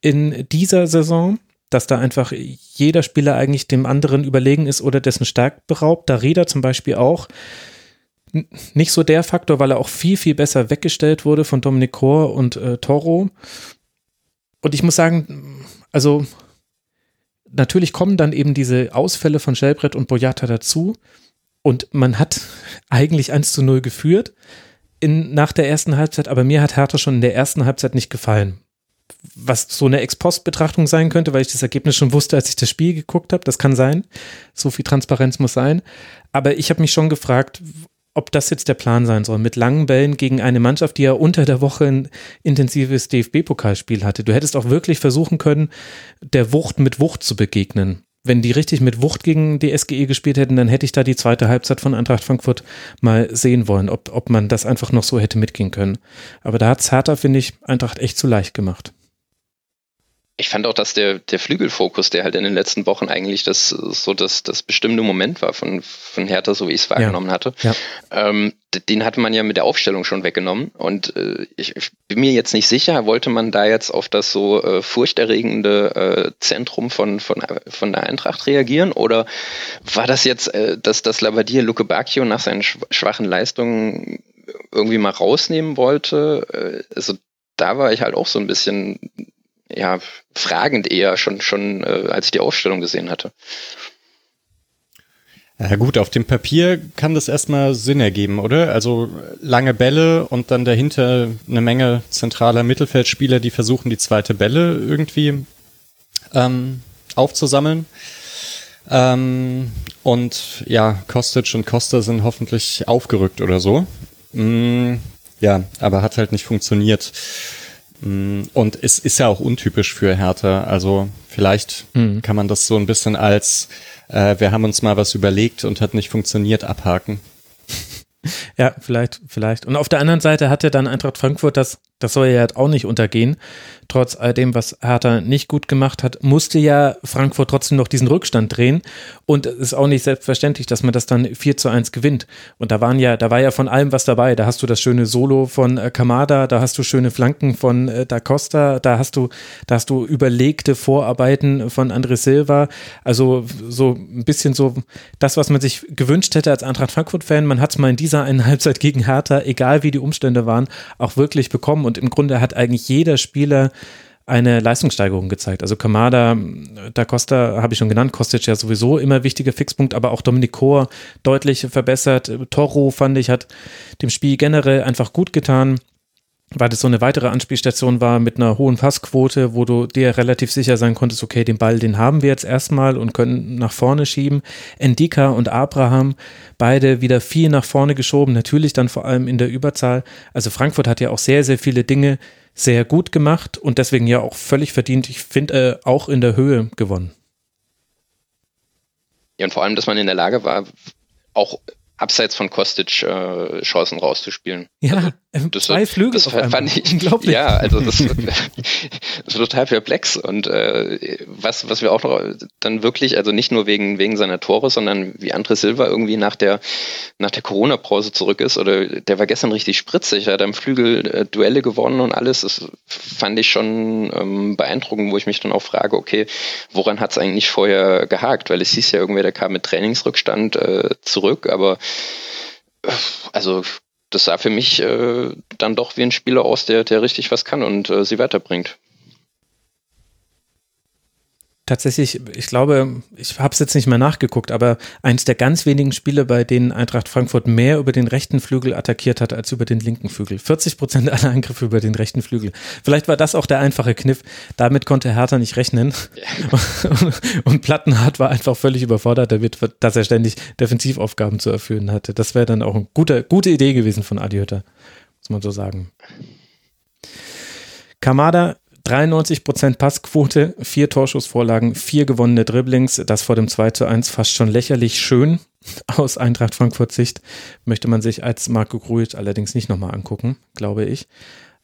In dieser Saison, dass da einfach jeder Spieler eigentlich dem anderen überlegen ist oder dessen Stark beraubt. Da Rieder zum Beispiel auch nicht so der Faktor, weil er auch viel, viel besser weggestellt wurde von Dominik Kor und äh, Toro. Und ich muss sagen, also natürlich kommen dann eben diese Ausfälle von Schellbrett und Boyata dazu. Und man hat eigentlich 1 zu 0 geführt in, nach der ersten Halbzeit, aber mir hat Hertha schon in der ersten Halbzeit nicht gefallen. Was so eine Ex-Post-Betrachtung sein könnte, weil ich das Ergebnis schon wusste, als ich das Spiel geguckt habe. Das kann sein. So viel Transparenz muss sein. Aber ich habe mich schon gefragt, ob das jetzt der Plan sein soll, mit langen Bällen gegen eine Mannschaft, die ja unter der Woche ein intensives DFB-Pokalspiel hatte. Du hättest auch wirklich versuchen können, der Wucht mit Wucht zu begegnen wenn die richtig mit Wucht gegen die SGE gespielt hätten, dann hätte ich da die zweite Halbzeit von Eintracht Frankfurt mal sehen wollen, ob, ob man das einfach noch so hätte mitgehen können. Aber da hat Hertha, finde ich, Eintracht echt zu leicht gemacht ich fand auch, dass der, der Flügelfokus, der halt in den letzten Wochen eigentlich das so das, das bestimmte Moment war von, von Hertha, so wie ich es wahrgenommen ja. hatte, ja. Ähm, den hatte man ja mit der Aufstellung schon weggenommen. Und äh, ich, ich, bin mir jetzt nicht sicher, wollte man da jetzt auf das so äh, furchterregende äh, Zentrum von, von, von der Eintracht reagieren? Oder war das jetzt, äh, dass das Labadier Luke Bacchio nach seinen schwachen Leistungen irgendwie mal rausnehmen wollte? Äh, also da war ich halt auch so ein bisschen ja, fragend eher schon, schon äh, als ich die Aufstellung gesehen hatte. Ja gut, auf dem Papier kann das erstmal Sinn ergeben, oder? Also lange Bälle und dann dahinter eine Menge zentraler Mittelfeldspieler, die versuchen, die zweite Bälle irgendwie ähm, aufzusammeln. Ähm, und ja, Kostic und Costa sind hoffentlich aufgerückt oder so. Mm, ja, aber hat halt nicht funktioniert. Mm, und es ist ja auch untypisch für Hertha. Also vielleicht mhm. kann man das so ein bisschen als äh, wir haben uns mal was überlegt und hat nicht funktioniert abhaken. Ja, vielleicht, vielleicht. Und auf der anderen Seite hat ja dann Eintracht Frankfurt das das soll ja auch nicht untergehen. Trotz all dem, was Hertha nicht gut gemacht hat, musste ja Frankfurt trotzdem noch diesen Rückstand drehen. Und es ist auch nicht selbstverständlich, dass man das dann 4 zu 1 gewinnt. Und da waren ja, da war ja von allem was dabei. Da hast du das schöne Solo von äh, Kamada, da hast du schöne Flanken von äh, Da Costa, da hast du, da hast du überlegte Vorarbeiten von André Silva. Also so ein bisschen so das, was man sich gewünscht hätte als Eintracht Frankfurt-Fan. Man hat es mal in dieser einen Halbzeit gegen Hertha, egal wie die Umstände waren, auch wirklich bekommen und im Grunde hat eigentlich jeder Spieler eine Leistungssteigerung gezeigt. Also Kamada, Da Costa habe ich schon genannt, Kostic ja sowieso immer wichtiger Fixpunkt, aber auch Dominik Kor deutlich verbessert. Toro fand ich, hat dem Spiel generell einfach gut getan weil das so eine weitere Anspielstation war mit einer hohen Passquote, wo du dir relativ sicher sein konntest, okay, den Ball, den haben wir jetzt erstmal und können nach vorne schieben. Endika und Abraham, beide wieder viel nach vorne geschoben, natürlich dann vor allem in der Überzahl. Also Frankfurt hat ja auch sehr, sehr viele Dinge sehr gut gemacht und deswegen ja auch völlig verdient, ich finde, äh, auch in der Höhe gewonnen. Ja, und vor allem, dass man in der Lage war, auch abseits von Kostic äh, Chancen rauszuspielen. Ja, also, das, zwei Flügel das fand einmal. ich unglaublich. Ja, also das, das ist total perplex und äh, was was wir auch noch dann wirklich, also nicht nur wegen wegen seiner Tore, sondern wie André Silva irgendwie nach der nach der Corona Pause zurück ist oder der war gestern richtig spritzig, er hat am Flügel äh, Duelle gewonnen und alles, das fand ich schon ähm, beeindruckend, wo ich mich dann auch frage, okay, woran hat es eigentlich vorher gehakt, weil es hieß ja irgendwie, der kam mit Trainingsrückstand äh, zurück, aber also das sah für mich äh, dann doch wie ein Spieler aus, der, der richtig was kann und äh, sie weiterbringt tatsächlich, ich glaube, ich habe es jetzt nicht mehr nachgeguckt, aber eins der ganz wenigen Spiele, bei denen Eintracht Frankfurt mehr über den rechten Flügel attackiert hat als über den linken Flügel. 40 Prozent aller Angriffe über den rechten Flügel. Vielleicht war das auch der einfache Kniff. Damit konnte Hertha nicht rechnen. Und Plattenhardt war einfach völlig überfordert damit, dass er ständig Defensivaufgaben zu erfüllen hatte. Das wäre dann auch eine gute, gute Idee gewesen von Adi Hütter, muss man so sagen. Kamada 93% Passquote, vier Torschussvorlagen, vier gewonnene Dribblings, das vor dem 2 zu 1 fast schon lächerlich schön aus Eintracht Frankfurt Sicht, möchte man sich als Marco Gruitsch allerdings nicht nochmal angucken, glaube ich.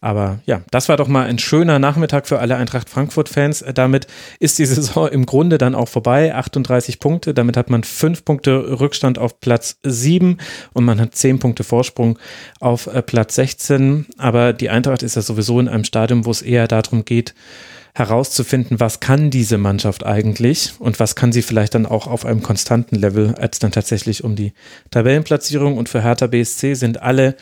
Aber ja, das war doch mal ein schöner Nachmittag für alle Eintracht Frankfurt-Fans. Damit ist die Saison im Grunde dann auch vorbei. 38 Punkte, damit hat man fünf Punkte Rückstand auf Platz 7 und man hat zehn Punkte Vorsprung auf äh, Platz 16. Aber die Eintracht ist ja sowieso in einem Stadium, wo es eher darum geht, herauszufinden, was kann diese Mannschaft eigentlich und was kann sie vielleicht dann auch auf einem konstanten Level, als dann tatsächlich um die Tabellenplatzierung. Und für Hertha BSC sind alle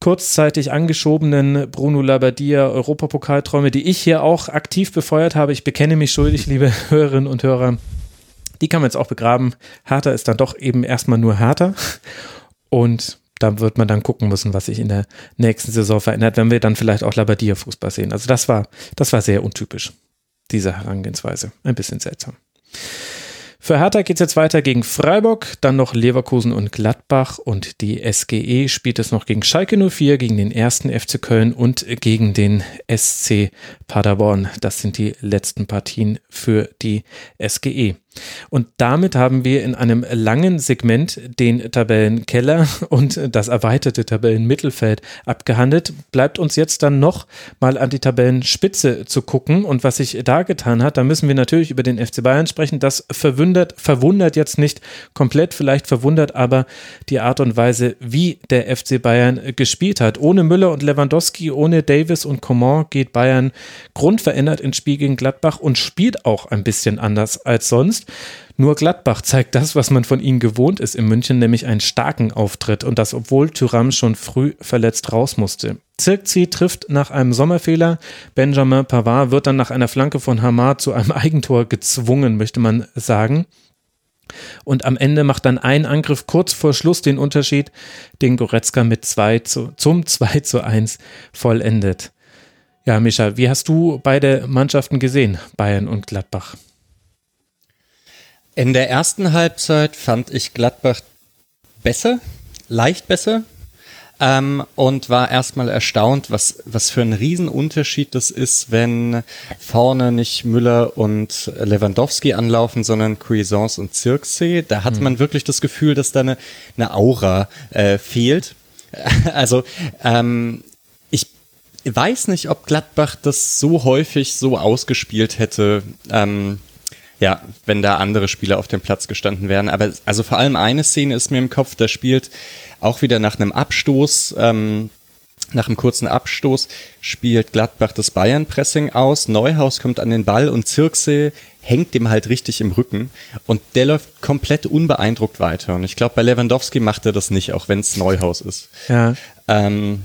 kurzzeitig angeschobenen Bruno Labbadia Europapokalträume, die ich hier auch aktiv befeuert habe. Ich bekenne mich schuldig, liebe Hörerinnen und Hörer. Die kann man jetzt auch begraben. Hertha ist dann doch eben erstmal nur Hertha. Und da wird man dann gucken müssen, was sich in der nächsten Saison verändert, wenn wir dann vielleicht auch Labadia Fußball sehen. Also das war, das war sehr untypisch, diese Herangehensweise. Ein bisschen seltsam. Für Hertha geht es jetzt weiter gegen Freiburg, dann noch Leverkusen und Gladbach und die SGE spielt es noch gegen Schalke 04, gegen den ersten FC Köln und gegen den SC Paderborn. Das sind die letzten Partien für die SGE. Und damit haben wir in einem langen Segment den Tabellenkeller und das erweiterte Tabellenmittelfeld abgehandelt. Bleibt uns jetzt dann noch mal an die Tabellenspitze zu gucken und was sich da getan hat. Da müssen wir natürlich über den FC Bayern sprechen. Das verwundert, verwundert jetzt nicht komplett, vielleicht verwundert aber die Art und Weise, wie der FC Bayern gespielt hat. Ohne Müller und Lewandowski, ohne Davis und Coman geht Bayern grundverändert ins Spiel gegen Gladbach und spielt auch ein bisschen anders als sonst. Nur Gladbach zeigt das, was man von ihnen gewohnt ist in München, nämlich einen starken Auftritt und das, obwohl Thuram schon früh verletzt raus musste. Zirkzi trifft nach einem Sommerfehler. Benjamin Pavard wird dann nach einer Flanke von Hamad zu einem Eigentor gezwungen, möchte man sagen. Und am Ende macht dann ein Angriff kurz vor Schluss den Unterschied, den Goretzka mit 2 zu, zum 2 zu 1 vollendet. Ja, Micha, wie hast du beide Mannschaften gesehen, Bayern und Gladbach? In der ersten Halbzeit fand ich Gladbach besser, leicht besser. Ähm, und war erstmal erstaunt, was, was für ein Riesenunterschied das ist, wenn vorne nicht Müller und Lewandowski anlaufen, sondern Cuisance und Zirkzee. Da hat hm. man wirklich das Gefühl, dass da eine, eine Aura äh, fehlt. Also, ähm, ich weiß nicht, ob Gladbach das so häufig so ausgespielt hätte, ähm, ja, wenn da andere Spieler auf dem Platz gestanden wären. Aber also vor allem eine Szene ist mir im Kopf, da spielt auch wieder nach einem Abstoß, ähm, nach einem kurzen Abstoß spielt Gladbach das Bayern-Pressing aus. Neuhaus kommt an den Ball und Zirkse hängt dem halt richtig im Rücken. Und der läuft komplett unbeeindruckt weiter. Und ich glaube, bei Lewandowski macht er das nicht, auch wenn es Neuhaus ist. Ja. Ähm,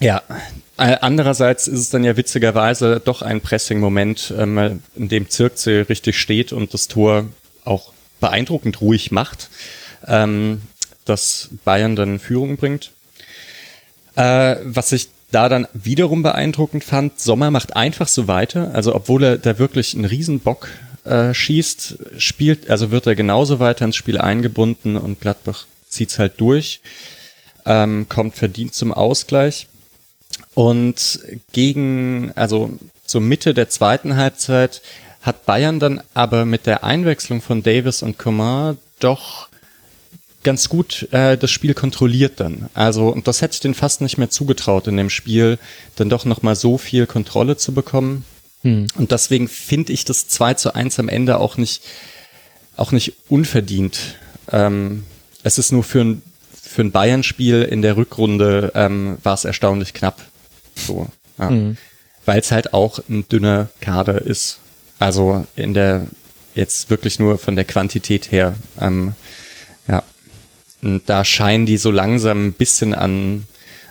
ja, andererseits ist es dann ja witzigerweise doch ein Pressing-Moment, ähm, in dem Zirkse richtig steht und das Tor auch beeindruckend ruhig macht, ähm, dass Bayern dann in Führung bringt. Äh, was ich da dann wiederum beeindruckend fand, Sommer macht einfach so weiter, also obwohl er da wirklich einen Riesenbock äh, schießt, spielt, also wird er genauso weiter ins Spiel eingebunden und Gladbach zieht's halt durch, ähm, kommt verdient zum Ausgleich. Und gegen, also zur Mitte der zweiten Halbzeit hat Bayern dann aber mit der Einwechslung von Davis und Coman doch ganz gut äh, das Spiel kontrolliert dann. Also, und das hätte ich denen fast nicht mehr zugetraut in dem Spiel, dann doch nochmal so viel Kontrolle zu bekommen. Hm. Und deswegen finde ich das 2 zu 1 am Ende auch nicht, auch nicht unverdient. Ähm, es ist nur für ein, für ein Bayern-Spiel in der Rückrunde ähm, war es erstaunlich knapp. So, ja. mhm. Weil es halt auch ein dünner Kader ist. Also in der, jetzt wirklich nur von der Quantität her. Ähm, ja. Und da scheinen die so langsam ein bisschen an,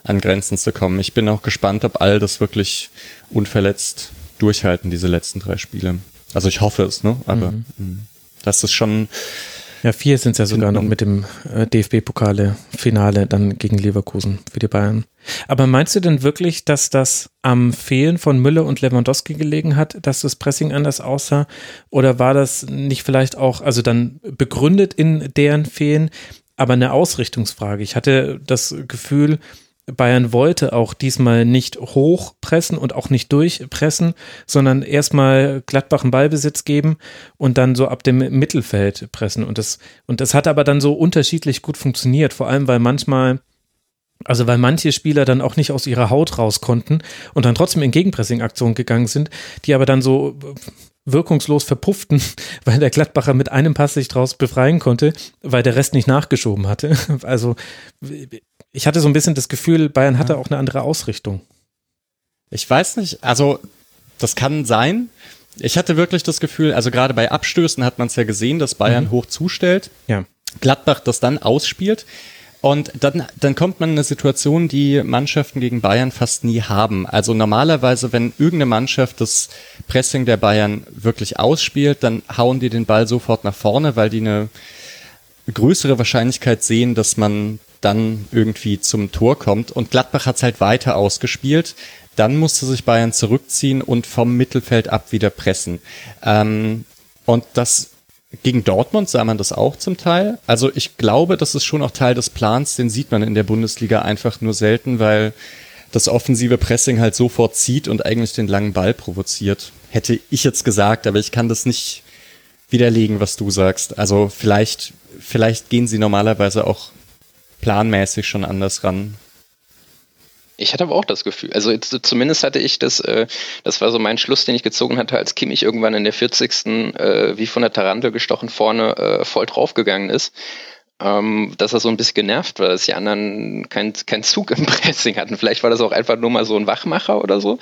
an Grenzen zu kommen. Ich bin auch gespannt, ob all das wirklich unverletzt durchhalten, diese letzten drei Spiele. Also ich hoffe es, ne? Aber mhm. Hm, das ist schon, ja, vier sind es ja sogar noch mit dem äh, DFB-Pokale-Finale dann gegen Leverkusen für die Bayern. Aber meinst du denn wirklich, dass das am Fehlen von Müller und Lewandowski gelegen hat, dass das Pressing anders aussah? Oder war das nicht vielleicht auch, also dann begründet in deren Fehlen, aber eine Ausrichtungsfrage? Ich hatte das Gefühl, Bayern wollte auch diesmal nicht hochpressen und auch nicht durchpressen, sondern erstmal Gladbach einen Ballbesitz geben und dann so ab dem Mittelfeld pressen. Und das, und das hat aber dann so unterschiedlich gut funktioniert, vor allem weil manchmal also weil manche Spieler dann auch nicht aus ihrer Haut raus konnten und dann trotzdem in Gegenpressing-Aktionen gegangen sind, die aber dann so wirkungslos verpufften, weil der Gladbacher mit einem Pass sich draus befreien konnte, weil der Rest nicht nachgeschoben hatte. Also ich hatte so ein bisschen das Gefühl, Bayern hatte auch eine andere Ausrichtung. Ich weiß nicht, also das kann sein. Ich hatte wirklich das Gefühl, also gerade bei Abstößen hat man es ja gesehen, dass Bayern mhm. hoch zustellt. Ja. Gladbach das dann ausspielt. Und dann, dann kommt man in eine Situation, die Mannschaften gegen Bayern fast nie haben. Also normalerweise, wenn irgendeine Mannschaft das Pressing der Bayern wirklich ausspielt, dann hauen die den Ball sofort nach vorne, weil die eine größere Wahrscheinlichkeit sehen, dass man dann irgendwie zum Tor kommt. Und Gladbach hat es halt weiter ausgespielt. Dann musste sich Bayern zurückziehen und vom Mittelfeld ab wieder pressen. Ähm, und das gegen Dortmund sah man das auch zum Teil. Also ich glaube, das ist schon auch Teil des Plans. Den sieht man in der Bundesliga einfach nur selten, weil das offensive Pressing halt sofort zieht und eigentlich den langen Ball provoziert. Hätte ich jetzt gesagt, aber ich kann das nicht widerlegen, was du sagst. Also vielleicht, vielleicht gehen sie normalerweise auch planmäßig schon anders ran. Ich hatte aber auch das Gefühl, also jetzt, zumindest hatte ich das, äh, das war so mein Schluss, den ich gezogen hatte, als Kimmich irgendwann in der 40. Äh, wie von der Tarantel gestochen vorne äh, voll draufgegangen ist. Ähm, dass er so ein bisschen genervt war, dass die anderen keinen kein Zug im Pressing hatten. Vielleicht war das auch einfach nur mal so ein Wachmacher oder so.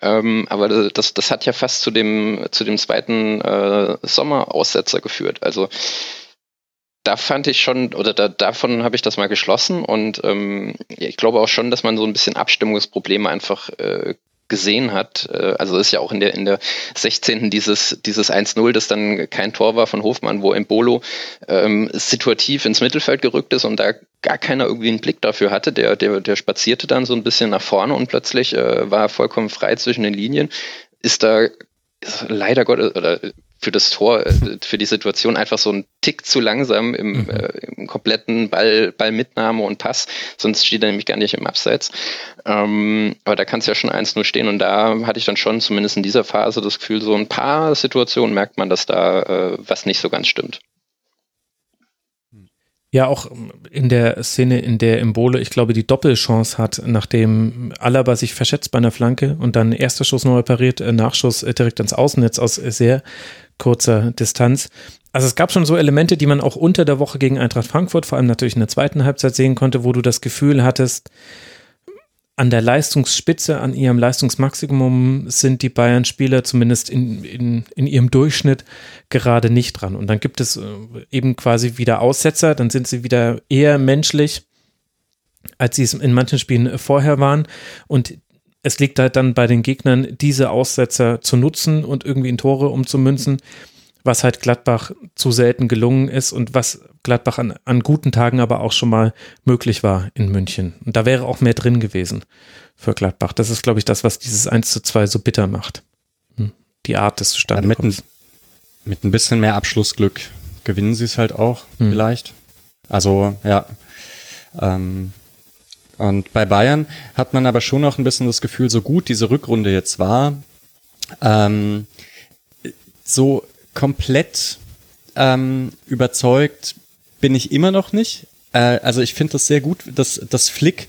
Ähm, aber das, das hat ja fast zu dem, zu dem zweiten äh, Sommeraussetzer geführt. Also da fand ich schon, oder da, davon habe ich das mal geschlossen und ähm, ich glaube auch schon, dass man so ein bisschen Abstimmungsprobleme einfach äh, gesehen hat. Äh, also ist ja auch in der, in der 16. dieses, dieses 1-0, das dann kein Tor war von Hofmann, wo Embolo ähm, situativ ins Mittelfeld gerückt ist und da gar keiner irgendwie einen Blick dafür hatte. Der, der, der spazierte dann so ein bisschen nach vorne und plötzlich äh, war er vollkommen frei zwischen den Linien. Ist da leider Gott, oder für das Tor, äh, für die Situation einfach so ein Tick zu langsam im, mhm. äh, im kompletten Ball, Ballmitnahme und Pass, sonst steht er nämlich gar nicht im Abseits. Ähm, aber da kann es ja schon eins nur stehen und da hatte ich dann schon zumindest in dieser Phase das Gefühl, so ein paar Situationen merkt man, dass da äh, was nicht so ganz stimmt. Ja, auch in der Szene, in der Imbole, ich glaube, die Doppelchance hat, nachdem Alaba sich verschätzt bei einer Flanke und dann erster Schuss neu repariert, äh, Nachschuss äh, direkt ans Außennetz aus sehr kurzer Distanz. Also es gab schon so Elemente, die man auch unter der Woche gegen Eintracht Frankfurt, vor allem natürlich in der zweiten Halbzeit sehen konnte, wo du das Gefühl hattest, an der Leistungsspitze, an ihrem Leistungsmaximum sind die Bayern-Spieler zumindest in, in, in ihrem Durchschnitt gerade nicht dran. Und dann gibt es äh, eben quasi wieder Aussetzer, dann sind sie wieder eher menschlich, als sie es in manchen Spielen vorher waren. Und es liegt halt dann bei den Gegnern, diese Aussetzer zu nutzen und irgendwie in Tore umzumünzen was halt Gladbach zu selten gelungen ist und was Gladbach an, an guten Tagen aber auch schon mal möglich war in München. Und da wäre auch mehr drin gewesen für Gladbach. Das ist, glaube ich, das, was dieses 1 zu 2 so bitter macht. Hm. Die Art des Zustandes. Ja, mit, mit, ein bisschen mehr Abschlussglück gewinnen sie es halt auch, hm. vielleicht. Also, ja. Ähm, und bei Bayern hat man aber schon noch ein bisschen das Gefühl, so gut diese Rückrunde jetzt war, ähm, so komplett ähm, überzeugt bin ich immer noch nicht. Äh, also ich finde das sehr gut, dass das Flick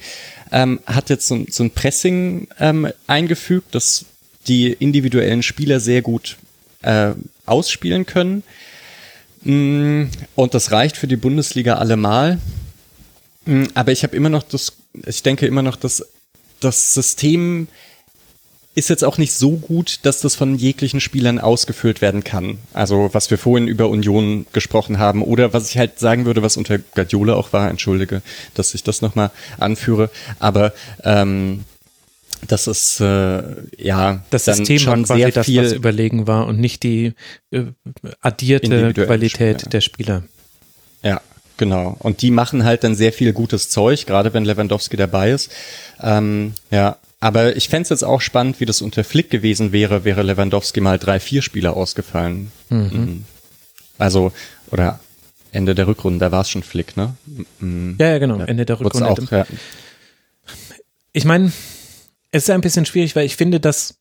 ähm, hat jetzt so, so ein Pressing ähm, eingefügt, dass die individuellen Spieler sehr gut äh, ausspielen können. Mm, und das reicht für die Bundesliga allemal. Mm, aber ich habe immer noch das, ich denke immer noch, dass das System ist jetzt auch nicht so gut, dass das von jeglichen Spielern ausgefüllt werden kann. Also was wir vorhin über Union gesprochen haben oder was ich halt sagen würde, was unter Guardiola auch war, entschuldige, dass ich das nochmal anführe, aber ähm, das ist äh, ja das System schon war quasi das, was überlegen war und nicht die äh, addierte Qualität Spieler. der Spieler. Genau. Und die machen halt dann sehr viel gutes Zeug, gerade wenn Lewandowski dabei ist. Ähm, ja, aber ich fände es jetzt auch spannend, wie das unter Flick gewesen wäre, wäre Lewandowski mal drei, vier Spieler ausgefallen. Mhm. mhm. Also, oder Ende der Rückrunde, da war es schon Flick, ne? Mhm. Ja, ja, genau, ja. Ende der Rückrunde. Auch, ja. Ich meine, es ist ein bisschen schwierig, weil ich finde, dass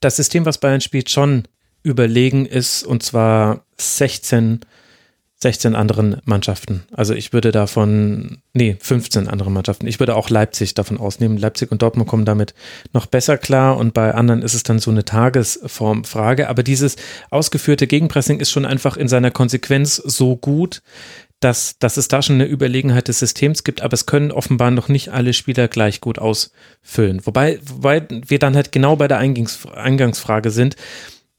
das System, was Bayern spielt, schon überlegen ist, und zwar 16 16 anderen Mannschaften. Also ich würde davon, nee, 15 andere Mannschaften. Ich würde auch Leipzig davon ausnehmen. Leipzig und Dortmund kommen damit noch besser klar und bei anderen ist es dann so eine Tagesformfrage. Aber dieses ausgeführte Gegenpressing ist schon einfach in seiner Konsequenz so gut, dass, dass es da schon eine Überlegenheit des Systems gibt, aber es können offenbar noch nicht alle Spieler gleich gut ausfüllen. Wobei, wobei wir dann halt genau bei der Eingangs Eingangsfrage sind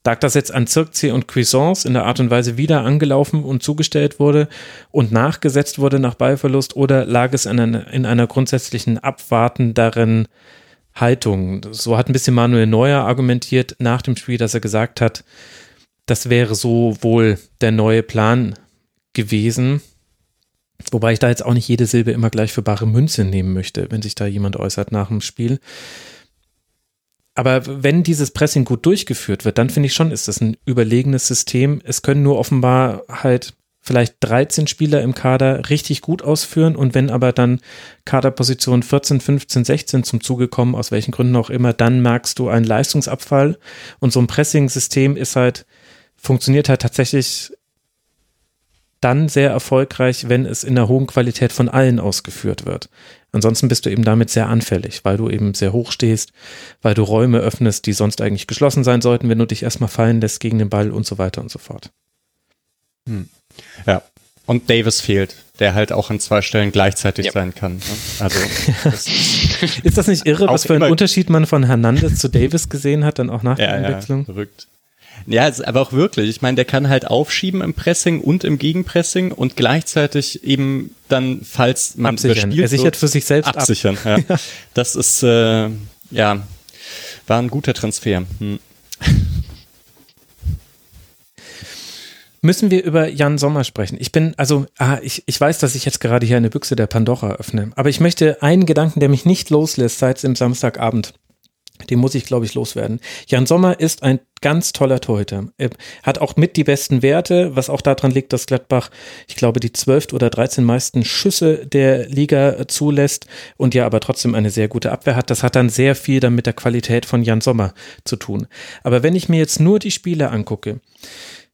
Lag das jetzt an Zirkzee und Cuisance in der Art und Weise wieder angelaufen und zugestellt wurde und nachgesetzt wurde nach Ballverlust oder lag es in einer, in einer grundsätzlichen abwartenderen Haltung? So hat ein bisschen Manuel Neuer argumentiert nach dem Spiel, dass er gesagt hat, das wäre so wohl der neue Plan gewesen. Wobei ich da jetzt auch nicht jede Silbe immer gleich für bare Münze nehmen möchte, wenn sich da jemand äußert nach dem Spiel. Aber wenn dieses Pressing gut durchgeführt wird, dann finde ich schon, ist das ein überlegenes System. Es können nur offenbar halt vielleicht 13 Spieler im Kader richtig gut ausführen und wenn aber dann Kaderposition 14, 15, 16 zum Zuge kommen, aus welchen Gründen auch immer, dann merkst du einen Leistungsabfall und so ein Pressing-System ist halt, funktioniert halt tatsächlich dann sehr erfolgreich, wenn es in der hohen Qualität von allen ausgeführt wird. Ansonsten bist du eben damit sehr anfällig, weil du eben sehr hoch stehst, weil du Räume öffnest, die sonst eigentlich geschlossen sein sollten, wenn du dich erstmal fallen lässt gegen den Ball und so weiter und so fort. Hm. Ja. Und Davis fehlt, der halt auch an zwei Stellen gleichzeitig ja. sein kann. Ne? Also das ist das nicht irre, was für einen Unterschied man von Hernandez zu Davis gesehen hat, dann auch nach ja, der Einwechslung? Ja, verrückt. Ja, aber auch wirklich. Ich meine, der kann halt aufschieben im Pressing und im Gegenpressing und gleichzeitig eben dann, falls man absichern. Er sichert für sich selbst absichern. Ab. Ja. Das ist äh, ja war ein guter Transfer. Hm. Müssen wir über Jan Sommer sprechen? Ich bin, also, ah, ich, ich weiß, dass ich jetzt gerade hier eine Büchse der Pandora öffne, aber ich möchte einen Gedanken, der mich nicht loslässt seit dem Samstagabend den muss ich, glaube ich, loswerden. Jan Sommer ist ein ganz toller Torhüter. Er hat auch mit die besten Werte, was auch daran liegt, dass Gladbach, ich glaube, die zwölf oder dreizehn meisten Schüsse der Liga zulässt und ja aber trotzdem eine sehr gute Abwehr hat. Das hat dann sehr viel dann mit der Qualität von Jan Sommer zu tun. Aber wenn ich mir jetzt nur die Spiele angucke,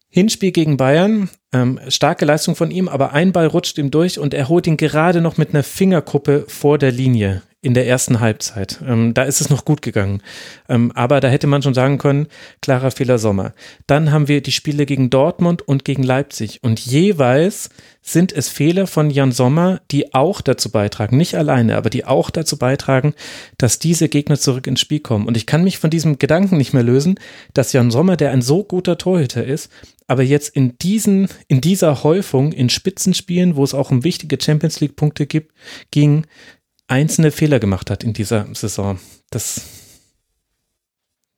Hinspiel gegen Bayern Ähm, starke Leistung von ihm, aber ein Ball rutscht ihm durch und er holt ihn gerade noch mit einer Fingerkuppe vor der Linie in der ersten Halbzeit. Ähm, da ist es noch gut gegangen. Ähm, aber da hätte man schon sagen können, klarer Fehler Sommer. Dann haben wir die Spiele gegen Dortmund und gegen Leipzig. Und jeweils sind es Fehler von Jan Sommer, die auch dazu beitragen, nicht alleine, aber die auch dazu beitragen, dass diese Gegner zurück ins Spiel kommen. Und ich kann mich von diesem Gedanken nicht mehr lösen, dass Jan Sommer, der ein so guter Torhüter ist, aber jetzt in diesen, in dieser Häufung in Spitzenspielen, wo es auch um wichtige Champions League Punkte gibt, ging, einzelne Fehler gemacht hat in dieser Saison. Das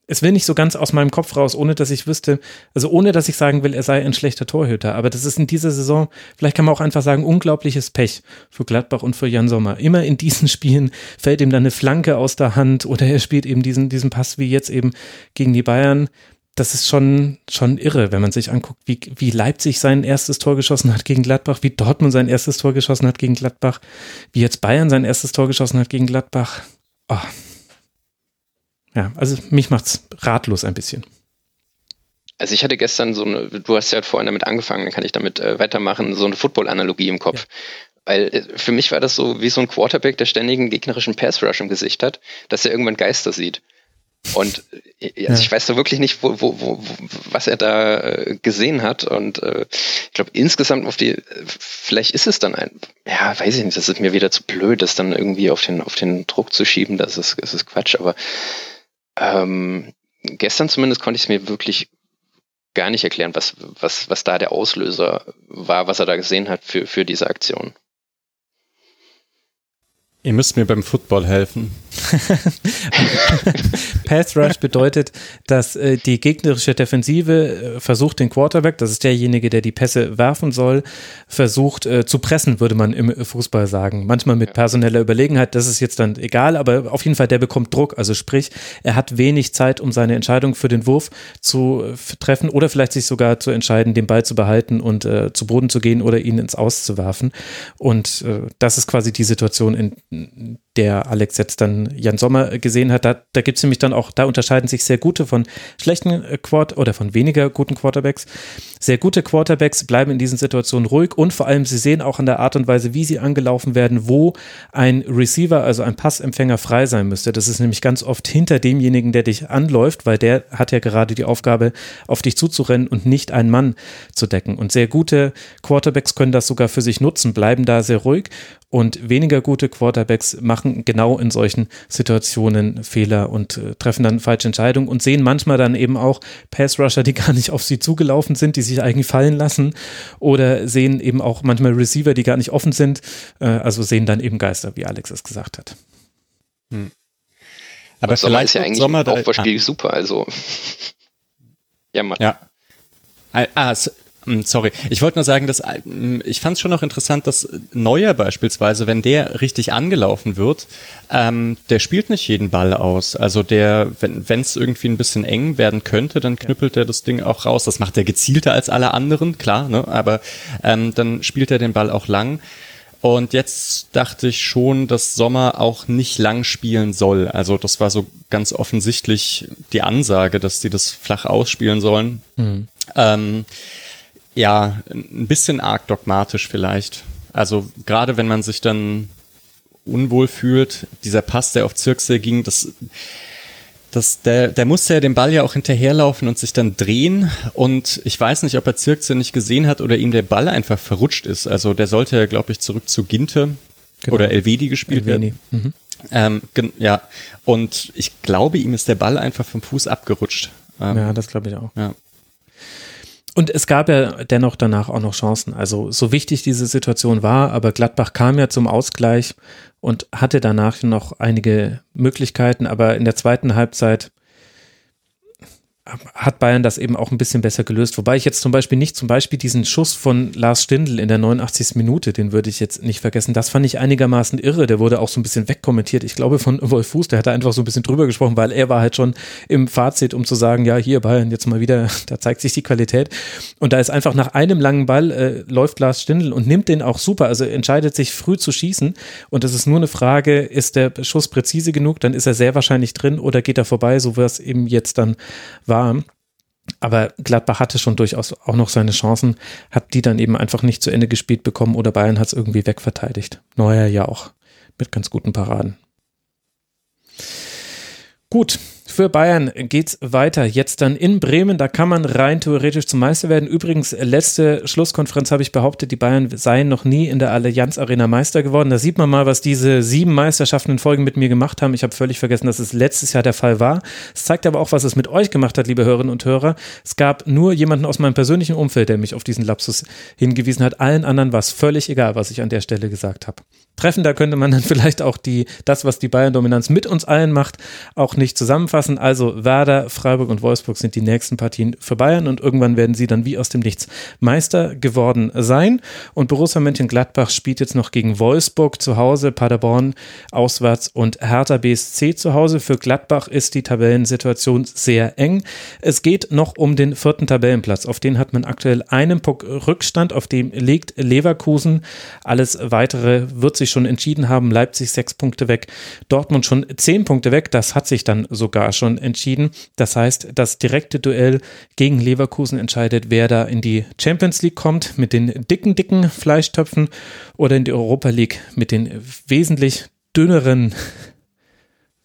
es will nicht so ganz aus meinem Kopf raus, ohne dass ich wüsste, also ohne dass ich sagen will, er sei ein schlechter Torhüter. Aber das ist in dieser Saison, vielleicht kann man auch einfach sagen, unglaubliches Pech für Gladbach und für Jan Sommer. Immer in diesen Spielen fällt ihm dann eine Flanke aus der Hand oder er spielt eben diesen, diesen Pass wie jetzt eben gegen die Bayern. Das ist schon, schon irre, wenn man sich anguckt, wie, wie Leipzig sein erstes Tor geschossen hat gegen Gladbach, wie Dortmund sein erstes Tor geschossen hat gegen Gladbach, wie jetzt Bayern sein erstes Tor geschossen hat gegen Gladbach. Oh, ja, also mich macht's ratlos ein bisschen. Also ich hatte gestern so eine, du hast ja vorhin damit angefangen, dann kann ich damit äh, weitermachen, so eine Football-Analogie im Kopf. Ja. Weil äh, für mich war das so wie so ein Quarterback, der ständigen gegnerischen Pass-Rush im Gesicht hat, dass er irgendwann Geister sieht. Und äh, also ja. ich weiß da wirklich nicht, wo, wo, wo, was er da äh, gesehen hat. Und äh, ich glaube, insgesamt auf die, vielleicht ist es dann ein, ja, weiß ich nicht, das ist mir wieder zu blöd, das dann irgendwie auf den, auf den Druck zu schieben, das ist, das ist Quatsch, aber ähm, gestern zumindest konnte ich es mir wirklich gar nicht erklären, was, was, was da der Auslöser war, was er da gesehen hat für, für diese Aktion. Ihr müsst mir beim Football helfen. Pass Rush bedeutet, dass äh, die gegnerische Defensive äh, versucht, den Quarterback, das ist derjenige, der die Pässe werfen soll, versucht äh, zu pressen, würde man im Fußball sagen. Manchmal mit personeller Überlegenheit, das ist jetzt dann egal, aber auf jeden Fall, der bekommt Druck. Also sprich, er hat wenig Zeit, um seine Entscheidung für den Wurf zu treffen oder vielleicht sich sogar zu entscheiden, den Ball zu behalten und zu Boden zu gehen oder ihn ins Aus zu werfen. Und das ist quasi die Situation, in der Alex jetzt dann Jan Sommer gesehen hat. Da, da gibt es nämlich dann auch, da unterscheiden sich sehr gute von schlechten äh, Quart oder von weniger guten Quarterbacks. Sehr gute Quarterbacks bleiben in diesen Situationen ruhig und vor allem sie sehen auch an der Art und Weise, wie sie angelaufen werden, wo ein Receiver, also ein Passempfänger frei sein müsste. Das ist nämlich ganz oft hinter demjenigen, der dich anläuft, weil der hat ja gerade die Aufgabe, auf dich zuzurennen und nicht einen Mann zu decken. Und sehr gute Quarterbacks können das sogar für sich nutzen, bleiben da sehr ruhig und weniger gute Quarterbacks machen genau in solchen Situationen Fehler und äh, treffen dann falsche Entscheidungen und sehen manchmal dann eben auch Pass-Rusher, die gar nicht auf sie zugelaufen sind, die sich eigentlich fallen lassen oder sehen eben auch manchmal Receiver, die gar nicht offen sind, äh, also sehen dann eben Geister, wie Alex es gesagt hat. Hm. Aber und vielleicht ist ja eigentlich Sommer Aufbauspiel ah. super, also ja, Mann. Ja. Ah, sorry, ich wollte nur sagen, dass hm, ich fand es schon noch interessant, dass Neuer beispielsweise, wenn der richtig angelaufen wird, ähm, der spielt nicht jeden Ball aus. Also der, wenn es irgendwie ein bisschen eng werden könnte, dann knüppelt er das Ding auch raus. Das macht er gezielter als alle anderen, klar, ne? aber ähm, dann spielt er den Ball auch lang. Und jetzt dachte ich schon, dass Sommer auch nicht lang spielen soll. Also das war so ganz offensichtlich die Ansage, dass die das flach ausspielen sollen. Mhm. Ähm, ja, ein bisschen arg dogmatisch vielleicht. Also gerade wenn man sich dann unwohl fühlt, dieser Pass, der auf Zirkse ging, das, das, der, der musste ja den Ball ja auch hinterherlaufen und sich dann drehen. Und ich weiß nicht, ob er Zirkse nicht gesehen hat oder ihm der Ball einfach verrutscht ist. Also der sollte ja, glaube ich, zurück zu Ginte genau. oder Elvedi gespielt Elveni. werden. Mhm. Ähm, ja, und ich glaube, ihm ist der Ball einfach vom Fuß abgerutscht. Ähm, ja, das glaube ich auch. Ja. Und es gab ja dennoch danach auch noch Chancen. Also so wichtig diese Situation war, aber Gladbach kam ja zum Ausgleich und hatte danach noch einige Möglichkeiten, aber in der zweiten Halbzeit hat Bayern das eben auch ein bisschen besser gelöst. Wobei ich jetzt zum Beispiel nicht zum Beispiel diesen Schuss von Lars Stindl in der 89. Minute, den würde ich jetzt nicht vergessen. Das fand ich einigermaßen irre. Der wurde auch so ein bisschen wegkommentiert. Ich glaube von Wolf Fuß, der hat da einfach so ein bisschen drüber gesprochen, weil er war halt schon im Fazit, um zu sagen, ja, hier Bayern jetzt mal wieder, da zeigt sich die Qualität. Und da ist einfach nach einem langen Ball äh, läuft Lars Stindl und nimmt den auch super. Also entscheidet sich früh zu schießen. Und es ist nur eine Frage, ist der Schuss präzise genug? Dann ist er sehr wahrscheinlich drin oder geht er vorbei, so wie es eben jetzt dann war war. Aber Gladbach hatte schon durchaus auch noch seine Chancen, hat die dann eben einfach nicht zu Ende gespielt bekommen oder Bayern hat es irgendwie wegverteidigt. Neuer ja auch mit ganz guten Paraden. Gut, für Bayern geht's weiter. Jetzt dann in Bremen, da kann man rein theoretisch zum Meister werden. Übrigens, letzte Schlusskonferenz habe ich behauptet, die Bayern seien noch nie in der Allianz Arena Meister geworden. Da sieht man mal, was diese sieben Meisterschaften in Folgen mit mir gemacht haben. Ich habe völlig vergessen, dass es letztes Jahr der Fall war. Es zeigt aber auch, was es mit euch gemacht hat, liebe Hörerinnen und Hörer. Es gab nur jemanden aus meinem persönlichen Umfeld, der mich auf diesen Lapsus hingewiesen hat. Allen anderen war es völlig egal, was ich an der Stelle gesagt habe. Treffender könnte man dann vielleicht auch die, das, was die Bayern-Dominanz mit uns allen macht, auch nicht zusammenfassen zusammenfassen. Also Werder, Freiburg und Wolfsburg sind die nächsten Partien für Bayern und irgendwann werden sie dann wie aus dem Nichts Meister geworden sein. Und Borussia Mönchengladbach spielt jetzt noch gegen Wolfsburg zu Hause, Paderborn auswärts und Hertha BSC zu Hause. Für Gladbach ist die Tabellensituation sehr eng. Es geht noch um den vierten Tabellenplatz. Auf den hat man aktuell einen Puck Rückstand, auf dem liegt Leverkusen. Alles weitere wird sich schon entschieden haben. Leipzig sechs Punkte weg, Dortmund schon zehn Punkte weg. Das hat sich dann sogar schon entschieden. Das heißt, das direkte Duell gegen Leverkusen entscheidet, wer da in die Champions League kommt mit den dicken, dicken Fleischtöpfen oder in die Europa League mit den wesentlich dünneren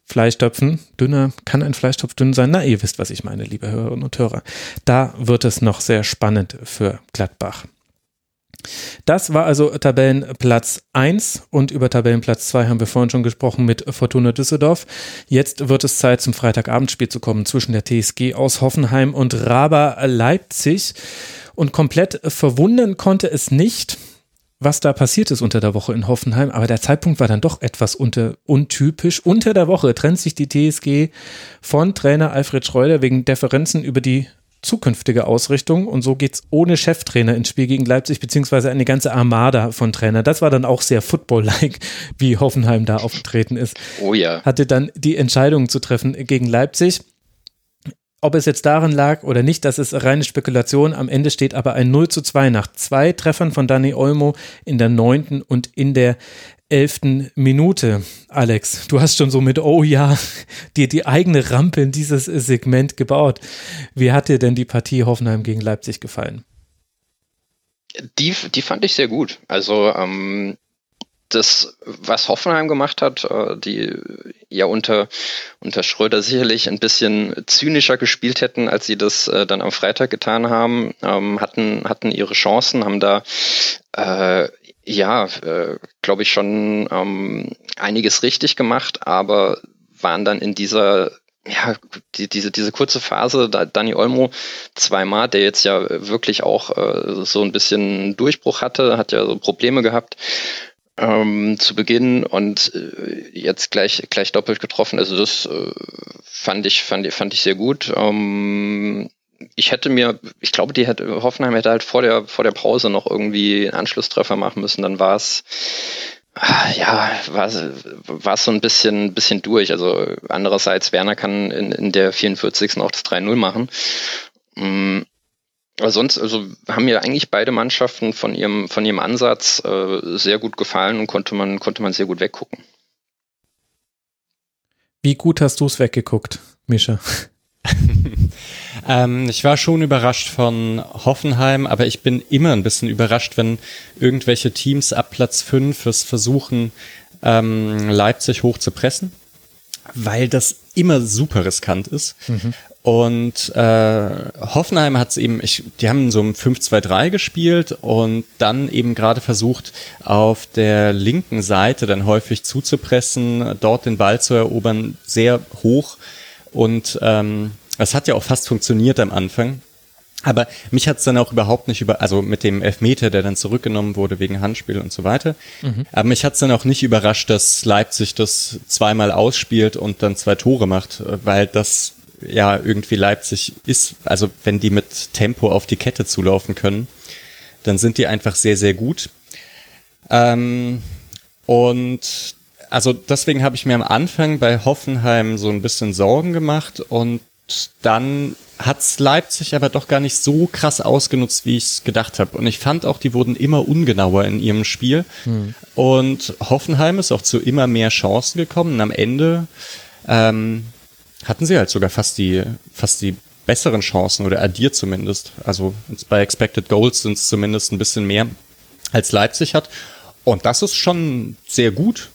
Fleischtöpfen. Dünner, kann ein Fleischtopf dünn sein? Na, ihr wisst, was ich meine, liebe Hörerinnen und Hörer. Da wird es noch sehr spannend für Gladbach. Das war also Tabellenplatz 1 und über Tabellenplatz 2 haben wir vorhin schon gesprochen mit Fortuna Düsseldorf. Jetzt wird es Zeit zum Freitagabendspiel zu kommen zwischen der TSG aus Hoffenheim und Raba Leipzig. Und komplett verwundern konnte es nicht, was da passiert ist unter der Woche in Hoffenheim, aber der Zeitpunkt war dann doch etwas unter, untypisch. Unter der Woche trennt sich die TSG von Trainer Alfred Schreuder wegen Differenzen über die zukünftige Ausrichtung und so geht es ohne Cheftrainer ins Spiel gegen Leipzig, beziehungsweise eine ganze Armada von Trainer. Das war dann auch sehr Football-like, wie Hoffenheim da aufgetreten ist. Oh ja. Hatte dann die Entscheidung zu treffen gegen Leipzig. Ob es jetzt daran lag oder nicht, das ist reine Spekulation. Am Ende steht aber ein 0 zu 2 nach zwei Treffern von Dani Olmo in der neunten und in der elften Minute. Alex, du hast schon so mit, oh ja, dir die eigene Rampe in dieses Segment gebaut. Wie hat dir denn die Partie Hoffenheim gegen Leipzig gefallen? Die, die fand ich sehr gut. Also ähm, das, was Hoffenheim gemacht hat, äh, die ja unter, unter Schröder sicherlich ein bisschen zynischer gespielt hätten, als sie das äh, dann am Freitag getan haben, ähm, hatten, hatten ihre Chancen, haben da äh, ja, äh, glaube ich, schon ähm, einiges richtig gemacht, aber waren dann in dieser ja, die, diese, diese kurze Phase, da Dani Olmo zweimal, der jetzt ja wirklich auch äh, so ein bisschen Durchbruch hatte, hat ja so Probleme gehabt ähm, zu Beginn und äh, jetzt gleich, gleich doppelt getroffen. Also das äh, fand ich, fand, fand ich sehr gut. Ähm, ich hätte mir, ich glaube, die hätte, Hoffenheim hätte halt vor der, vor der Pause noch irgendwie einen Anschlusstreffer machen müssen, dann war es, ja, war, war es so ein bisschen, bisschen durch. Also andererseits, Werner kann in, in der 44. auch das 3-0 machen. Mm, aber sonst, also haben mir eigentlich beide Mannschaften von ihrem, von ihrem Ansatz äh, sehr gut gefallen und konnte man, konnte man sehr gut weggucken. Wie gut hast du es weggeguckt, Mischa? ähm, ich war schon überrascht von Hoffenheim, aber ich bin immer ein bisschen überrascht, wenn irgendwelche Teams ab Platz 5 es versuchen, ähm, Leipzig hoch zu pressen, weil das immer super riskant ist. Mhm. Und äh, Hoffenheim hat es eben, ich, die haben so ein 5-2-3 gespielt und dann eben gerade versucht, auf der linken Seite dann häufig zuzupressen, dort den Ball zu erobern, sehr hoch. Und ähm, das hat ja auch fast funktioniert am Anfang. Aber mich hat es dann auch überhaupt nicht über, also mit dem Elfmeter, der dann zurückgenommen wurde wegen Handspiel und so weiter. Mhm. Aber mich hat es dann auch nicht überrascht, dass Leipzig das zweimal ausspielt und dann zwei Tore macht, weil das ja irgendwie Leipzig ist, also wenn die mit Tempo auf die Kette zulaufen können, dann sind die einfach sehr, sehr gut. Ähm, und also deswegen habe ich mir am Anfang bei Hoffenheim so ein bisschen Sorgen gemacht und dann hat's Leipzig aber doch gar nicht so krass ausgenutzt, wie ich es gedacht habe. Und ich fand auch, die wurden immer ungenauer in ihrem Spiel. Hm. Und Hoffenheim ist auch zu immer mehr Chancen gekommen. Und am Ende ähm, hatten sie halt sogar fast die, fast die besseren Chancen oder addiert zumindest. Also bei Expected Goals sind es zumindest ein bisschen mehr als Leipzig hat. Und das ist schon sehr gut.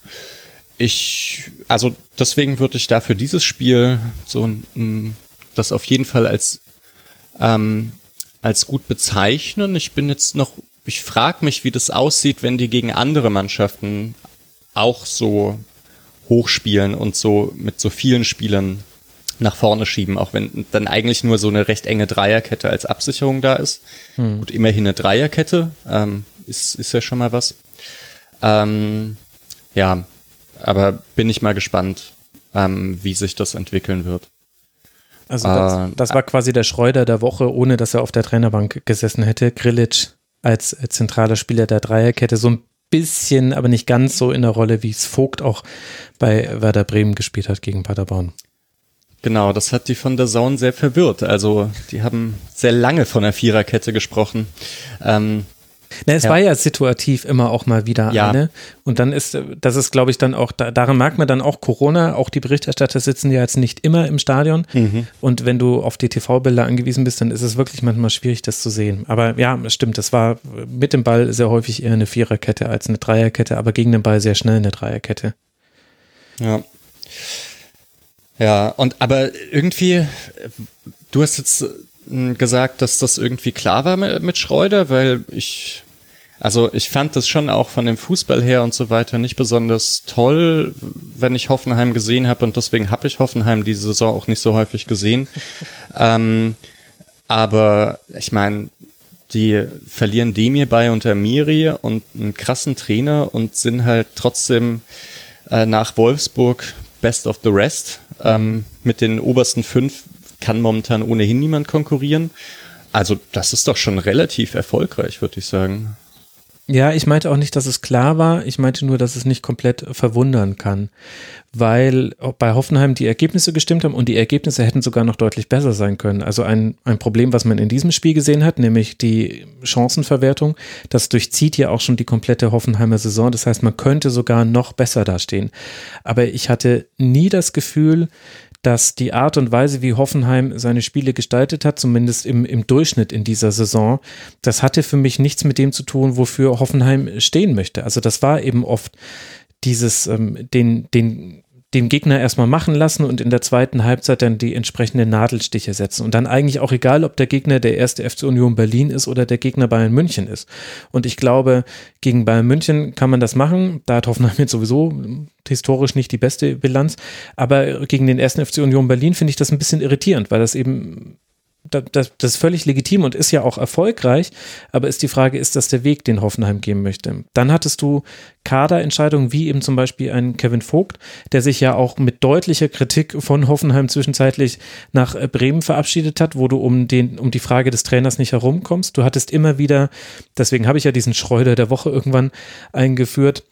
Ich, also deswegen würde ich da für dieses Spiel so ein, das auf jeden Fall als, ähm, als gut bezeichnen. Ich bin jetzt noch, ich frage mich, wie das aussieht, wenn die gegen andere Mannschaften auch so hochspielen und so mit so vielen Spielern nach vorne schieben, auch wenn dann eigentlich nur so eine recht enge Dreierkette als Absicherung da ist. Hm. Gut, immerhin eine Dreierkette, ähm, ist, ist ja schon mal was. Ähm, ja, aber bin ich mal gespannt, ähm, wie sich das entwickeln wird. Also das, äh, das, war quasi der Schreuder der Woche, ohne dass er auf der Trainerbank gesessen hätte. Grilic als zentraler Spieler der Dreierkette, so ein bisschen, aber nicht ganz so in der Rolle, wie es Vogt auch bei Werder Bremen gespielt hat gegen Paderborn. Genau, das hat die von der Zone sehr verwirrt. Also die haben sehr lange von der Viererkette gesprochen. Ähm, na, es ja. war ja situativ immer auch mal wieder ja. eine. Und dann ist, das ist, glaube ich, dann auch, da, daran merkt man dann auch Corona, auch die Berichterstatter sitzen ja jetzt nicht immer im Stadion. Mhm. Und wenn du auf die TV-Bilder angewiesen bist, dann ist es wirklich manchmal schwierig, das zu sehen. Aber ja, stimmt, es war mit dem Ball sehr häufig eher eine Viererkette als eine Dreierkette, aber gegen den Ball sehr schnell eine Dreierkette. Ja. Ja, und aber irgendwie, du hast jetzt hm, gesagt, dass das irgendwie klar war mit Schreuder, weil ich, also ich fand das schon auch von dem Fußball her und so weiter nicht besonders toll, wenn ich Hoffenheim gesehen habe und deswegen habe ich Hoffenheim diese Saison auch nicht so häufig gesehen. ähm, aber ich meine, die verlieren Demir bei unter Miri und einen krassen Trainer und sind halt trotzdem äh, nach Wolfsburg Best of the Rest. Ähm, mit den obersten fünf kann momentan ohnehin niemand konkurrieren. Also das ist doch schon relativ erfolgreich, würde ich sagen. Ja, ich meinte auch nicht, dass es klar war. Ich meinte nur, dass es nicht komplett verwundern kann, weil bei Hoffenheim die Ergebnisse gestimmt haben und die Ergebnisse hätten sogar noch deutlich besser sein können. Also ein, ein Problem, was man in diesem Spiel gesehen hat, nämlich die Chancenverwertung, das durchzieht ja auch schon die komplette Hoffenheimer Saison. Das heißt, man könnte sogar noch besser dastehen. Aber ich hatte nie das Gefühl, dass die Art und Weise, wie Hoffenheim seine Spiele gestaltet hat, zumindest im, im Durchschnitt in dieser Saison, das hatte für mich nichts mit dem zu tun, wofür Hoffenheim stehen möchte. Also das war eben oft dieses, ähm, den, den den Gegner erstmal machen lassen und in der zweiten Halbzeit dann die entsprechenden Nadelstiche setzen. Und dann eigentlich auch egal, ob der Gegner der erste FC Union Berlin ist oder der Gegner Bayern München ist. Und ich glaube, gegen Bayern München kann man das machen. Da hat Hoffenheim jetzt sowieso historisch nicht die beste Bilanz. Aber gegen den ersten FC Union Berlin finde ich das ein bisschen irritierend, weil das eben das, das ist völlig legitim und ist ja auch erfolgreich, aber ist die Frage, ist das der Weg, den Hoffenheim gehen möchte? Dann hattest du Kaderentscheidungen wie eben zum Beispiel ein Kevin Vogt, der sich ja auch mit deutlicher Kritik von Hoffenheim zwischenzeitlich nach äh, Bremen verabschiedet hat, wo du um, den, um die Frage des Trainers nicht herumkommst. Du hattest immer wieder, deswegen habe ich ja diesen Schreuder der Woche irgendwann eingeführt,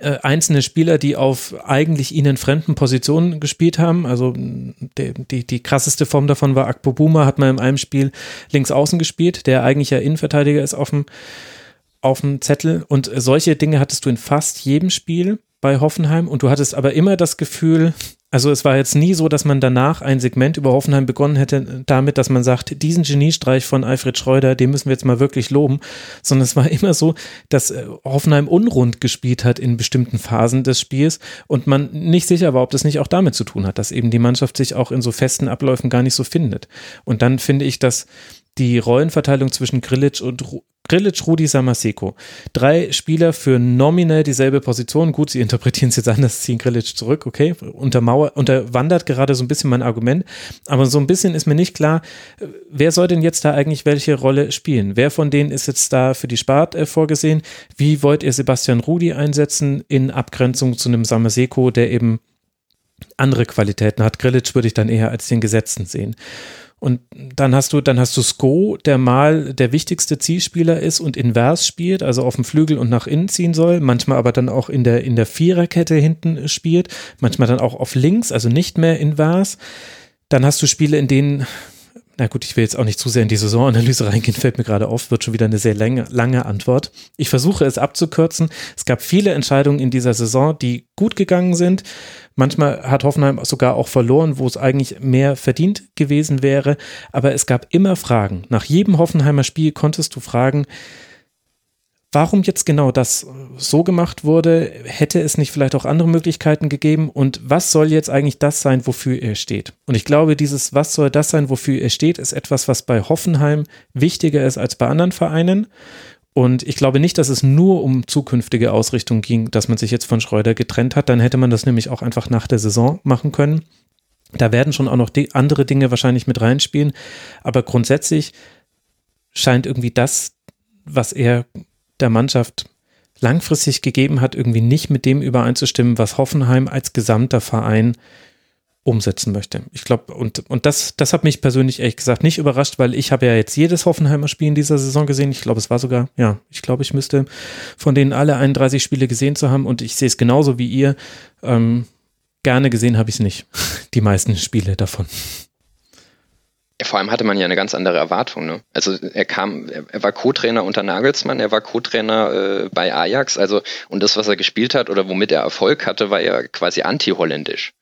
äh, einzelne Spieler, die auf eigentlich ihnen fremden Positionen gespielt haben. Also die, die, die krasseste Form davon war Akpo Buma, hat mal in einem Spiel links außen gespielt, der eigentlich ja Innenverteidiger ist auf dem, auf dem Zettel. Und solche Dinge hattest du in fast jedem Spiel bei Hoffenheim und du hattest aber immer das Gefühl, also es war jetzt nie so, dass man danach ein Segment über Hoffenheim begonnen hätte damit, dass man sagt, diesen Geniestreich von Alfred Schreuder, den müssen wir jetzt mal wirklich loben, sondern es war immer so, dass äh, Hoffenheim unrund gespielt hat in bestimmten Phasen des Spiels und man nicht sicher war, ob das nicht auch damit zu tun hat, dass eben die Mannschaft sich auch in so festen Abläufen gar nicht so findet. Und dann finde ich, dass die Rollenverteilung zwischen Grilic und Grilic, Rudi, Samaseko. Drei Spieler für nominell dieselbe Position. Gut, sie interpretieren es jetzt anders, ziehen Grilic zurück, okay. Untermauer, unterwandert gerade so ein bisschen mein Argument. Aber so ein bisschen ist mir nicht klar, wer soll denn jetzt da eigentlich welche Rolle spielen? Wer von denen ist jetzt da für die Spart äh, vorgesehen? Wie wollt ihr Sebastian Rudi einsetzen in Abgrenzung zu einem Samaseko, der eben andere Qualitäten hat? Grilic würde ich dann eher als den Gesetzten sehen. Und dann hast du, dann hast du Sko, der mal der wichtigste Zielspieler ist und invers spielt, also auf dem Flügel und nach innen ziehen soll, manchmal aber dann auch in der, in der Viererkette hinten spielt, manchmal dann auch auf links, also nicht mehr invers. Dann hast du Spiele, in denen na gut, ich will jetzt auch nicht zu sehr in die Saisonanalyse reingehen, fällt mir gerade auf, wird schon wieder eine sehr lange, lange Antwort. Ich versuche es abzukürzen. Es gab viele Entscheidungen in dieser Saison, die gut gegangen sind. Manchmal hat Hoffenheim sogar auch verloren, wo es eigentlich mehr verdient gewesen wäre. Aber es gab immer Fragen. Nach jedem Hoffenheimer Spiel konntest du fragen, Warum jetzt genau das so gemacht wurde, hätte es nicht vielleicht auch andere Möglichkeiten gegeben? Und was soll jetzt eigentlich das sein, wofür er steht? Und ich glaube, dieses Was soll das sein, wofür er steht, ist etwas, was bei Hoffenheim wichtiger ist als bei anderen Vereinen. Und ich glaube nicht, dass es nur um zukünftige Ausrichtung ging, dass man sich jetzt von Schreuder getrennt hat. Dann hätte man das nämlich auch einfach nach der Saison machen können. Da werden schon auch noch andere Dinge wahrscheinlich mit reinspielen. Aber grundsätzlich scheint irgendwie das, was er der Mannschaft langfristig gegeben hat, irgendwie nicht mit dem übereinzustimmen, was Hoffenheim als gesamter Verein umsetzen möchte. Ich glaube, und, und das, das hat mich persönlich ehrlich gesagt nicht überrascht, weil ich habe ja jetzt jedes Hoffenheimer Spiel in dieser Saison gesehen. Ich glaube, es war sogar, ja, ich glaube, ich müsste von denen alle 31 Spiele gesehen zu haben und ich sehe es genauso wie ihr. Ähm, gerne gesehen habe ich es nicht. Die meisten Spiele davon. Vor allem hatte man ja eine ganz andere Erwartung. Ne? Also er kam, er war Co-Trainer unter Nagelsmann, er war Co-Trainer äh, bei Ajax, also und das, was er gespielt hat oder womit er Erfolg hatte, war ja quasi anti-holländisch.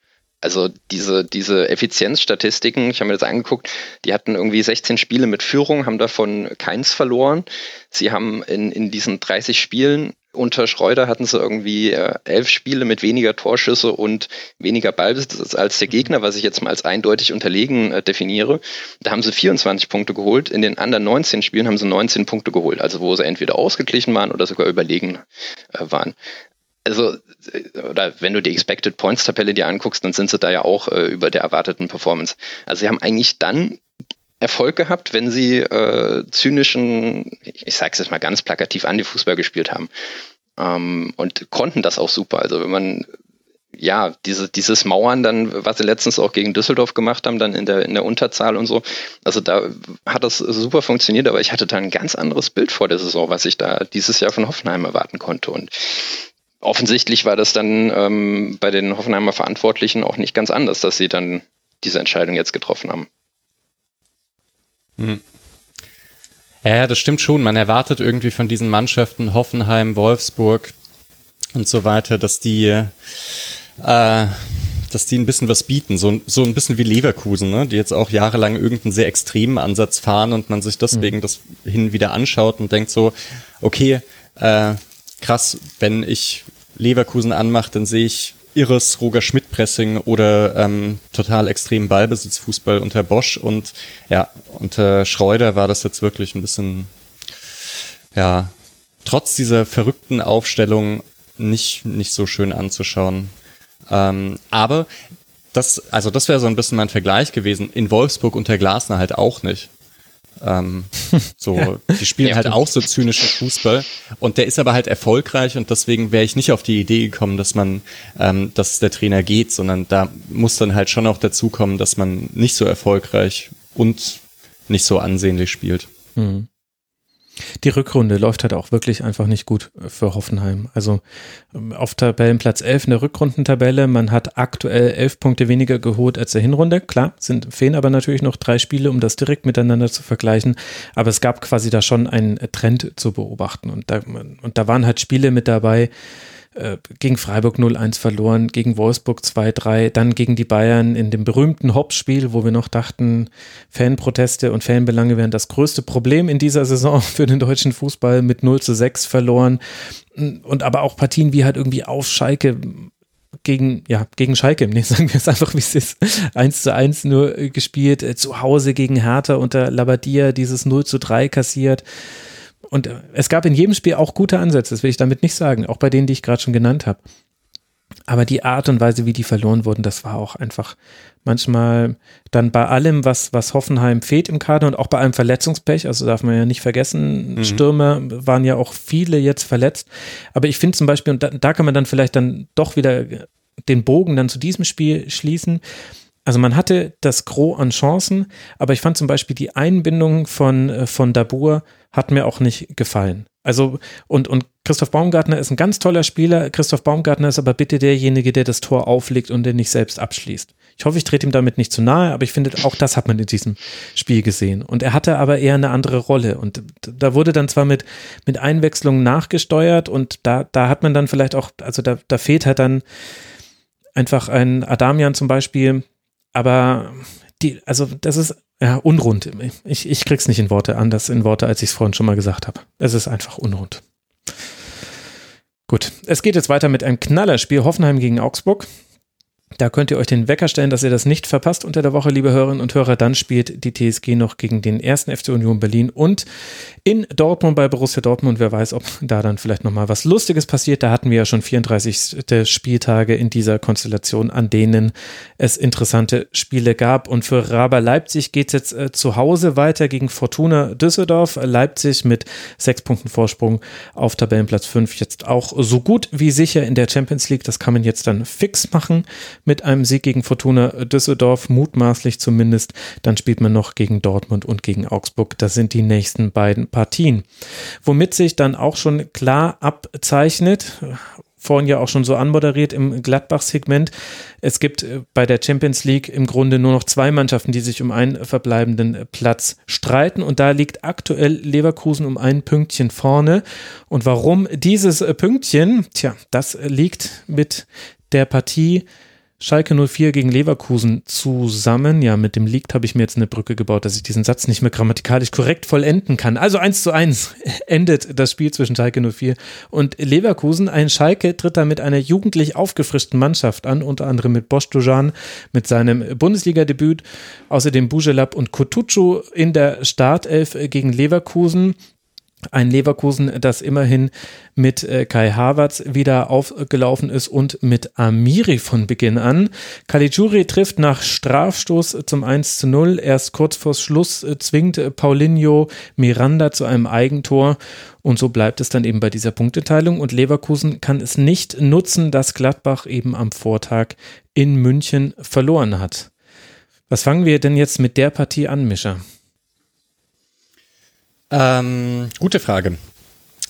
Also diese, diese Effizienzstatistiken, ich habe mir das angeguckt, die hatten irgendwie 16 Spiele mit Führung, haben davon keins verloren. Sie haben in, in diesen 30 Spielen unter Schreuder hatten sie irgendwie äh, elf Spiele mit weniger Torschüsse und weniger Ballbesitz als der Gegner, was ich jetzt mal als eindeutig unterlegen äh, definiere. Da haben sie 24 Punkte geholt. In den anderen 19 Spielen haben sie 19 Punkte geholt, also wo sie entweder ausgeglichen waren oder sogar überlegen äh, waren. Also, oder wenn du die Expected Points Tabelle dir anguckst, dann sind sie da ja auch über der erwarteten Performance. Also sie haben eigentlich dann Erfolg gehabt, wenn sie äh, zynischen, ich sage es jetzt mal ganz plakativ, an die Fußball gespielt haben. Ähm, und konnten das auch super. Also wenn man ja, diese, dieses Mauern dann, was sie letztens auch gegen Düsseldorf gemacht haben, dann in der, in der Unterzahl und so. Also da hat das super funktioniert, aber ich hatte da ein ganz anderes Bild vor der Saison, was ich da dieses Jahr von Hoffenheim erwarten konnte. Und offensichtlich war das dann ähm, bei den Hoffenheimer Verantwortlichen auch nicht ganz anders, dass sie dann diese Entscheidung jetzt getroffen haben. Hm. Ja, das stimmt schon. Man erwartet irgendwie von diesen Mannschaften Hoffenheim, Wolfsburg und so weiter, dass die, äh, dass die ein bisschen was bieten. So, so ein bisschen wie Leverkusen, ne? die jetzt auch jahrelang irgendeinen sehr extremen Ansatz fahren und man sich deswegen mhm. das hin wieder anschaut und denkt so, okay, äh, krass, wenn ich Leverkusen anmache, dann sehe ich irres Roger Schmidt-Pressing oder ähm, total extremen Ballbesitzfußball unter Bosch und ja, unter Schreuder war das jetzt wirklich ein bisschen, ja, trotz dieser verrückten Aufstellung nicht, nicht so schön anzuschauen. Ähm, aber das, also das wäre so ein bisschen mein Vergleich gewesen. In Wolfsburg unter Glasner halt auch nicht. Ähm, so, ja. die spielen ja, halt auch so zynischen Fußball und der ist aber halt erfolgreich und deswegen wäre ich nicht auf die Idee gekommen, dass man, ähm, dass der Trainer geht, sondern da muss dann halt schon auch dazu kommen, dass man nicht so erfolgreich und nicht so ansehnlich spielt. Mhm. Die Rückrunde läuft halt auch wirklich einfach nicht gut für Hoffenheim. Also ähm, auf Tabellenplatz 11 in der Rückrundentabelle, man hat aktuell elf Punkte weniger geholt als der Hinrunde. Klar, sind, fehlen aber natürlich noch drei Spiele, um das direkt miteinander zu vergleichen. Aber es gab quasi da schon einen Trend zu beobachten. Und da, und da waren halt Spiele mit dabei, äh, gegen Freiburg 0-1 verloren, gegen Wolfsburg 2-3, dann gegen die Bayern in dem berühmten Hops-Spiel, wo wir noch dachten, Fanproteste und Fanbelange wären das größte Problem in dieser Saison für den deutschen Fußball mit 0 zu 6 verloren. Und aber auch Partien wie halt irgendwie auf Schalke gegen, ja, gegen Schalke, nee, sagen wir es einfach, wie es ist, 1 zu 1 nur gespielt, äh, zu Hause gegen Hertha unter Labadia dieses 0 zu 3 kassiert. Und es gab in jedem Spiel auch gute Ansätze, das will ich damit nicht sagen, auch bei denen, die ich gerade schon genannt habe. Aber die Art und Weise, wie die verloren wurden, das war auch einfach manchmal dann bei allem, was, was Hoffenheim fehlt im Kader und auch bei allem Verletzungspech, also darf man ja nicht vergessen, mhm. Stürmer waren ja auch viele jetzt verletzt. Aber ich finde zum Beispiel, und da, da kann man dann vielleicht dann doch wieder den Bogen dann zu diesem Spiel schließen. Also man hatte das Gros an Chancen, aber ich fand zum Beispiel die Einbindung von, äh, von Dabur hat mir auch nicht gefallen. Also, und, und Christoph Baumgartner ist ein ganz toller Spieler. Christoph Baumgartner ist aber bitte derjenige, der das Tor auflegt und den nicht selbst abschließt. Ich hoffe, ich trete ihm damit nicht zu nahe, aber ich finde, auch das hat man in diesem Spiel gesehen. Und er hatte aber eher eine andere Rolle. Und da wurde dann zwar mit, mit Einwechslungen nachgesteuert und da, da hat man dann vielleicht auch, also da, da fehlt halt dann einfach ein Adamian zum Beispiel, aber die, also das ist ja unrund. Ich, ich krieg's nicht in Worte anders in Worte, als ich es vorhin schon mal gesagt habe. Es ist einfach unrund. Gut, es geht jetzt weiter mit einem Knallerspiel Hoffenheim gegen Augsburg. Da könnt ihr euch den Wecker stellen, dass ihr das nicht verpasst unter der Woche, liebe Hörerinnen und Hörer. Dann spielt die TSG noch gegen den ersten FC Union Berlin und in Dortmund bei Borussia Dortmund. Wer weiß, ob da dann vielleicht nochmal was Lustiges passiert. Da hatten wir ja schon 34. Spieltage in dieser Konstellation, an denen es interessante Spiele gab. Und für Raber Leipzig geht es jetzt äh, zu Hause weiter gegen Fortuna Düsseldorf. Leipzig mit sechs Punkten Vorsprung auf Tabellenplatz 5 jetzt auch so gut wie sicher in der Champions League. Das kann man jetzt dann fix machen mit einem Sieg gegen Fortuna Düsseldorf, mutmaßlich zumindest. Dann spielt man noch gegen Dortmund und gegen Augsburg. Das sind die nächsten beiden Partien. Womit sich dann auch schon klar abzeichnet, vorhin ja auch schon so anmoderiert im Gladbach-Segment. Es gibt äh, bei der Champions League im Grunde nur noch zwei Mannschaften, die sich um einen verbleibenden Platz streiten. Und da liegt aktuell Leverkusen um ein Pünktchen vorne. Und warum dieses Pünktchen? Tja, das liegt mit der Partie Schalke 04 gegen Leverkusen zusammen. Ja, mit dem Liegt habe ich mir jetzt eine Brücke gebaut, dass ich diesen Satz nicht mehr grammatikalisch korrekt vollenden kann. Also eins zu eins endet das Spiel zwischen Schalke 04 und Leverkusen. Ein Schalke tritt da mit einer jugendlich aufgefrischten Mannschaft an, unter anderem mit Bosch Dujan mit seinem Bundesliga-Debüt, außerdem Bujelab und Kutucu in der Startelf gegen Leverkusen. Ein Leverkusen, das immerhin mit äh, Kai Havertz wieder aufgelaufen ist und mit Amiri von Beginn an. Caligiuri trifft nach Strafstoß zum 1 zu 0. Erst kurz vor Schluss äh, zwingt Paulinho Miranda zu einem Eigentor. Und so bleibt es dann eben bei dieser Punkteteilung. Und Leverkusen kann es nicht nutzen, dass Gladbach eben am Vortag in München verloren hat. Was fangen wir denn jetzt mit der Partie an, Mischa? Ähm, gute Frage.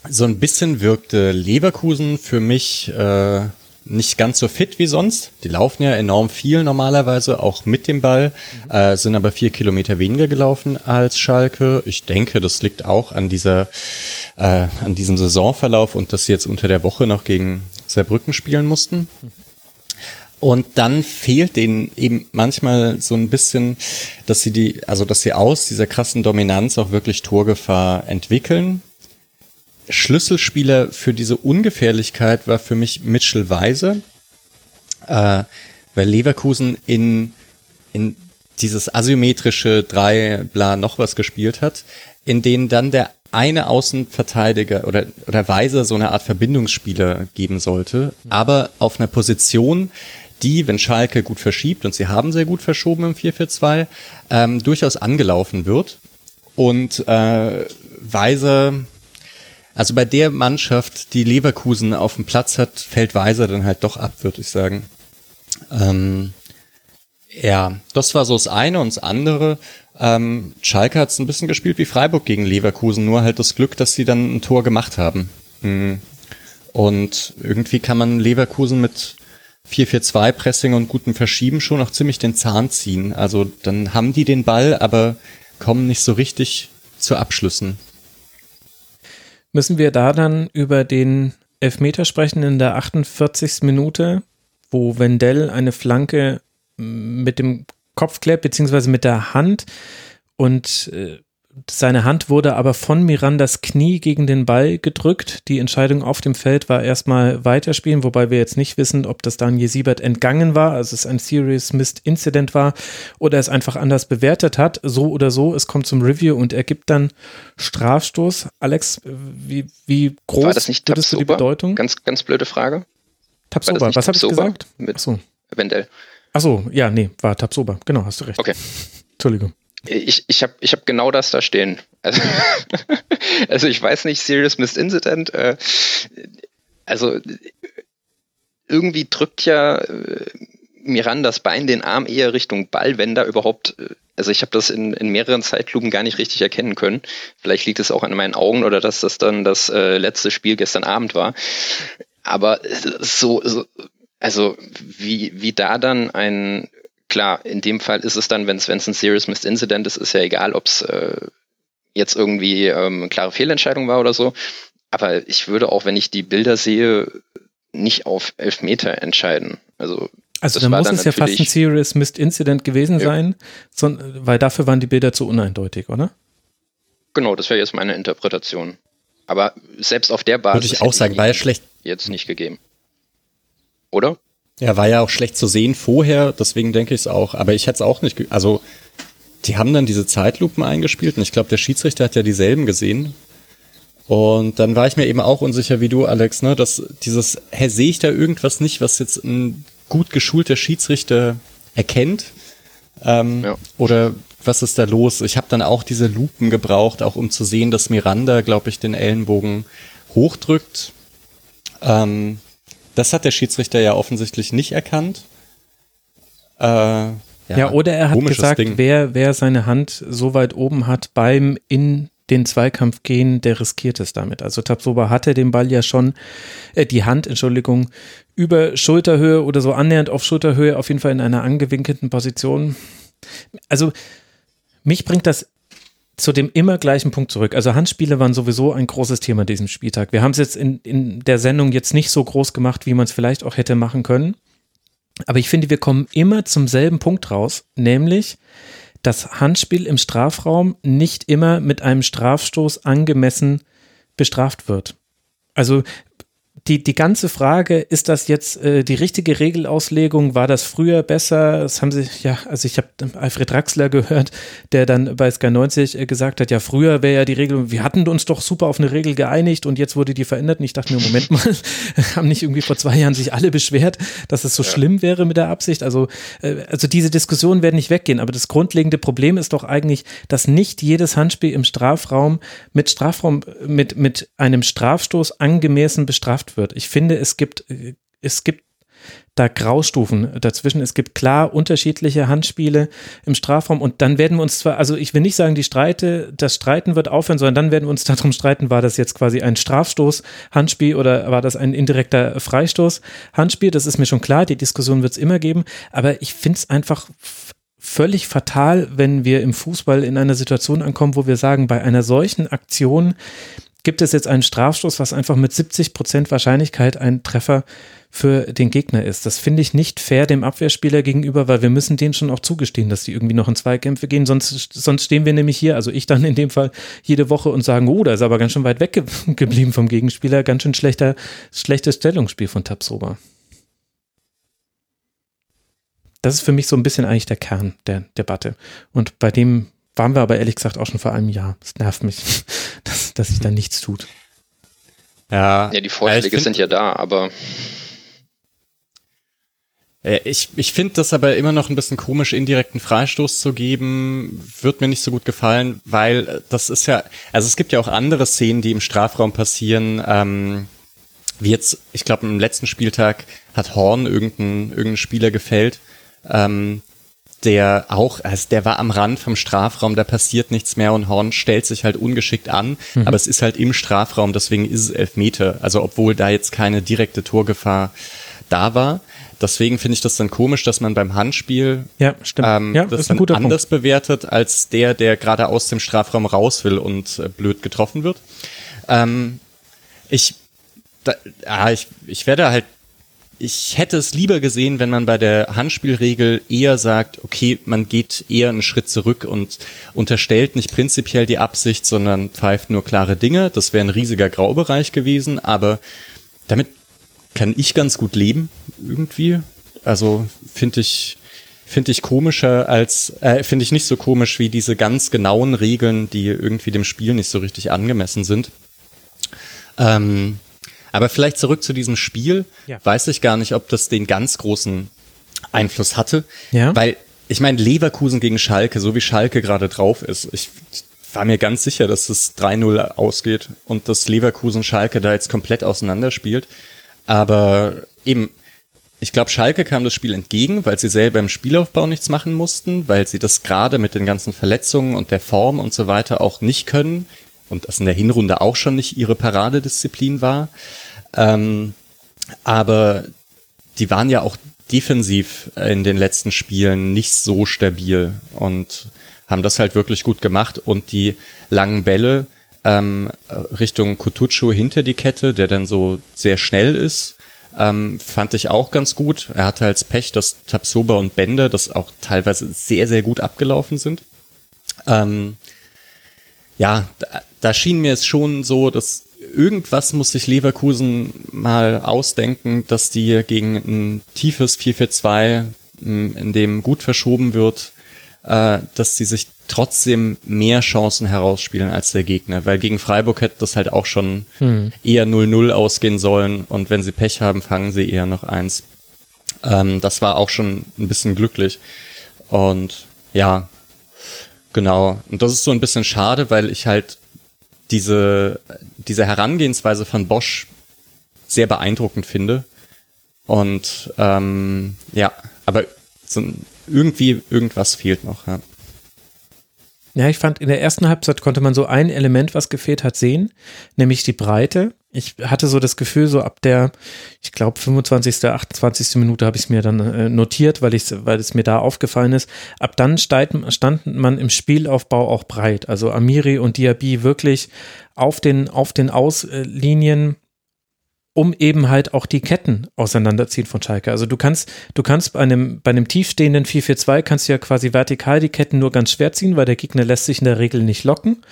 So ein bisschen wirkte Leverkusen für mich äh, nicht ganz so fit wie sonst. Die laufen ja enorm viel normalerweise, auch mit dem Ball, mhm. äh, sind aber vier Kilometer weniger gelaufen als Schalke. Ich denke, das liegt auch an dieser, äh, an diesem Saisonverlauf und dass sie jetzt unter der Woche noch gegen Saarbrücken spielen mussten. Und dann fehlt denen eben manchmal so ein bisschen, dass sie die, also dass sie aus dieser krassen Dominanz auch wirklich Torgefahr entwickeln. Schlüsselspieler für diese Ungefährlichkeit war für mich Mitchell Weise, äh, weil Leverkusen in, in dieses asymmetrische drei bla noch was gespielt hat, in denen dann der eine Außenverteidiger oder, oder Weise so eine Art Verbindungsspieler geben sollte, aber auf einer Position, die, wenn Schalke gut verschiebt, und sie haben sehr gut verschoben im 4-4-2, ähm, durchaus angelaufen wird. Und äh, Weiser, also bei der Mannschaft, die Leverkusen auf dem Platz hat, fällt Weiser dann halt doch ab, würde ich sagen. Ähm, ja, das war so das eine und das andere. Ähm, Schalke hat es ein bisschen gespielt wie Freiburg gegen Leverkusen, nur halt das Glück, dass sie dann ein Tor gemacht haben. Mhm. Und irgendwie kann man Leverkusen mit 4-4-2 Pressing und gutem Verschieben schon noch ziemlich den Zahn ziehen. Also dann haben die den Ball, aber kommen nicht so richtig zu Abschlüssen. Müssen wir da dann über den Elfmeter sprechen in der 48. Minute, wo Wendell eine Flanke mit dem Kopf klärt, beziehungsweise mit der Hand und äh, seine Hand wurde aber von Mirandas Knie gegen den Ball gedrückt. Die Entscheidung auf dem Feld war erstmal weiterspielen, wobei wir jetzt nicht wissen, ob das Daniel Siebert entgangen war, also es ein Serious Missed Incident war oder es einfach anders bewertet hat. So oder so, es kommt zum Review und er gibt dann Strafstoß. Alex, wie, wie groß war das nicht würdest du die Bedeutung? Ganz, ganz blöde Frage. Tabsoba, was habe ich gesagt? Mit Achso. Wendell. Achso, ja, nee, war Tabsoba. Genau, hast du recht. Okay. Entschuldigung. Ich, ich habe ich hab genau das da stehen. Also, also ich weiß nicht, Serious Missed Incident. Äh, also irgendwie drückt ja äh, Mirandas Bein den Arm eher Richtung Ball, wenn da überhaupt. Äh, also ich habe das in, in mehreren Zeitlupen gar nicht richtig erkennen können. Vielleicht liegt es auch an meinen Augen oder dass das dann das äh, letzte Spiel gestern Abend war. Aber so, so also wie, wie da dann ein klar, in dem Fall ist es dann, wenn es ein Serious Missed Incident ist, ist ja egal, ob es äh, jetzt irgendwie ähm, eine klare Fehlentscheidung war oder so. Aber ich würde auch, wenn ich die Bilder sehe, nicht auf Elfmeter entscheiden. Also, also dann muss dann es ja fast ein Serious Missed Incident gewesen ja. sein, weil dafür waren die Bilder zu uneindeutig, oder? Genau, das wäre jetzt meine Interpretation. Aber selbst auf der Basis würde ich auch sagen, war ja schlecht jetzt nicht gegeben. Oder? Ja, war ja auch schlecht zu sehen vorher, deswegen denke ich es auch. Aber ich hätte es auch nicht, also die haben dann diese Zeitlupen eingespielt und ich glaube, der Schiedsrichter hat ja dieselben gesehen. Und dann war ich mir eben auch unsicher wie du, Alex, ne, dass dieses, hä, sehe ich da irgendwas nicht, was jetzt ein gut geschulter Schiedsrichter erkennt? Ähm, ja. Oder was ist da los? Ich habe dann auch diese Lupen gebraucht, auch um zu sehen, dass Miranda, glaube ich, den Ellenbogen hochdrückt. Ähm, das hat der Schiedsrichter ja offensichtlich nicht erkannt. Äh, ja, ja, oder er hat gesagt, wer, wer seine Hand so weit oben hat beim in den Zweikampf gehen, der riskiert es damit. Also Tabsoba hatte den Ball ja schon, äh, die Hand, Entschuldigung, über Schulterhöhe oder so annähernd auf Schulterhöhe, auf jeden Fall in einer angewinkelten Position. Also mich bringt das zu dem immer gleichen Punkt zurück. Also Handspiele waren sowieso ein großes Thema diesem Spieltag. Wir haben es jetzt in, in der Sendung jetzt nicht so groß gemacht, wie man es vielleicht auch hätte machen können. Aber ich finde, wir kommen immer zum selben Punkt raus, nämlich, dass Handspiel im Strafraum nicht immer mit einem Strafstoß angemessen bestraft wird. Also die, die ganze Frage, ist das jetzt äh, die richtige Regelauslegung? War das früher besser? Das haben sich, ja, also ich habe Alfred Draxler gehört, der dann bei Sky 90 äh, gesagt hat, ja, früher wäre ja die Regel, wir hatten uns doch super auf eine Regel geeinigt und jetzt wurde die verändert. Und ich dachte mir, Moment mal, haben nicht irgendwie vor zwei Jahren sich alle beschwert, dass es so ja. schlimm wäre mit der Absicht? Also, äh, also diese Diskussionen werden nicht weggehen, aber das grundlegende Problem ist doch eigentlich, dass nicht jedes Handspiel im Strafraum mit Strafraum, mit, mit einem Strafstoß angemessen bestraft wird. Ich finde, es gibt, es gibt da Graustufen dazwischen. Es gibt klar unterschiedliche Handspiele im Strafraum und dann werden wir uns zwar, also ich will nicht sagen, die Streite, das Streiten wird aufhören, sondern dann werden wir uns darum streiten, war das jetzt quasi ein Strafstoß Handspiel oder war das ein indirekter Freistoß Handspiel? Das ist mir schon klar, die Diskussion wird es immer geben, aber ich finde es einfach völlig fatal, wenn wir im Fußball in einer Situation ankommen, wo wir sagen, bei einer solchen Aktion gibt es jetzt einen Strafstoß, was einfach mit 70 Prozent Wahrscheinlichkeit ein Treffer für den Gegner ist. Das finde ich nicht fair dem Abwehrspieler gegenüber, weil wir müssen denen schon auch zugestehen, dass die irgendwie noch in Zweikämpfe gehen. Sonst, sonst stehen wir nämlich hier, also ich dann in dem Fall jede Woche und sagen, oh, da ist aber ganz schön weit weg geblieben vom Gegenspieler. Ganz schön schlechter, schlechtes Stellungsspiel von Tabsoba. Das ist für mich so ein bisschen eigentlich der Kern der Debatte. Und bei dem waren wir aber ehrlich gesagt auch schon vor einem Jahr. Es nervt mich, dass, dass sich da nichts tut. Ja, ja die Vorschläge find, sind ja da, aber. Ich, ich finde das aber immer noch ein bisschen komisch, indirekten Freistoß zu geben. Wird mir nicht so gut gefallen, weil das ist ja, also es gibt ja auch andere Szenen, die im Strafraum passieren. Ähm, wie jetzt, ich glaube, im letzten Spieltag hat Horn irgendeinen irgendein Spieler gefällt. Ähm, der auch, also der war am Rand vom Strafraum, da passiert nichts mehr und Horn stellt sich halt ungeschickt an, mhm. aber es ist halt im Strafraum, deswegen ist es Elfmeter. Also obwohl da jetzt keine direkte Torgefahr da war. Deswegen finde ich das dann komisch, dass man beim Handspiel ja, stimmt. Ähm, ja, das dann anders Punkt. bewertet als der, der gerade aus dem Strafraum raus will und äh, blöd getroffen wird. Ähm, ich, da, ah, ich, ich werde halt ich hätte es lieber gesehen, wenn man bei der Handspielregel eher sagt, okay, man geht eher einen Schritt zurück und unterstellt nicht prinzipiell die Absicht, sondern pfeift nur klare Dinge. Das wäre ein riesiger Graubereich gewesen, aber damit kann ich ganz gut leben, irgendwie. Also finde ich, finde ich komischer als, äh, finde ich nicht so komisch wie diese ganz genauen Regeln, die irgendwie dem Spiel nicht so richtig angemessen sind. Ähm, aber vielleicht zurück zu diesem Spiel. Ja. Weiß ich gar nicht, ob das den ganz großen Einfluss hatte. Ja. Weil, ich meine, Leverkusen gegen Schalke, so wie Schalke gerade drauf ist, ich war mir ganz sicher, dass es 3-0 ausgeht und dass Leverkusen Schalke da jetzt komplett auseinanderspielt. Aber eben, ich glaube, Schalke kam das Spiel entgegen, weil sie selber im Spielaufbau nichts machen mussten, weil sie das gerade mit den ganzen Verletzungen und der Form und so weiter auch nicht können und das in der Hinrunde auch schon nicht ihre Paradedisziplin war. Ähm, aber die waren ja auch defensiv in den letzten Spielen nicht so stabil und haben das halt wirklich gut gemacht und die langen Bälle ähm, Richtung Kutucu hinter die Kette, der dann so sehr schnell ist, ähm, fand ich auch ganz gut. Er hatte als Pech, dass Tapsoba und Bender das auch teilweise sehr, sehr gut abgelaufen sind. Ähm, ja, da, da schien mir es schon so, dass irgendwas muss sich Leverkusen mal ausdenken, dass die gegen ein tiefes 4-4-2, in dem gut verschoben wird, äh, dass sie sich trotzdem mehr Chancen herausspielen als der Gegner, weil gegen Freiburg hätte das halt auch schon hm. eher 0-0 ausgehen sollen und wenn sie Pech haben, fangen sie eher noch eins. Ähm, das war auch schon ein bisschen glücklich und ja, genau. Und das ist so ein bisschen schade, weil ich halt diese, diese Herangehensweise von Bosch sehr beeindruckend finde. Und ähm, ja, aber so, irgendwie irgendwas fehlt noch. Ja. Ja, ich fand, in der ersten Halbzeit konnte man so ein Element, was gefehlt hat, sehen, nämlich die Breite. Ich hatte so das Gefühl, so ab der, ich glaube, 25., 28. Minute habe ich es mir dann äh, notiert, weil, ich, weil es mir da aufgefallen ist. Ab dann steigt, stand man im Spielaufbau auch breit. Also Amiri und Diaby wirklich auf den, auf den Auslinien um eben halt auch die Ketten auseinanderziehen von Schalke. Also du kannst, du kannst bei einem, bei einem tiefstehenden 4-4-2 kannst du ja quasi vertikal die Ketten nur ganz schwer ziehen, weil der Gegner lässt sich in der Regel nicht locken.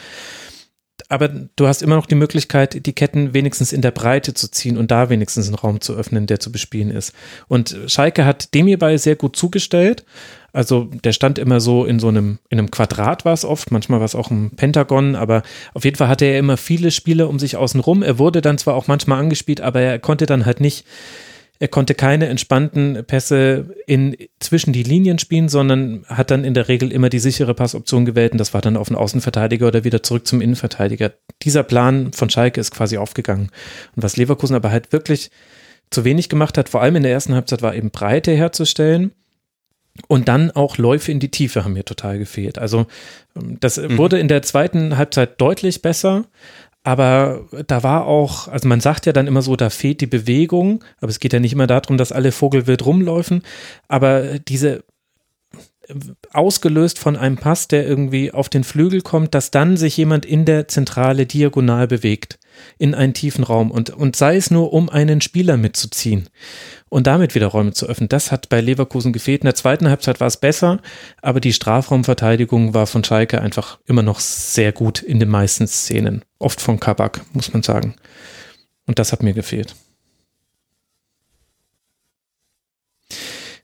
Aber du hast immer noch die Möglichkeit, die Ketten wenigstens in der Breite zu ziehen und da wenigstens einen Raum zu öffnen, der zu bespielen ist. Und Schalke hat dem hierbei sehr gut zugestellt. Also der stand immer so in so einem, in einem Quadrat war es oft, manchmal war es auch ein Pentagon, aber auf jeden Fall hatte er immer viele Spiele um sich außen rum. Er wurde dann zwar auch manchmal angespielt, aber er konnte dann halt nicht, er konnte keine entspannten Pässe in, zwischen die Linien spielen, sondern hat dann in der Regel immer die sichere Passoption gewählt und das war dann auf den Außenverteidiger oder wieder zurück zum Innenverteidiger. Dieser Plan von Schalke ist quasi aufgegangen. Und was Leverkusen aber halt wirklich zu wenig gemacht hat, vor allem in der ersten Halbzeit, war eben Breite herzustellen und dann auch Läufe in die Tiefe haben mir total gefehlt. Also ähm, das mhm. wurde in der zweiten Halbzeit deutlich besser, aber da war auch, also man sagt ja dann immer so, da fehlt die Bewegung, aber es geht ja nicht immer darum, dass alle Vogelwild rumläufen, aber diese ausgelöst von einem Pass, der irgendwie auf den Flügel kommt, dass dann sich jemand in der Zentrale diagonal bewegt in einen tiefen Raum. Und, und sei es nur, um einen Spieler mitzuziehen und damit wieder Räume zu öffnen. Das hat bei Leverkusen gefehlt. In der zweiten Halbzeit war es besser, aber die Strafraumverteidigung war von Schalke einfach immer noch sehr gut in den meisten Szenen. Oft von Kabak, muss man sagen. Und das hat mir gefehlt.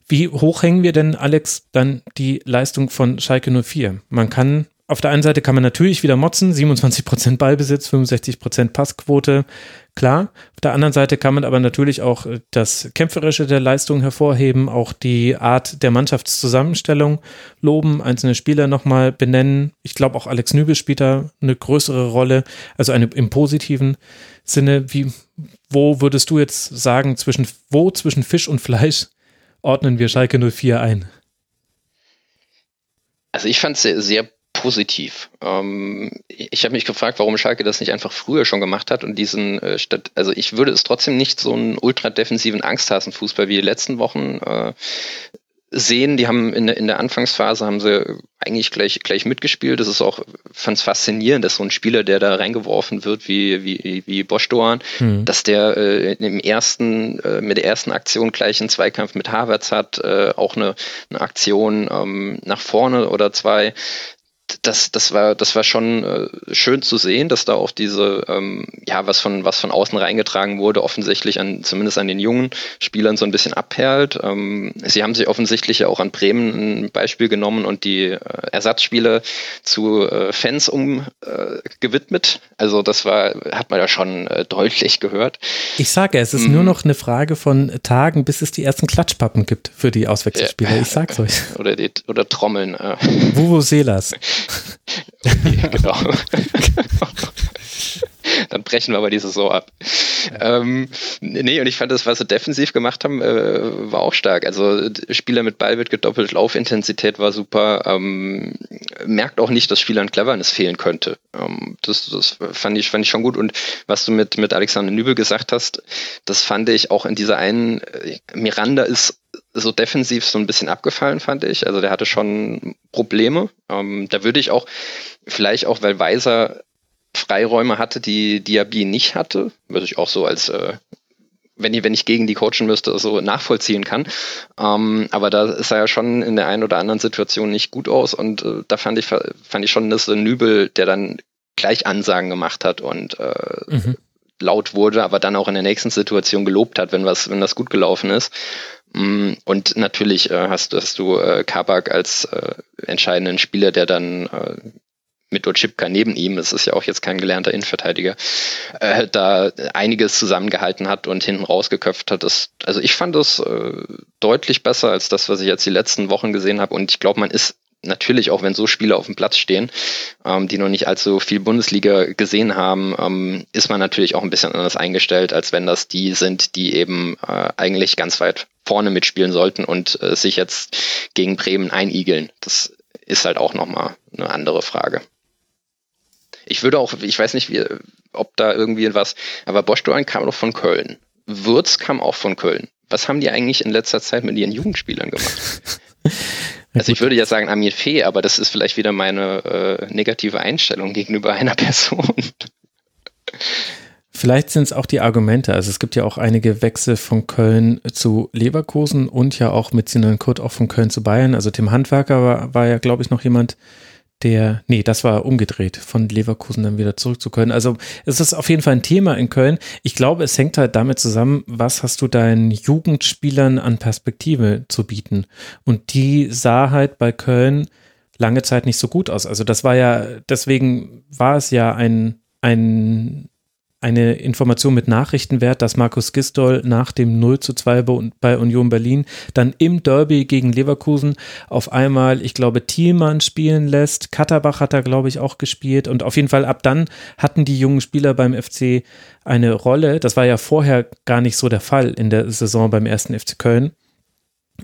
Wie hoch hängen wir denn, Alex, dann die Leistung von Schalke 04? Man kann auf der einen Seite kann man natürlich wieder motzen, 27% Ballbesitz, 65% Passquote, klar. Auf der anderen Seite kann man aber natürlich auch äh, das Kämpferische der Leistung hervorheben, auch die Art der Mannschaftszusammenstellung loben, einzelne Spieler nochmal benennen. Ich glaube, auch Alex Nübel spielt da eine größere Rolle, also eine im positiven Sinne. Wie, wo würdest du jetzt sagen, zwischen, wo zwischen Fisch und Fleisch ordnen wir Schalke 04 ein? Also ich fand es sehr, sehr positiv. Ähm, ich habe mich gefragt, warum Schalke das nicht einfach früher schon gemacht hat und diesen äh, statt, also ich würde es trotzdem nicht so einen ultra defensiven Angsthasenfußball wie die letzten Wochen äh, sehen. Die haben in, in der Anfangsphase haben sie eigentlich gleich, gleich mitgespielt. Das ist auch, fand es faszinierend, dass so ein Spieler, der da reingeworfen wird, wie, wie, wie Bosch Doan, mhm. dass der äh, im ersten, äh, mit der ersten Aktion gleich einen Zweikampf mit Havertz hat, äh, auch eine, eine Aktion ähm, nach vorne oder zwei das, das war, das war schon äh, schön zu sehen, dass da auch diese, ähm, ja, was von, was von außen reingetragen wurde, offensichtlich an, zumindest an den jungen Spielern so ein bisschen abperlt. Ähm, sie haben sich offensichtlich ja auch an Bremen ein Beispiel genommen und die äh, Ersatzspiele zu äh, Fans umgewidmet. Äh, also das war, hat man ja schon äh, deutlich gehört. Ich sage, es ist mhm. nur noch eine Frage von Tagen, bis es die ersten Klatschpappen gibt für die Auswechselspieler. Ich sag's euch. Oder, die, oder Trommeln. Äh. Wuvu Genau. Dann brechen wir aber die Saison ab. Ähm, nee, und ich fand das, was sie defensiv gemacht haben, äh, war auch stark. Also Spieler mit Ball wird gedoppelt, Laufintensität war super. Ähm, merkt auch nicht, dass Spielern Cleverness fehlen könnte. Ähm, das das fand, ich, fand ich schon gut. Und was du mit, mit Alexander Nübel gesagt hast, das fand ich auch in dieser einen, äh, Miranda ist so defensiv so ein bisschen abgefallen, fand ich. Also der hatte schon Probleme. Ähm, da würde ich auch, vielleicht auch, weil Weiser Freiräume hatte, die Diaby nicht hatte, was ich auch so als äh, wenn ich, wenn ich gegen die coachen müsste, so nachvollziehen kann. Ähm, aber da sah er schon in der einen oder anderen Situation nicht gut aus und äh, da fand ich, fand ich schon, dass Nübel, der dann gleich Ansagen gemacht hat und äh, mhm. laut wurde, aber dann auch in der nächsten Situation gelobt hat, wenn was, wenn das gut gelaufen ist. Mm, und natürlich äh, hast, hast du äh, Kabak als äh, entscheidenden Spieler, der dann äh, mit Ochipka neben ihm, es ist ja auch jetzt kein gelernter Innenverteidiger, äh, da einiges zusammengehalten hat und hinten rausgeköpft hat. Das, also ich fand das äh, deutlich besser als das, was ich jetzt die letzten Wochen gesehen habe. Und ich glaube, man ist natürlich, auch wenn so Spieler auf dem Platz stehen, ähm, die noch nicht allzu viel Bundesliga gesehen haben, ähm, ist man natürlich auch ein bisschen anders eingestellt, als wenn das die sind, die eben äh, eigentlich ganz weit vorne mitspielen sollten und äh, sich jetzt gegen Bremen einigeln. Das ist halt auch nochmal eine andere Frage. Ich würde auch, ich weiß nicht, wie, ob da irgendwie was, aber Boschdoan kam doch von Köln. Würz kam auch von Köln. Was haben die eigentlich in letzter Zeit mit ihren Jugendspielern gemacht? Also ich würde ja sagen Amir Fee, aber das ist vielleicht wieder meine äh, negative Einstellung gegenüber einer Person. Vielleicht sind es auch die Argumente. Also es gibt ja auch einige Wechsel von Köln zu Leverkusen und ja auch mit Sinan Kurt auch von Köln zu Bayern. Also Tim Handwerker war, war ja, glaube ich, noch jemand, der, nee, das war umgedreht, von Leverkusen dann wieder zurück zu Köln. Also es ist auf jeden Fall ein Thema in Köln. Ich glaube, es hängt halt damit zusammen, was hast du deinen Jugendspielern an Perspektive zu bieten? Und die sah halt bei Köln lange Zeit nicht so gut aus. Also das war ja, deswegen war es ja ein, ein eine Information mit Nachrichtenwert, dass Markus Gistol nach dem 0 zu 2 bei Union Berlin dann im Derby gegen Leverkusen auf einmal, ich glaube, Thielmann spielen lässt. Katterbach hat da, glaube ich, auch gespielt. Und auf jeden Fall ab dann hatten die jungen Spieler beim FC eine Rolle. Das war ja vorher gar nicht so der Fall in der Saison beim ersten FC Köln.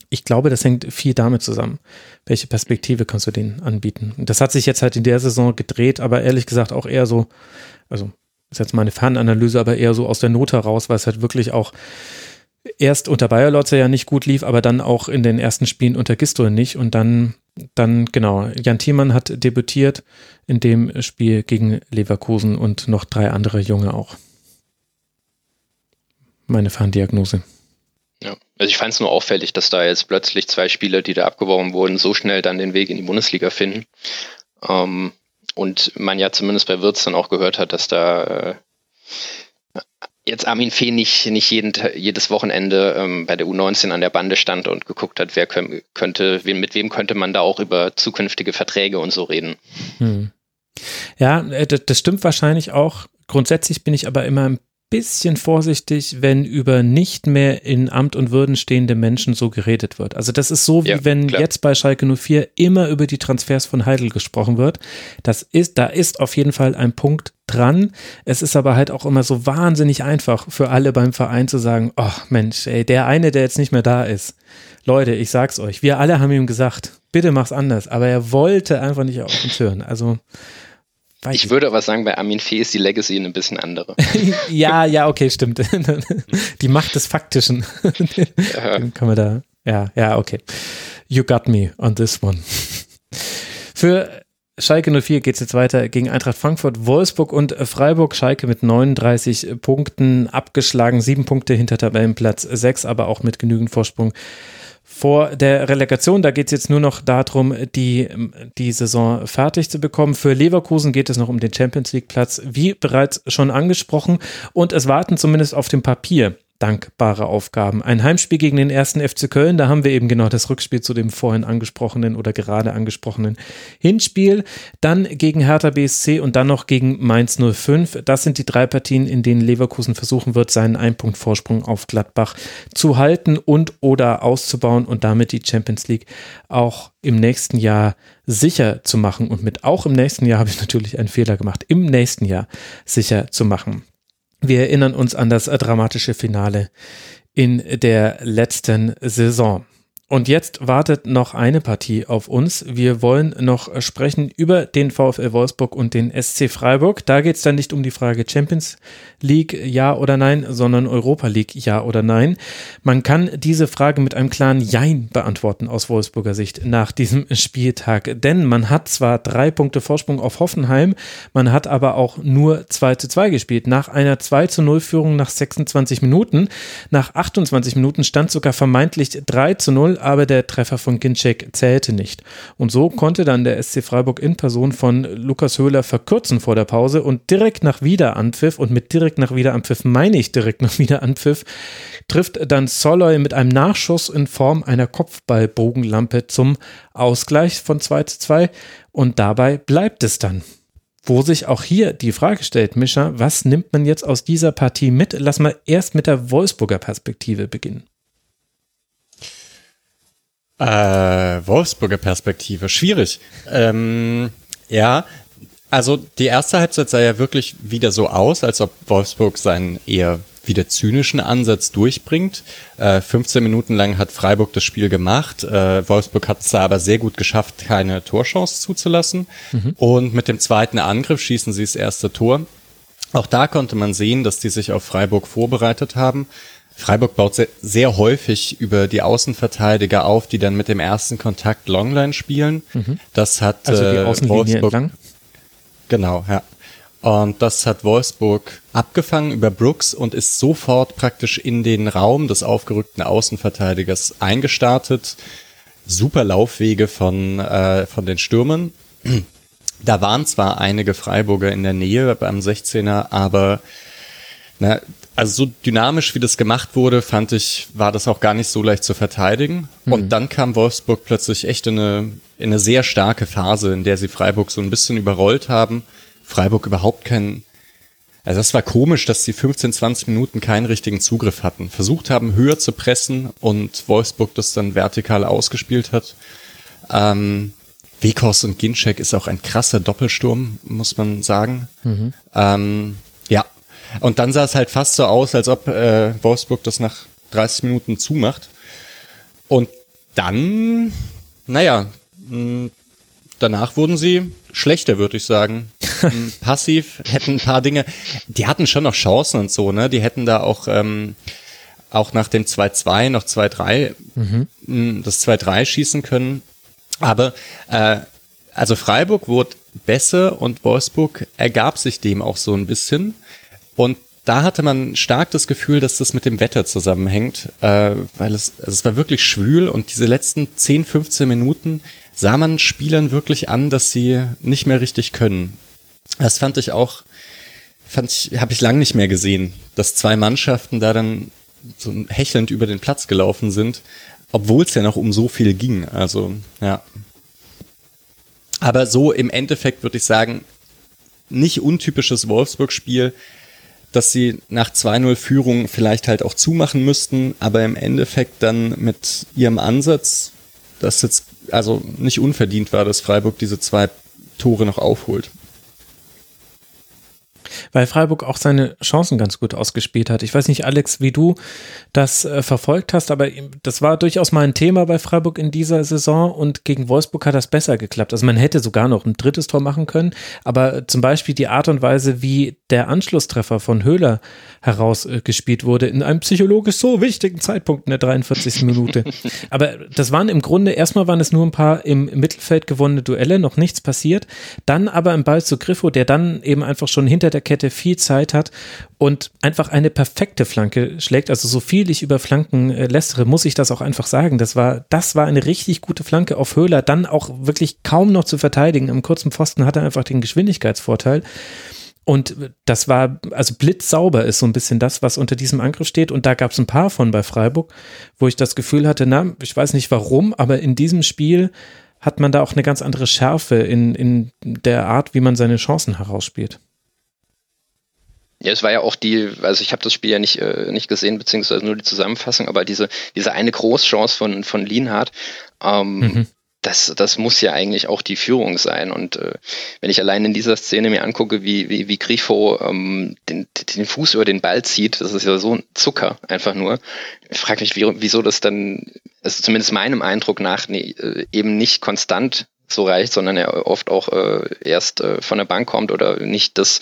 Ich glaube, das hängt viel damit zusammen. Welche Perspektive kannst du denen anbieten? Das hat sich jetzt halt in der Saison gedreht, aber ehrlich gesagt auch eher so, also ist jetzt meine Fernanalyse, aber eher so aus der Not heraus, weil es halt wirklich auch erst unter Bayer Lotzer ja nicht gut lief, aber dann auch in den ersten Spielen unter Gistol nicht und dann, dann, genau, Jan Thiemann hat debütiert in dem Spiel gegen Leverkusen und noch drei andere Junge auch. Meine Ferndiagnose. Ja, also ich fand es nur auffällig, dass da jetzt plötzlich zwei Spieler, die da abgeworben wurden, so schnell dann den Weg in die Bundesliga finden. Ähm, und man ja zumindest bei Wirtz dann auch gehört hat, dass da äh, jetzt Armin Fee nicht, nicht jeden, jedes Wochenende ähm, bei der U19 an der Bande stand und geguckt hat, wer könnte, mit wem könnte man da auch über zukünftige Verträge und so reden. Hm. Ja, äh, das stimmt wahrscheinlich auch. Grundsätzlich bin ich aber immer ein bisschen vorsichtig, wenn über nicht mehr in Amt und Würden stehende Menschen so geredet wird. Also das ist so, wie ja, wenn klar. jetzt bei Schalke 04 immer über die Transfers von Heidel gesprochen wird. Das ist, da ist auf jeden Fall ein Punkt dran. Es ist aber halt auch immer so wahnsinnig einfach für alle beim Verein zu sagen, oh Mensch, ey, der eine, der jetzt nicht mehr da ist. Leute, ich sag's euch, wir alle haben ihm gesagt, bitte mach's anders, aber er wollte einfach nicht auf uns hören. Also Weiß ich würde aber sagen, bei Armin Fee ist die Legacy ein bisschen andere. ja, ja, okay, stimmt. die Macht des Faktischen. kann man da, ja, ja, okay. You got me on this one. Für Schalke 04 geht es jetzt weiter gegen Eintracht Frankfurt, Wolfsburg und Freiburg. Schalke mit 39 Punkten abgeschlagen, sieben Punkte hinter Tabellenplatz 6, aber auch mit genügend Vorsprung vor der Relegation. Da geht es jetzt nur noch darum, die, die Saison fertig zu bekommen. Für Leverkusen geht es noch um den Champions League Platz, wie bereits schon angesprochen. Und es warten zumindest auf dem Papier dankbare Aufgaben. Ein Heimspiel gegen den ersten FC Köln, da haben wir eben genau das Rückspiel zu dem vorhin angesprochenen oder gerade angesprochenen Hinspiel. Dann gegen Hertha BSC und dann noch gegen Mainz 05. Das sind die drei Partien, in denen Leverkusen versuchen wird, seinen Einpunktvorsprung auf Gladbach zu halten und oder auszubauen und damit die Champions League auch im nächsten Jahr sicher zu machen. Und mit auch im nächsten Jahr habe ich natürlich einen Fehler gemacht. Im nächsten Jahr sicher zu machen. Wir erinnern uns an das dramatische Finale in der letzten Saison. Und jetzt wartet noch eine Partie auf uns. Wir wollen noch sprechen über den VfL Wolfsburg und den SC Freiburg. Da geht es dann nicht um die Frage Champions League ja oder nein, sondern Europa League ja oder nein. Man kann diese Frage mit einem klaren Jein beantworten aus Wolfsburger Sicht nach diesem Spieltag. Denn man hat zwar drei Punkte Vorsprung auf Hoffenheim, man hat aber auch nur 2 zu 2 gespielt. Nach einer 2 zu 0 Führung nach 26 Minuten. Nach 28 Minuten stand sogar vermeintlich 3 zu 0 aber der Treffer von Ginczek zählte nicht. Und so konnte dann der SC Freiburg in Person von Lukas Höhler verkürzen vor der Pause und direkt nach Wiederanpfiff, und mit direkt nach Wiederanpfiff meine ich direkt nach Wiederanpfiff, trifft dann Soloy mit einem Nachschuss in Form einer Kopfballbogenlampe zum Ausgleich von 2 zu 2 und dabei bleibt es dann wo sich auch hier die Frage stellt, Mischa, was nimmt man jetzt aus dieser Partie mit? Lass mal erst mit der Wolfsburger Perspektive beginnen. Äh, Wolfsburger Perspektive, schwierig. Ähm, ja, also die erste Halbzeit sah ja wirklich wieder so aus, als ob Wolfsburg seinen eher wieder zynischen Ansatz durchbringt. Äh, 15 Minuten lang hat Freiburg das Spiel gemacht. Äh, Wolfsburg hat es aber sehr gut geschafft, keine Torchance zuzulassen. Mhm. Und mit dem zweiten Angriff schießen sie das erste Tor. Auch da konnte man sehen, dass die sich auf Freiburg vorbereitet haben. Freiburg baut sehr, sehr, häufig über die Außenverteidiger auf, die dann mit dem ersten Kontakt Longline spielen. Mhm. Das hat also die äh, Wolfsburg. Entlang? Genau, ja. Und das hat Wolfsburg abgefangen über Brooks und ist sofort praktisch in den Raum des aufgerückten Außenverteidigers eingestartet. Super Laufwege von, äh, von den Stürmern. Da waren zwar einige Freiburger in der Nähe beim 16er, aber na, also so dynamisch, wie das gemacht wurde, fand ich, war das auch gar nicht so leicht zu verteidigen. Mhm. Und dann kam Wolfsburg plötzlich echt in eine, in eine sehr starke Phase, in der sie Freiburg so ein bisschen überrollt haben. Freiburg überhaupt keinen, also das war komisch, dass sie 15, 20 Minuten keinen richtigen Zugriff hatten. Versucht haben, höher zu pressen und Wolfsburg das dann vertikal ausgespielt hat. Ähm, Wekos und Ginczek ist auch ein krasser Doppelsturm, muss man sagen. Mhm. Ähm, und dann sah es halt fast so aus, als ob äh, Wolfsburg das nach 30 Minuten zumacht. Und dann, naja, mh, danach wurden sie schlechter, würde ich sagen. Passiv, hätten ein paar Dinge, die hatten schon noch Chancen und so, ne? Die hätten da auch, ähm, auch nach dem 2-2 noch 2-3, mhm. das 2-3 schießen können. Aber äh, also Freiburg wurde besser und Wolfsburg ergab sich dem auch so ein bisschen. Und da hatte man stark das Gefühl, dass das mit dem Wetter zusammenhängt, äh, weil es, also es war wirklich schwül und diese letzten 10, 15 Minuten sah man Spielern wirklich an, dass sie nicht mehr richtig können. Das fand ich auch, fand ich, habe ich lang nicht mehr gesehen, dass zwei Mannschaften da dann so hechelnd über den Platz gelaufen sind, obwohl es ja noch um so viel ging. Also, ja. Aber so im Endeffekt würde ich sagen, nicht untypisches Wolfsburg-Spiel, dass sie nach 2-0 Führung vielleicht halt auch zumachen müssten, aber im Endeffekt dann mit ihrem Ansatz, das jetzt also nicht unverdient war, dass Freiburg diese zwei Tore noch aufholt weil Freiburg auch seine Chancen ganz gut ausgespielt hat. Ich weiß nicht, Alex, wie du das äh, verfolgt hast, aber das war durchaus mal ein Thema bei Freiburg in dieser Saison und gegen Wolfsburg hat das besser geklappt. Also man hätte sogar noch ein drittes Tor machen können, aber zum Beispiel die Art und Weise, wie der Anschlusstreffer von Höhler herausgespielt wurde, in einem psychologisch so wichtigen Zeitpunkt in der 43. Minute. Aber das waren im Grunde, erstmal waren es nur ein paar im Mittelfeld gewonnene Duelle, noch nichts passiert. Dann aber im Ball zu Griffo, der dann eben einfach schon hinter der Kette viel Zeit hat und einfach eine perfekte Flanke schlägt. Also so viel ich über Flanken äh, lästere, muss ich das auch einfach sagen. Das war, das war eine richtig gute Flanke auf Höhler, dann auch wirklich kaum noch zu verteidigen. Am kurzen Pfosten hat er einfach den Geschwindigkeitsvorteil. Und das war, also blitzsauber ist so ein bisschen das, was unter diesem Angriff steht. Und da gab es ein paar von bei Freiburg, wo ich das Gefühl hatte, na, ich weiß nicht warum, aber in diesem Spiel hat man da auch eine ganz andere Schärfe in, in der Art, wie man seine Chancen herausspielt. Ja, es war ja auch die, also ich habe das Spiel ja nicht, äh, nicht gesehen, beziehungsweise nur die Zusammenfassung, aber diese, diese eine Großchance von, von Lienhardt, ähm, mhm. das, das muss ja eigentlich auch die Führung sein. Und äh, wenn ich allein in dieser Szene mir angucke, wie, wie, wie Grifo ähm, den, den Fuß über den Ball zieht, das ist ja so ein Zucker einfach nur. Ich frage mich, wie, wieso das dann, also zumindest meinem Eindruck nach, nee, äh, eben nicht konstant so reicht, sondern er oft auch äh, erst äh, von der Bank kommt oder nicht das,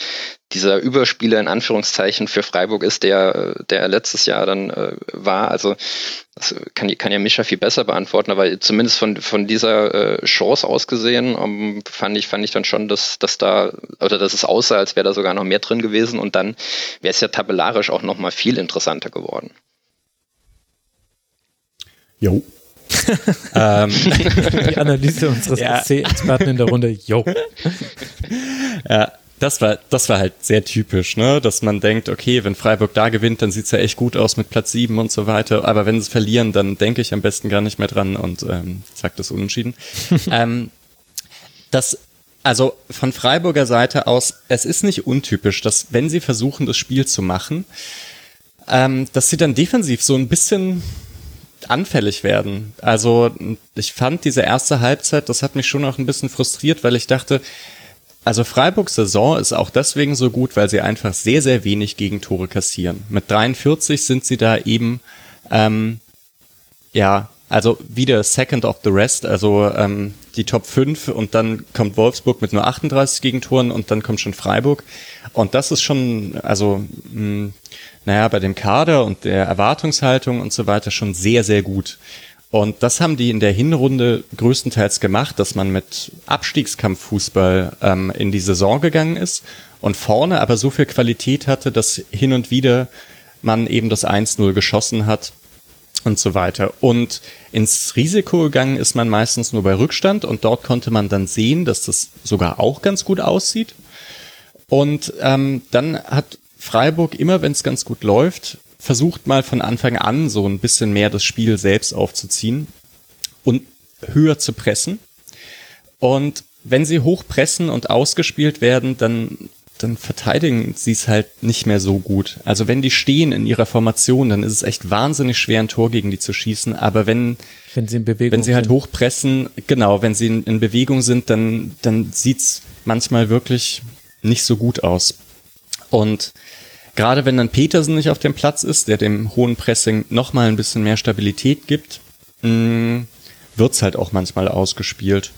dieser Überspieler in Anführungszeichen für Freiburg ist, der, der letztes Jahr dann äh, war. Also das kann, kann ja Mischa viel besser beantworten, aber zumindest von, von dieser äh, Chance aus gesehen um, ähm, fand, ich, fand ich dann schon, dass, dass da, oder dass es aussah, als wäre da sogar noch mehr drin gewesen und dann wäre es ja tabellarisch auch nochmal viel interessanter geworden. Jo, ähm. Die Analyse unseres ja. SC-Experten in der Runde, yo. Ja, das war, das war halt sehr typisch, ne? dass man denkt, okay, wenn Freiburg da gewinnt, dann sieht's ja echt gut aus mit Platz sieben und so weiter. Aber wenn sie verlieren, dann denke ich am besten gar nicht mehr dran und ähm, sagt das unentschieden. ähm, das, also von Freiburger Seite aus, es ist nicht untypisch, dass wenn sie versuchen, das Spiel zu machen, ähm, dass sie dann defensiv so ein bisschen anfällig werden. Also ich fand diese erste Halbzeit, das hat mich schon auch ein bisschen frustriert, weil ich dachte, also Freiburgs Saison ist auch deswegen so gut, weil sie einfach sehr, sehr wenig Gegentore kassieren. Mit 43 sind sie da eben, ähm, ja, also wieder Second of the Rest, also ähm, die Top 5 und dann kommt Wolfsburg mit nur 38 Gegentoren und dann kommt schon Freiburg. Und das ist schon, also mh, naja, bei dem Kader und der Erwartungshaltung und so weiter schon sehr, sehr gut. Und das haben die in der Hinrunde größtenteils gemacht, dass man mit Abstiegskampffußball ähm, in die Saison gegangen ist und vorne aber so viel Qualität hatte, dass hin und wieder man eben das 1-0 geschossen hat und so weiter. Und ins Risiko gegangen ist man meistens nur bei Rückstand und dort konnte man dann sehen, dass das sogar auch ganz gut aussieht. Und ähm, dann hat Freiburg immer, wenn es ganz gut läuft, versucht mal von Anfang an so ein bisschen mehr das Spiel selbst aufzuziehen und höher zu pressen. Und wenn sie hoch pressen und ausgespielt werden, dann, dann verteidigen sie es halt nicht mehr so gut. Also wenn die stehen in ihrer Formation, dann ist es echt wahnsinnig schwer, ein Tor gegen die zu schießen. Aber wenn, wenn sie in Bewegung wenn sie halt hoch pressen, genau, wenn sie in, in Bewegung sind, dann, dann sieht's manchmal wirklich nicht so gut aus. Und gerade wenn dann Petersen nicht auf dem Platz ist, der dem hohen Pressing nochmal ein bisschen mehr Stabilität gibt, mm, wird's halt auch manchmal ausgespielt.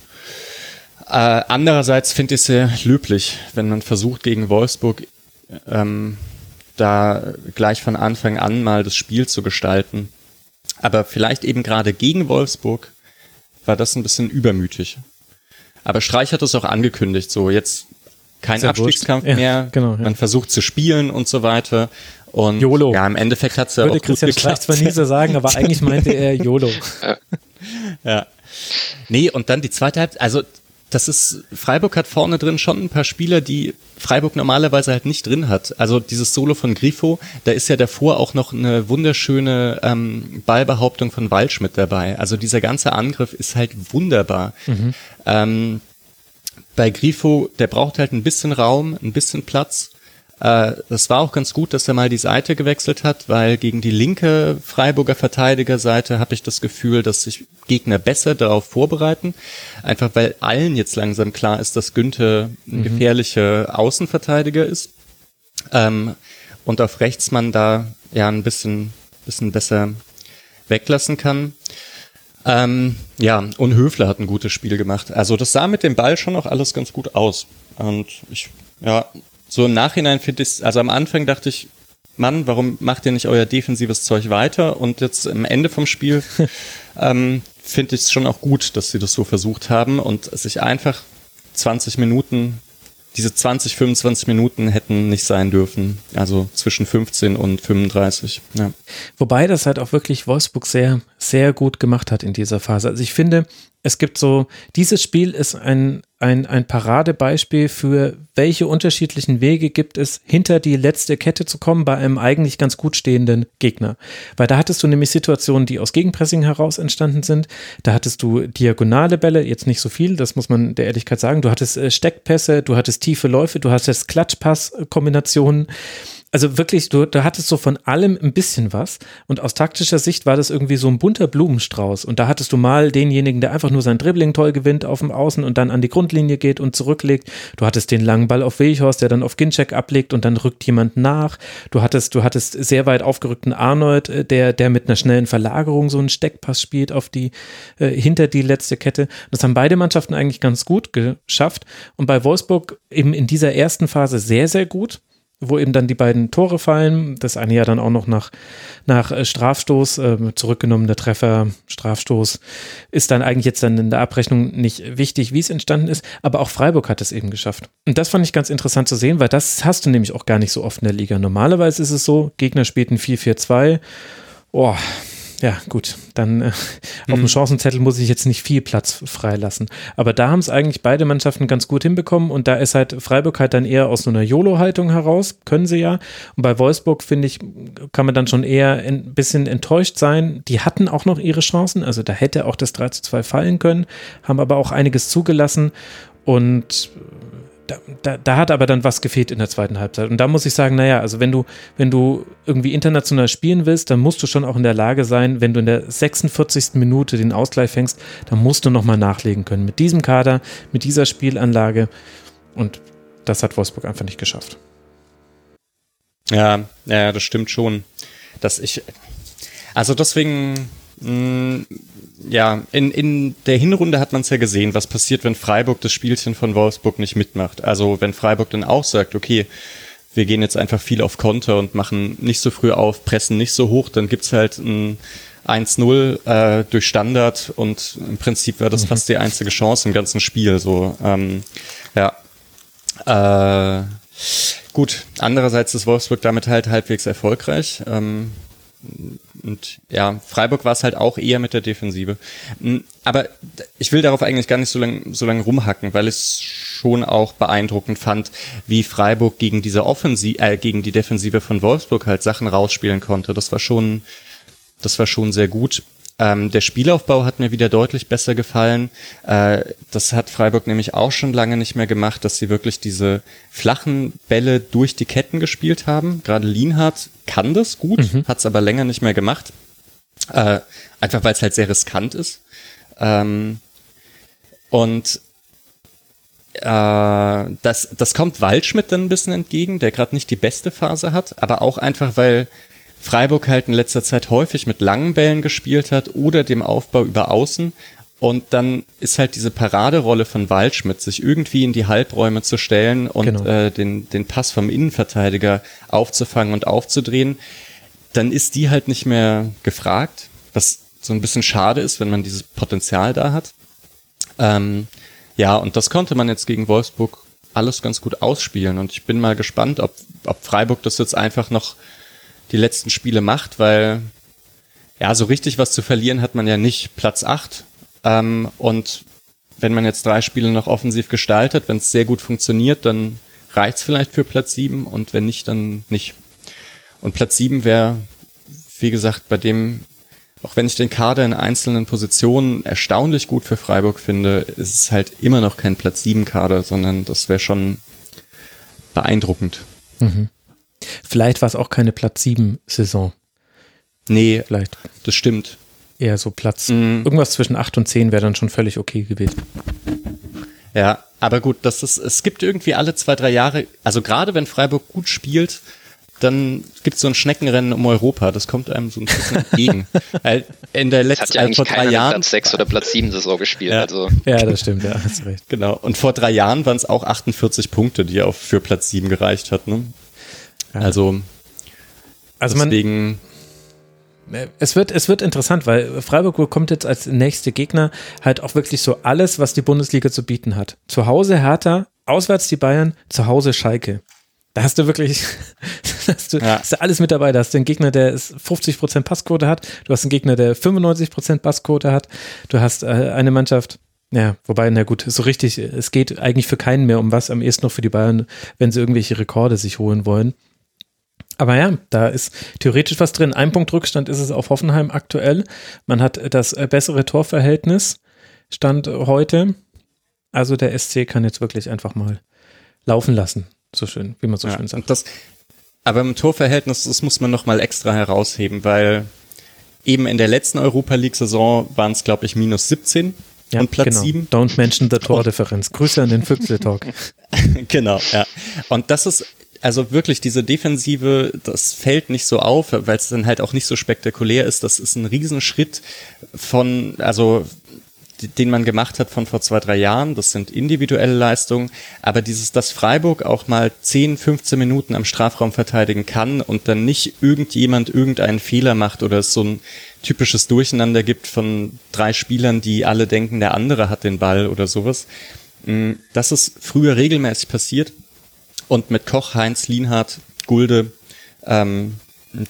Äh, andererseits finde ich es sehr löblich, wenn man versucht, gegen Wolfsburg ähm, da gleich von Anfang an mal das Spiel zu gestalten. Aber vielleicht eben gerade gegen Wolfsburg war das ein bisschen übermütig. Aber Streich hat es auch angekündigt, so jetzt kein Abstiegskampf ja, mehr. Genau, ja. Man versucht zu spielen und so weiter. Und YOLO. ja, im Endeffekt hat es ja Würde auch Christian gut geklappt. zwar nie so sagen, aber eigentlich meinte er YOLO. ja. Nee, und dann die zweite Halbzeit, also das ist, Freiburg hat vorne drin schon ein paar Spieler, die Freiburg normalerweise halt nicht drin hat. Also dieses Solo von Grifo, da ist ja davor auch noch eine wunderschöne ähm, Ballbehauptung von Waldschmidt dabei. Also dieser ganze Angriff ist halt wunderbar. Mhm. Ähm, bei Grifo, der braucht halt ein bisschen Raum, ein bisschen Platz. Äh, das war auch ganz gut, dass er mal die Seite gewechselt hat, weil gegen die linke Freiburger Verteidigerseite habe ich das Gefühl, dass sich Gegner besser darauf vorbereiten. Einfach weil allen jetzt langsam klar ist, dass Günther ein mhm. gefährlicher Außenverteidiger ist. Ähm, und auf rechts man da ja ein bisschen, bisschen besser weglassen kann. Ähm, ja, und Höfler hat ein gutes Spiel gemacht. Also das sah mit dem Ball schon auch alles ganz gut aus. Und ich, ja, so im Nachhinein finde ich also am Anfang dachte ich, Mann, warum macht ihr nicht euer defensives Zeug weiter? Und jetzt am Ende vom Spiel ähm, finde ich es schon auch gut, dass sie das so versucht haben und sich einfach 20 Minuten diese 20, 25 Minuten hätten nicht sein dürfen. Also zwischen 15 und 35. Ja. Wobei das halt auch wirklich Wolfsburg sehr, sehr gut gemacht hat in dieser Phase. Also ich finde, es gibt so, dieses Spiel ist ein, ein, ein Paradebeispiel für welche unterschiedlichen Wege gibt es, hinter die letzte Kette zu kommen bei einem eigentlich ganz gut stehenden Gegner. Weil da hattest du nämlich Situationen, die aus Gegenpressing heraus entstanden sind. Da hattest du diagonale Bälle, jetzt nicht so viel, das muss man der Ehrlichkeit sagen. Du hattest äh, Steckpässe, du hattest tiefe Läufe, du hattest Klatschpass-Kombinationen. Also wirklich, du, du hattest so von allem ein bisschen was und aus taktischer Sicht war das irgendwie so ein bunter Blumenstrauß und da hattest du mal denjenigen, der einfach nur sein Dribbling toll gewinnt auf dem Außen und dann an die Grundlinie geht und zurücklegt. Du hattest den langen Ball auf Weghorst, der dann auf Ginczek ablegt und dann rückt jemand nach. Du hattest, du hattest sehr weit aufgerückten Arnold, äh, der, der mit einer schnellen Verlagerung so einen Steckpass spielt auf die, äh, hinter die letzte Kette. Das haben beide Mannschaften eigentlich ganz gut geschafft und bei Wolfsburg eben in dieser ersten Phase sehr, sehr gut wo eben dann die beiden Tore fallen. Das eine ja dann auch noch nach, nach äh, Strafstoß, äh, zurückgenommener Treffer, Strafstoß, ist dann eigentlich jetzt dann in der Abrechnung nicht wichtig, wie es entstanden ist. Aber auch Freiburg hat es eben geschafft. Und das fand ich ganz interessant zu sehen, weil das hast du nämlich auch gar nicht so oft in der Liga. Normalerweise ist es so, Gegner spielten 4-4-2. Oh, ja, gut, dann äh, auf dem mhm. Chancenzettel muss ich jetzt nicht viel Platz freilassen. Aber da haben es eigentlich beide Mannschaften ganz gut hinbekommen und da ist halt Freiburg halt dann eher aus so einer YOLO-Haltung heraus, können sie ja. Und bei Wolfsburg, finde ich, kann man dann schon eher ein bisschen enttäuscht sein. Die hatten auch noch ihre Chancen, also da hätte auch das 3 zu 2 fallen können, haben aber auch einiges zugelassen und da, da, da, hat aber dann was gefehlt in der zweiten Halbzeit. Und da muss ich sagen, naja, also wenn du, wenn du irgendwie international spielen willst, dann musst du schon auch in der Lage sein, wenn du in der 46. Minute den Ausgleich fängst, dann musst du nochmal nachlegen können. Mit diesem Kader, mit dieser Spielanlage. Und das hat Wolfsburg einfach nicht geschafft. Ja, ja, das stimmt schon. Dass ich, also deswegen, mm, ja, in, in der Hinrunde hat man es ja gesehen, was passiert, wenn Freiburg das Spielchen von Wolfsburg nicht mitmacht. Also wenn Freiburg dann auch sagt, okay, wir gehen jetzt einfach viel auf Konter und machen nicht so früh auf, pressen nicht so hoch, dann gibt's halt ein 1-0 äh, durch Standard und im Prinzip wäre das mhm. fast die einzige Chance im ganzen Spiel. So, ähm, ja. Äh, gut, andererseits ist Wolfsburg damit halt halbwegs erfolgreich. Ähm, und ja, Freiburg war es halt auch eher mit der Defensive. Hm, aber ich will darauf eigentlich gar nicht so lange so lang rumhacken, weil ich es schon auch beeindruckend fand, wie Freiburg gegen diese Offensive, äh, gegen die Defensive von Wolfsburg halt Sachen rausspielen konnte. Das war schon, das war schon sehr gut. Ähm, der Spielaufbau hat mir wieder deutlich besser gefallen. Äh, das hat Freiburg nämlich auch schon lange nicht mehr gemacht, dass sie wirklich diese flachen Bälle durch die Ketten gespielt haben. Gerade Lienhardt kann das gut, mhm. hat es aber länger nicht mehr gemacht. Äh, einfach weil es halt sehr riskant ist. Ähm, und äh, das, das kommt Waldschmidt dann ein bisschen entgegen, der gerade nicht die beste Phase hat, aber auch einfach, weil Freiburg halt in letzter Zeit häufig mit langen Bällen gespielt hat oder dem Aufbau über Außen. Und dann ist halt diese Paraderolle von Waldschmidt, sich irgendwie in die Halbräume zu stellen und genau. äh, den, den Pass vom Innenverteidiger aufzufangen und aufzudrehen. Dann ist die halt nicht mehr gefragt, was so ein bisschen schade ist, wenn man dieses Potenzial da hat. Ähm, ja, und das konnte man jetzt gegen Wolfsburg alles ganz gut ausspielen. Und ich bin mal gespannt, ob, ob Freiburg das jetzt einfach noch die letzten Spiele macht, weil ja, so richtig was zu verlieren hat man ja nicht. Platz 8. Ähm, und wenn man jetzt drei Spiele noch offensiv gestaltet, wenn es sehr gut funktioniert, dann reicht's vielleicht für Platz 7 und wenn nicht, dann nicht. Und Platz 7 wäre, wie gesagt, bei dem, auch wenn ich den Kader in einzelnen Positionen erstaunlich gut für Freiburg finde, ist es halt immer noch kein Platz 7 Kader, sondern das wäre schon beeindruckend. Mhm. Vielleicht war es auch keine Platz 7 Saison. Nee, vielleicht. Das stimmt. Eher so Platz. Mhm. Irgendwas zwischen 8 und 10 wäre dann schon völlig okay gewesen. Ja, aber gut, das ist, es gibt irgendwie alle zwei, drei Jahre, also gerade wenn Freiburg gut spielt, dann gibt es so ein Schneckenrennen um Europa. Das kommt einem so ein bisschen entgegen. In der letzten, ja äh, vor drei Jahren Platz 6 oder Platz 7 Saison gespielt. Ja, also. ja das stimmt, ja, hast recht. Genau. Und vor drei Jahren waren es auch 48 Punkte, die auf für Platz 7 gereicht hat. Ne? Also, also deswegen. Man, es wird, es wird interessant, weil Freiburg bekommt jetzt als nächste Gegner halt auch wirklich so alles, was die Bundesliga zu bieten hat. Zu Hause Hertha, auswärts die Bayern, zu Hause Schalke. Da hast du wirklich, hast du, ja. hast du alles mit dabei. Da hast du einen Gegner, der 50% Passquote hat. Du hast einen Gegner, der 95% Passquote hat. Du hast äh, eine Mannschaft, ja, wobei, na gut, so richtig, es geht eigentlich für keinen mehr um was, am ehesten noch für die Bayern, wenn sie irgendwelche Rekorde sich holen wollen. Aber ja, da ist theoretisch was drin. Ein Punkt Rückstand ist es auf Hoffenheim aktuell. Man hat das äh, bessere Torverhältnis, Stand heute. Also der SC kann jetzt wirklich einfach mal laufen lassen. So schön, wie man so ja, schön sagt. Das, Aber im Torverhältnis, das muss man nochmal extra herausheben, weil eben in der letzten Europa League-Saison waren es, glaube ich, minus 17 ja, und Platz genau. 7. Don't mention the Tordifferenz. Grüße an den Füchse-Talk. genau, ja. Und das ist also wirklich diese Defensive, das fällt nicht so auf, weil es dann halt auch nicht so spektakulär ist. Das ist ein Riesenschritt von, also den man gemacht hat von vor zwei, drei Jahren. Das sind individuelle Leistungen. Aber dieses, dass Freiburg auch mal 10, 15 Minuten am Strafraum verteidigen kann und dann nicht irgendjemand irgendeinen Fehler macht oder es so ein typisches Durcheinander gibt von drei Spielern, die alle denken, der andere hat den Ball oder sowas. Mm, das ist früher regelmäßig passiert. Und mit Koch, Heinz, Lienhardt, Gulde, ähm,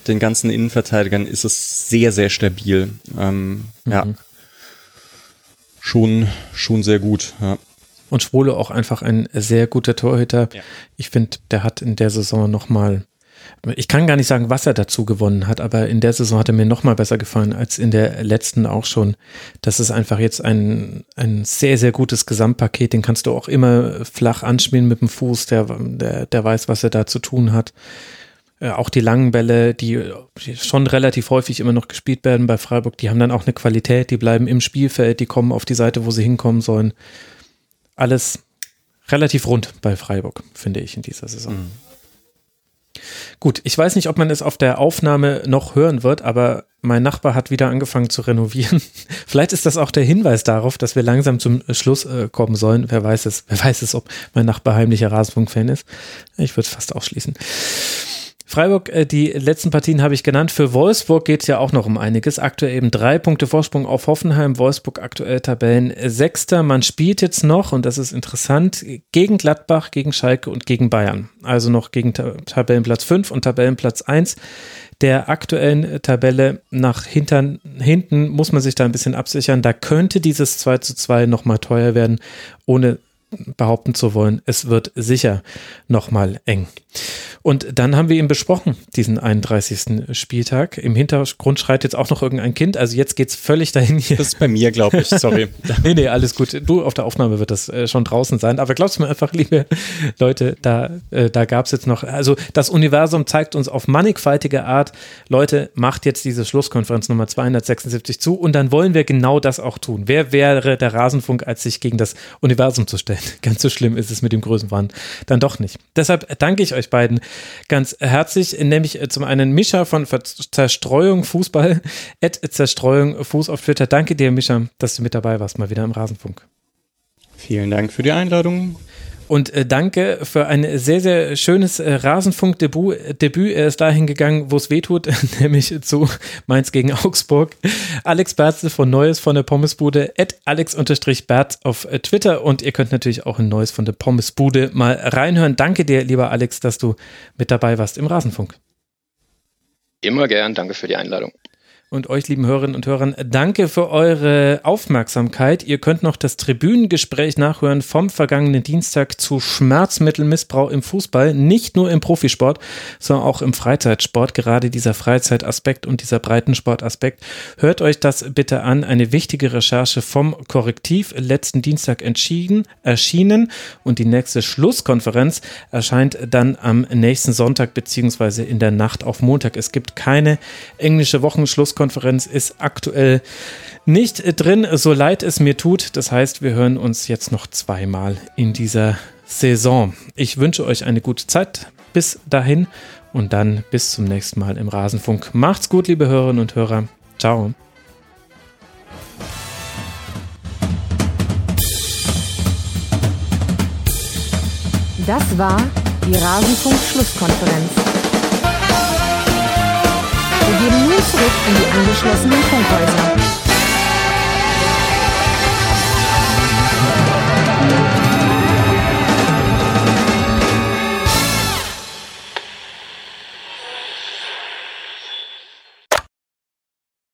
den ganzen Innenverteidigern ist es sehr, sehr stabil. Ähm, mhm. Ja, schon, schon sehr gut. Ja. Und Schwole auch einfach ein sehr guter Torhüter. Ja. Ich finde, der hat in der Saison nochmal, ich kann gar nicht sagen, was er dazu gewonnen hat, aber in der Saison hat er mir nochmal besser gefallen als in der letzten auch schon. Das ist einfach jetzt ein, ein sehr, sehr gutes Gesamtpaket. Den kannst du auch immer flach anspielen mit dem Fuß. Der, der, der weiß, was er da zu tun hat. Äh, auch die langen Bälle, die schon relativ häufig immer noch gespielt werden bei Freiburg, die haben dann auch eine Qualität, die bleiben im Spielfeld, die kommen auf die Seite, wo sie hinkommen sollen. Alles relativ rund bei Freiburg, finde ich, in dieser Saison. Mhm. Gut, ich weiß nicht, ob man es auf der Aufnahme noch hören wird, aber mein Nachbar hat wieder angefangen zu renovieren. Vielleicht ist das auch der Hinweis darauf, dass wir langsam zum Schluss äh, kommen sollen. Wer weiß es, wer weiß es, ob mein Nachbar heimlicher Rasenfunk-Fan ist. Ich würde fast ausschließen. Freiburg, äh, die letzten Partien habe ich genannt. Für Wolfsburg geht es ja auch noch um einiges. Aktuell eben drei Punkte Vorsprung auf Hoffenheim. Wolfsburg aktuell Tabellen Sechster. Man spielt jetzt noch, und das ist interessant, gegen Gladbach, gegen Schalke und gegen Bayern. Also noch gegen Tabellenplatz 5 und Tabellenplatz 1 der aktuellen Tabelle nach hintern, hinten muss man sich da ein bisschen absichern. Da könnte dieses 2 zu 2 nochmal teuer werden, ohne behaupten zu wollen, es wird sicher nochmal eng. Und dann haben wir ihn besprochen, diesen 31. Spieltag. Im Hintergrund schreit jetzt auch noch irgendein Kind. Also jetzt geht's völlig dahin hier. Das ist bei mir, glaube ich. Sorry. nee, nee, alles gut. Du, auf der Aufnahme wird das äh, schon draußen sein. Aber glaubst du mir einfach, liebe Leute, da, äh, da gab's jetzt noch, also das Universum zeigt uns auf mannigfaltige Art, Leute, macht jetzt diese Schlusskonferenz Nummer 276 zu und dann wollen wir genau das auch tun. Wer wäre der Rasenfunk, als sich gegen das Universum zu stellen? Ganz so schlimm ist es mit dem Größenwahn dann doch nicht. Deshalb danke ich euch beiden ganz herzlich, nämlich äh, zum einen Mischa von Zerstreuung Fußball, at Zerstreuung Fuß auf Twitter. Danke dir, Mischa, dass du mit dabei warst, mal wieder im Rasenfunk. Vielen Dank für die Einladung. Und äh, danke für ein sehr, sehr schönes äh, Rasenfunk-Debüt. Debüt. Er ist dahin gegangen, wo es weh tut, nämlich zu Mainz gegen Augsburg. Alex Berzel von Neues von der Pommesbude, at alex-berz auf äh, Twitter. Und ihr könnt natürlich auch in Neues von der Pommesbude mal reinhören. Danke dir, lieber Alex, dass du mit dabei warst im Rasenfunk. Immer gern, danke für die Einladung. Und euch, lieben Hörerinnen und Hörern, danke für eure Aufmerksamkeit. Ihr könnt noch das Tribünengespräch nachhören vom vergangenen Dienstag zu Schmerzmittelmissbrauch im Fußball. Nicht nur im Profisport, sondern auch im Freizeitsport. Gerade dieser Freizeitaspekt und dieser Breitensportaspekt. Hört euch das bitte an. Eine wichtige Recherche vom Korrektiv letzten Dienstag entschieden, erschienen. Und die nächste Schlusskonferenz erscheint dann am nächsten Sonntag beziehungsweise in der Nacht auf Montag. Es gibt keine englische Wochenschlusskonferenz. Pressekonferenz ist aktuell nicht drin, so leid es mir tut. Das heißt, wir hören uns jetzt noch zweimal in dieser Saison. Ich wünsche euch eine gute Zeit. Bis dahin und dann bis zum nächsten Mal im Rasenfunk. Macht's gut, liebe Hörerinnen und Hörer. Ciao. Das war die Rasenfunk-Schlusskonferenz. Wir gehen nun zurück in die angeschlossenen Funkhäuser.